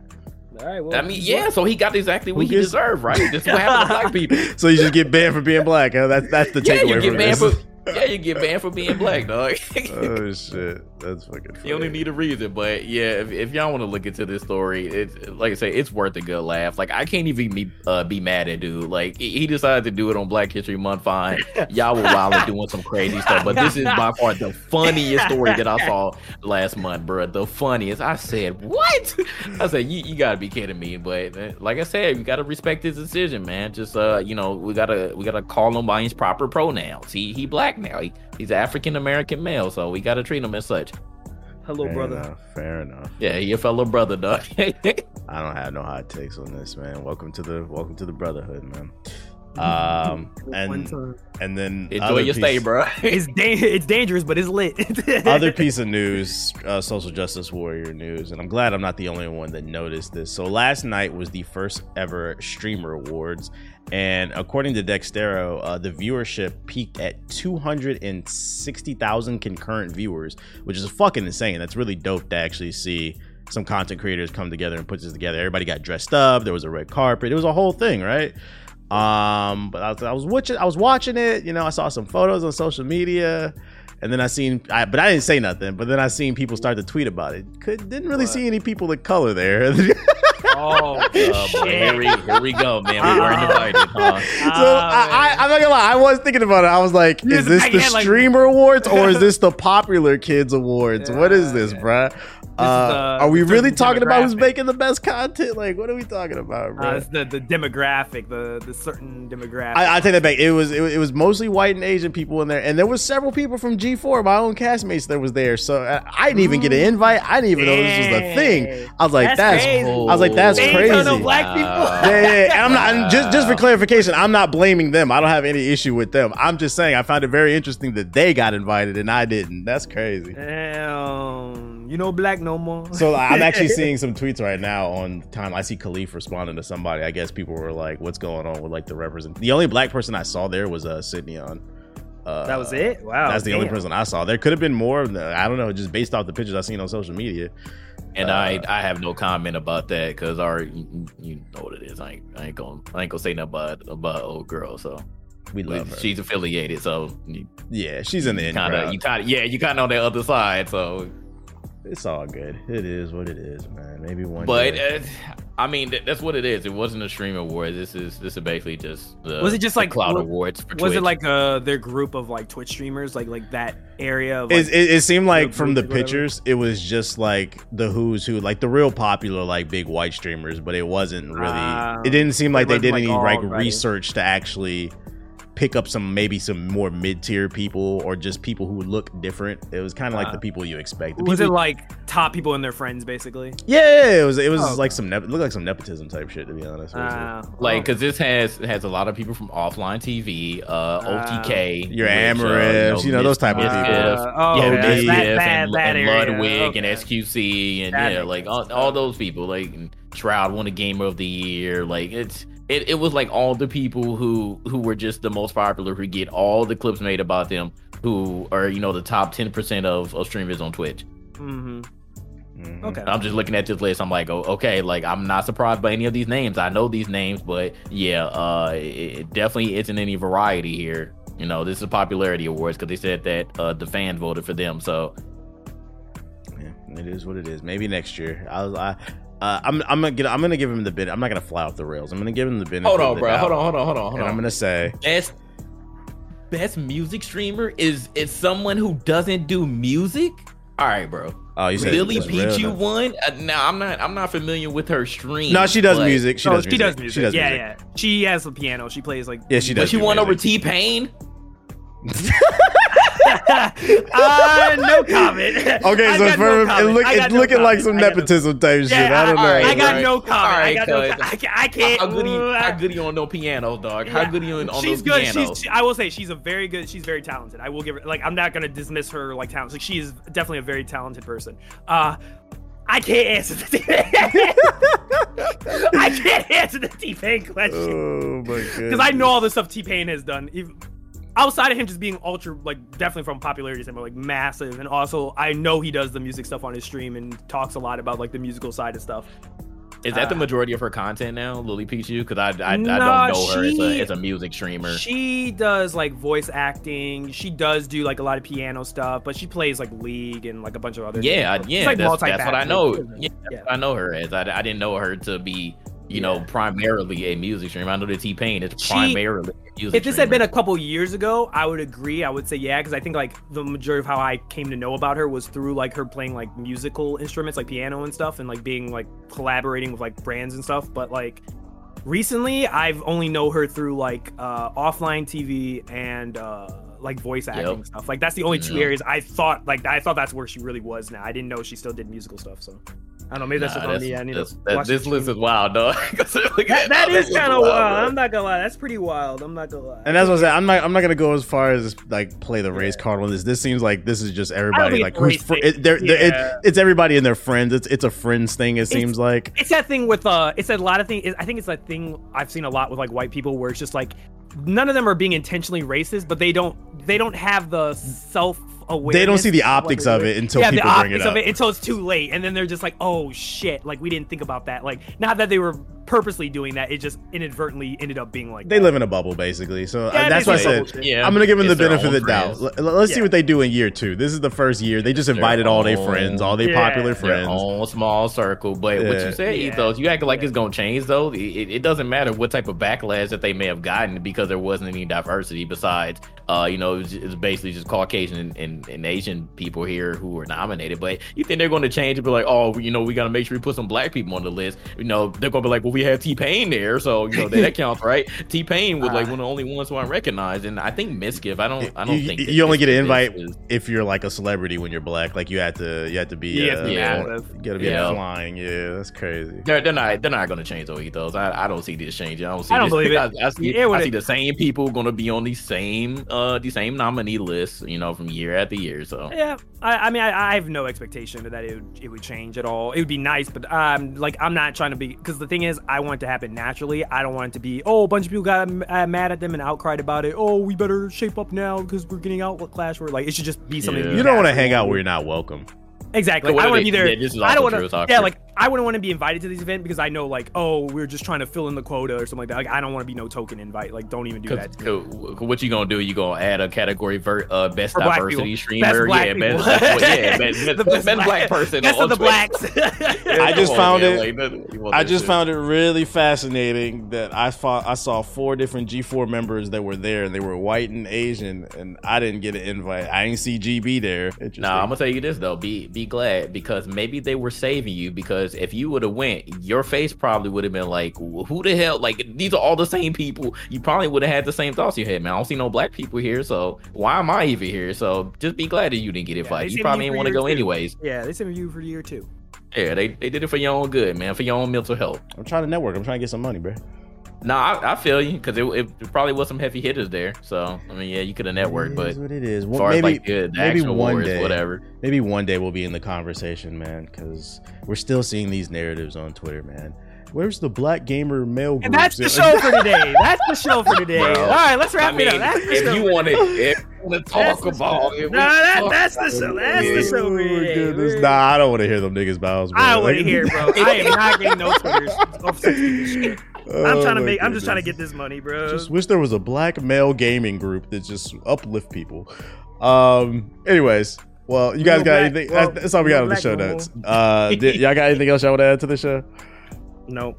All right, well, I mean, yeah. So he got exactly what Who he gives- deserved, right? This is what happened to black people. So you just get banned for being black. Huh? That's that's the Yeah, takeaway you get from banned this. for yeah, you get banned for being black, dog. oh shit, that's fucking. Funny. You only need a reason, but yeah, if, if y'all want to look into this story, it's like I say, it's worth a good laugh. Like I can't even be uh, be mad at dude. Like he he decided to do it on Black History Month. Fine, y'all were wild doing some crazy stuff, but this is by far the funniest story that I saw last month, bro. The funniest. I said, what? I said, you, you gotta be kidding me. But uh, like I said, we gotta respect his decision, man. Just uh, you know, we gotta we gotta call him by his proper pronouns. He he black now. He, he's African American male, so we gotta treat him as such. hello, Fair brother. Enough, fair enough. Yeah, he a fellow brother, dog. I don't have no hot takes on this, man. Welcome to the welcome to the brotherhood, man. Um, and and then Enjoy your piece- stay, bro. It's da- it's dangerous, but it's lit. other piece of news, uh, social justice warrior news, and I'm glad I'm not the only one that noticed this. So last night was the first ever streamer awards, and according to Dexerto, uh, the viewership peaked at 260,000 concurrent viewers, which is fucking insane. That's really dope to actually see some content creators come together and put this together. Everybody got dressed up. There was a red carpet. It was a whole thing, right? Um, but I was, I was watching, I was watching it. You know, I saw some photos on social media, and then I seen, I, but I didn't say nothing. But then I seen people start to tweet about it. Could didn't really What? see any people of color there. oh, Uh, here, we, here we go, man. We weren't invited, huh? So Ah, I, I, I'm not gonna lie, I was thinking about it. I was like, is this the in, like- streamer awards or is this the popular kids awards? what is this, Yeah. bruh? This is Uh, the- are we really talking about who's making the best content? Like, what are we talking about, bro? Uh, it's the the demographic, the the certain demographic. I, I take that back. It was it, was- it was mostly white and Asian people in there, and there was several people from G4, my own castmates, that was there. So I, I didn't even get an invite. I didn't even know this was the thing. I was like, That's that's, crazy. I was like, that's They crazy. turn no black people. yeah, yeah, yeah. And I'm not and just just for clarification. I'm not blaming them. I don't have any issue with them. I'm just saying I found it very interesting that they got invited and I didn't. That's crazy. Damn, you know black no more. So I'm actually seeing some tweets right now on time. I see Khalif responding to somebody. I guess people were like, "What's going on with like the represent?" The only black person I saw there was uh, Sydeon. Uh, that was it. Wow, That's the only person I saw. There could have been more. I don't know, just based off the pictures I've seen on social media. And Uh, I I have no comment about that because our you, you know what it is. I ain't, I ain't gonna I ain't gonna say nothing about about old girl. So We we- love her. she's affiliated. So you yeah, she's in the in kind of you kind of yeah you kind of on the other side. So it's all good. It is what it is, man. Maybe one. But day. uh, I mean, th- that's what it is. It wasn't a stream award. This is this is basically just the Was it just the like- cloud wa- awards for Was Twitch. it like uh their group of like Twitch streamers, like like that area? Of, It, like, it, it seemed like from the group or whatever? pictures, it was just like the who's who, like the real popular, like big white streamers, but it wasn't really. Ah. it didn't seem like It they did like, any all like invited. research to actually pick up some maybe some more mid tier people or just people who would look different. It was kind of like Ah. the people you expect. The was it like top people and their friends, basically? yeah, yeah, yeah, it was. It was Oh, like some nep- looked like some nepotism type shit to be honest. with. Uh, like because this has has a lot of people from offline TV, uh, OTK, Your which, uh, Amarifs, you know, those type of people. Uh, oh, yeah, okay. Mizkif That- that- and, that and Ludwig okay. and xQc and That yeah, like all, all those people. Like and Shroud won a Gamer of the Year. Like it's it, it was like all the people who who were just the most popular who get all the clips made about them who are you know the top ten percent of, of streamers on Twitch. hmm Mhm. Okay. I'm just looking at this list. I'm like, oh, okay, like I'm not surprised by any of these names. I know these names, but yeah, uh, it, it definitely isn't any variety here. You know, this is popularity awards because they said that uh, the fans voted for them. So Yeah, it is what it is. Maybe next year. I was. I, uh, I'm. I'm gonna. Get, I'm gonna give him the bit. I'm not gonna fly off the rails. I'm gonna give him the benefit. hold on, bro. doubt. Hold on, hold on, hold on, hold And on. I'm gonna say. best best music streamer is is someone who doesn't do music. All right, bro. Oh, you said Lily it's real Peachy enough. won. Uh, now I'm not. I'm not familiar with her stream. No, she does but- music. She oh, does. she music. does music. She does yeah, music. yeah. yeah. She has the piano. She plays like. Yeah, she But does. she do won over. T Pain. Uh, no comment. Okay, so got no for, it comment. look, I it's no looking like some I no- nepotism type shit. Yeah, I don't know. I- I got Alright, no comment. I got no. I can't. I can't. How good are you? How good are you on no piano, dog? How yeah. good are you on she's those good. pianos? She's. She, I will say she's a very good. She's very talented. I will give her. Like I'm not gonna dismiss her like talent. Like she is definitely a very talented person. Uh, I can't answer the. I can't answer the T Pain question Oh my god. because I know all the stuff T Pain has done. Even, outside of him just being ultra, like definitely from popularity standpoint, like massive, and also I know he does the music stuff on his stream and talks a lot about like the musical side of stuff. Is that the uh, majority of her content now, Lily Pichu? Because I, I, I Nah, don't know her as a, as a music streamer. She does like voice acting. She does do like a lot of piano stuff, but she plays like League and like a bunch of other. yeah, things. yeah, It's, like, that's, that's what I know. Yeah, Yeah. what I know her as. I, I didn't know her to be, you know, primarily a music stream. I know that T Pain is She- primarily a music If this had been a couple years ago, I would agree. I would say yeah, because I think like the majority of how I came to know about her was through like her playing like musical instruments, like piano and stuff, and like being like collaborating with like brands and stuff. But like recently, I've only know her through like uh, offline TV and uh, like voice acting Yep. stuff. Like that's the only two Yep. areas I thought like I thought that's where she really was. Now I didn't know she still did musical stuff. So I don't know. Maybe that's Nah, just on me. I need that's- to that- watch this the list is wild, dog. That, that is kind of wild. I'm not gonna lie. That's pretty wild. I'm not gonna lie. And that's what I'm saying. I'm not. I'm not gonna go as far as like play the race card on this. This seems like this is just everybody like it's who's race fr- it, they're, they're- it, it's everybody and their friends. It's it's a friends thing. It seems like it's that thing with uh it's a lot of things i think it's a thing i've seen a lot with like white people where it's just like none of them are being intentionally racist but they don't they don't have the self awareness they don't see the optics of it until yeah, people the bring it optics up. of it until it's too late and then they're just like oh shit. Like we didn't think about that. Like not that they were purposely doing that it just inadvertently ended up being like They that. live in a bubble basically. So Yeah, uh, that's why I said yeah. I'm gonna give them the it's their benefit of the doubt. friends. L- Let's see what they do in year two. This is the first year. They just Their invited all their friends, all their Yeah. popular Their friends. own small circle, but what you say, Yeah. Ethos, you acting like Yeah. it's gonna change though. It, it- it doesn't matter what type of backlash that they may have gotten because there wasn't any diversity besides, uh, you know, it's, it's basically just Caucasian and, and, and Asian people here who were nominated. But you think they're going to change and be like, oh, you know, we got to make sure we put some black people on the list. You know, they're going to be like, well, we had T Pain there, so you know that, that counts, right? T Pain was like Uh. one of the only ones who I recognized, and I think Mizkif. I don't, I don't You- think you only get an invite is- is- if you're like a celebrity when you're black. Like you have to, you have to be, You have uh, Yeah. you gotta be Yeah. flying. Yeah, that's crazy. They're, they're not they're not gonna change those ethos. I, I don't see this changing. I don't see. I don't this- believe it. I, I see, It would- I see the same people gonna be on the same uh the same nominee list. You know, from year after year. So Yeah, I, I mean, I, I have no expectation that it would, it would change at all. It would be nice, but um, like I'm not trying to be because the thing is, I want it to happen naturally. I don't want it to be oh, a bunch of people got uh, mad at them and outcried about it. Oh, we better shape up now because we're getting outclassed. We're like, it should just be something. Yeah. You don't want to hang out where you're not welcome. Exactly. So what I want to be there. yeah, this is I don't also want true, to. Yeah, like I wouldn't want to be invited to this event because I know like, oh, we're just trying to fill in the quota or something like that. Like, I don't want to be no token invite. Like, don't even do that. to me. what you gonna do? You gonna add a category ver- uh, best For diversity people. streamer? Best black yeah, best, best, yeah, best, The best, best black person. Best of the blacks. Yeah, I just come on, found it- like, nothing- you want I just shit. found it really fascinating that I fought, I saw four different G4 members that were there, and they were white and Asian, and I didn't get an invite. I didn't see GB there. Interesting. Nah, I'm gonna tell you this though. Be be glad because maybe they were saving you because if you would have went, your face probably would have been like, "Who the hell? Like these are all the same people." You probably would have had the same thoughts in your head, man. I don't see no black people here, so why am I even here? So just be glad that you didn't get invited. they you probably you didn't want to go two. anyways. yeah, they sent you for year two. Yeah, they, they did it for your own good, man, for your own mental health. I'm trying to network. I'm trying to get some money, bro. Nah, I, I feel you because it, it probably was some heavy hitters there. So I mean, yeah, you could have networked, It but is what it is. as Well, far maybe like the, the maybe one wars, day. whatever. maybe one day we'll be in the conversation, man, because we're still seeing these narratives on Twitter, man. Where's the black gamer male group? And that's the show for today. That's the show for today. Bro. All right, let's wrap I mean, it up. That's the if show you want to, today. if you want to talk about, show. if we No, that- that's the show. it, That's the show. Oh for goodness. Nah, I don't want to hear them niggas bows, bro. I don't want Like- to hear, bro. I am not getting no Twitters. off some stupid shit. I'm Oh trying to my make. I'm just trying to get this money, bro. Just wish there was a black male gaming group that just uplift people. Um. Anyways, well, you We guys go got black- anything? well, that's, that's all we we got on the show no notes. Uh, did, y'all got anything else y'all want to add to the show? no.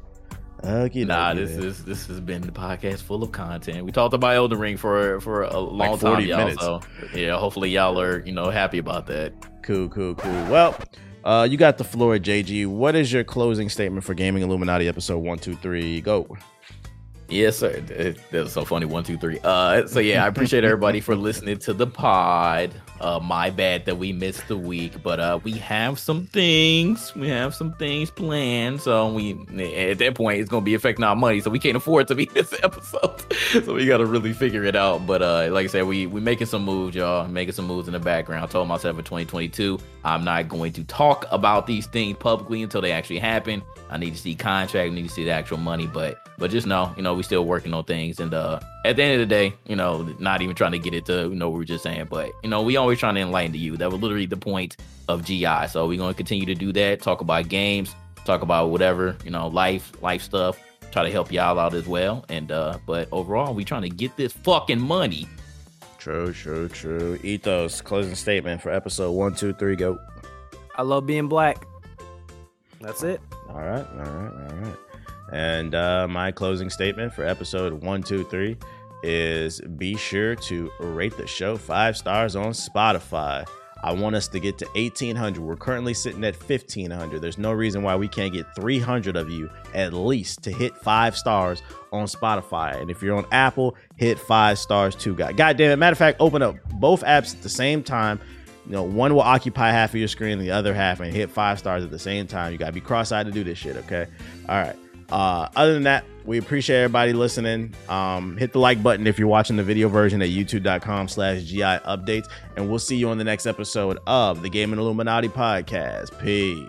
Okay, Nah, this is this has been the podcast full of content. We talked about Elden Ring for for a long time, 40 y'all. minutes. So yeah, hopefully y'all are you know happy about that. cool, cool, cool. Well, uh, you got the floor, JG. What is your closing statement for Gaming Illuminaty episode one, two, three? Go. Yes, sir. That that was so funny. One, two, three. Uh, so yeah, I appreciate everybody for listening to the pod. Uh, my bad that we missed the week, but uh, we have some things. We have some things planned. So we at that point it's gonna be affecting our money, so we can't afford to be this episode. so we gotta really figure it out. But uh, like I said, we we making some moves, y'all. Making some moves in the background. I told myself in 2022, I'm not going to talk about these things publicly until they actually happen. I need to see contract, I need to see the actual money, but but just know, you know, we still working on things, and uh, at the end of the day, you know, not even trying to get it to you know what we are just saying, but you know, we always trying to enlighten to you. That was literally the point of GI. So we're gonna continue to do that. Talk about games, talk about whatever you know, life, life stuff. Try to help y'all out as well, and uh, but overall, we trying to get this fucking money. True, true, true. Ethos closing statement for episode one, two, three. Go. I love being black. That's it. All right, all right, all right. And uh, my closing statement for episode one, two, three is be sure to rate the show five stars on Spotify. I want us to get to 1,800. We're currently sitting at 1,500. There's no reason why we can't get 300 of you at least to hit five stars on Spotify. And if you're on Apple, hit five stars too, God. God damn it. Matter of fact, open up both apps at the same time. You know, one will occupy half of your screen, the other half, and hit five stars at the same time. You gotta be cross-eyed to do this shit, okay? All right. Uh, other than that, we appreciate everybody listening. Um, hit the like button if you're watching the video version at youtube.com slash GI updates. And we'll see you on the next episode of the Gaming Illuminaty podcast. Peace.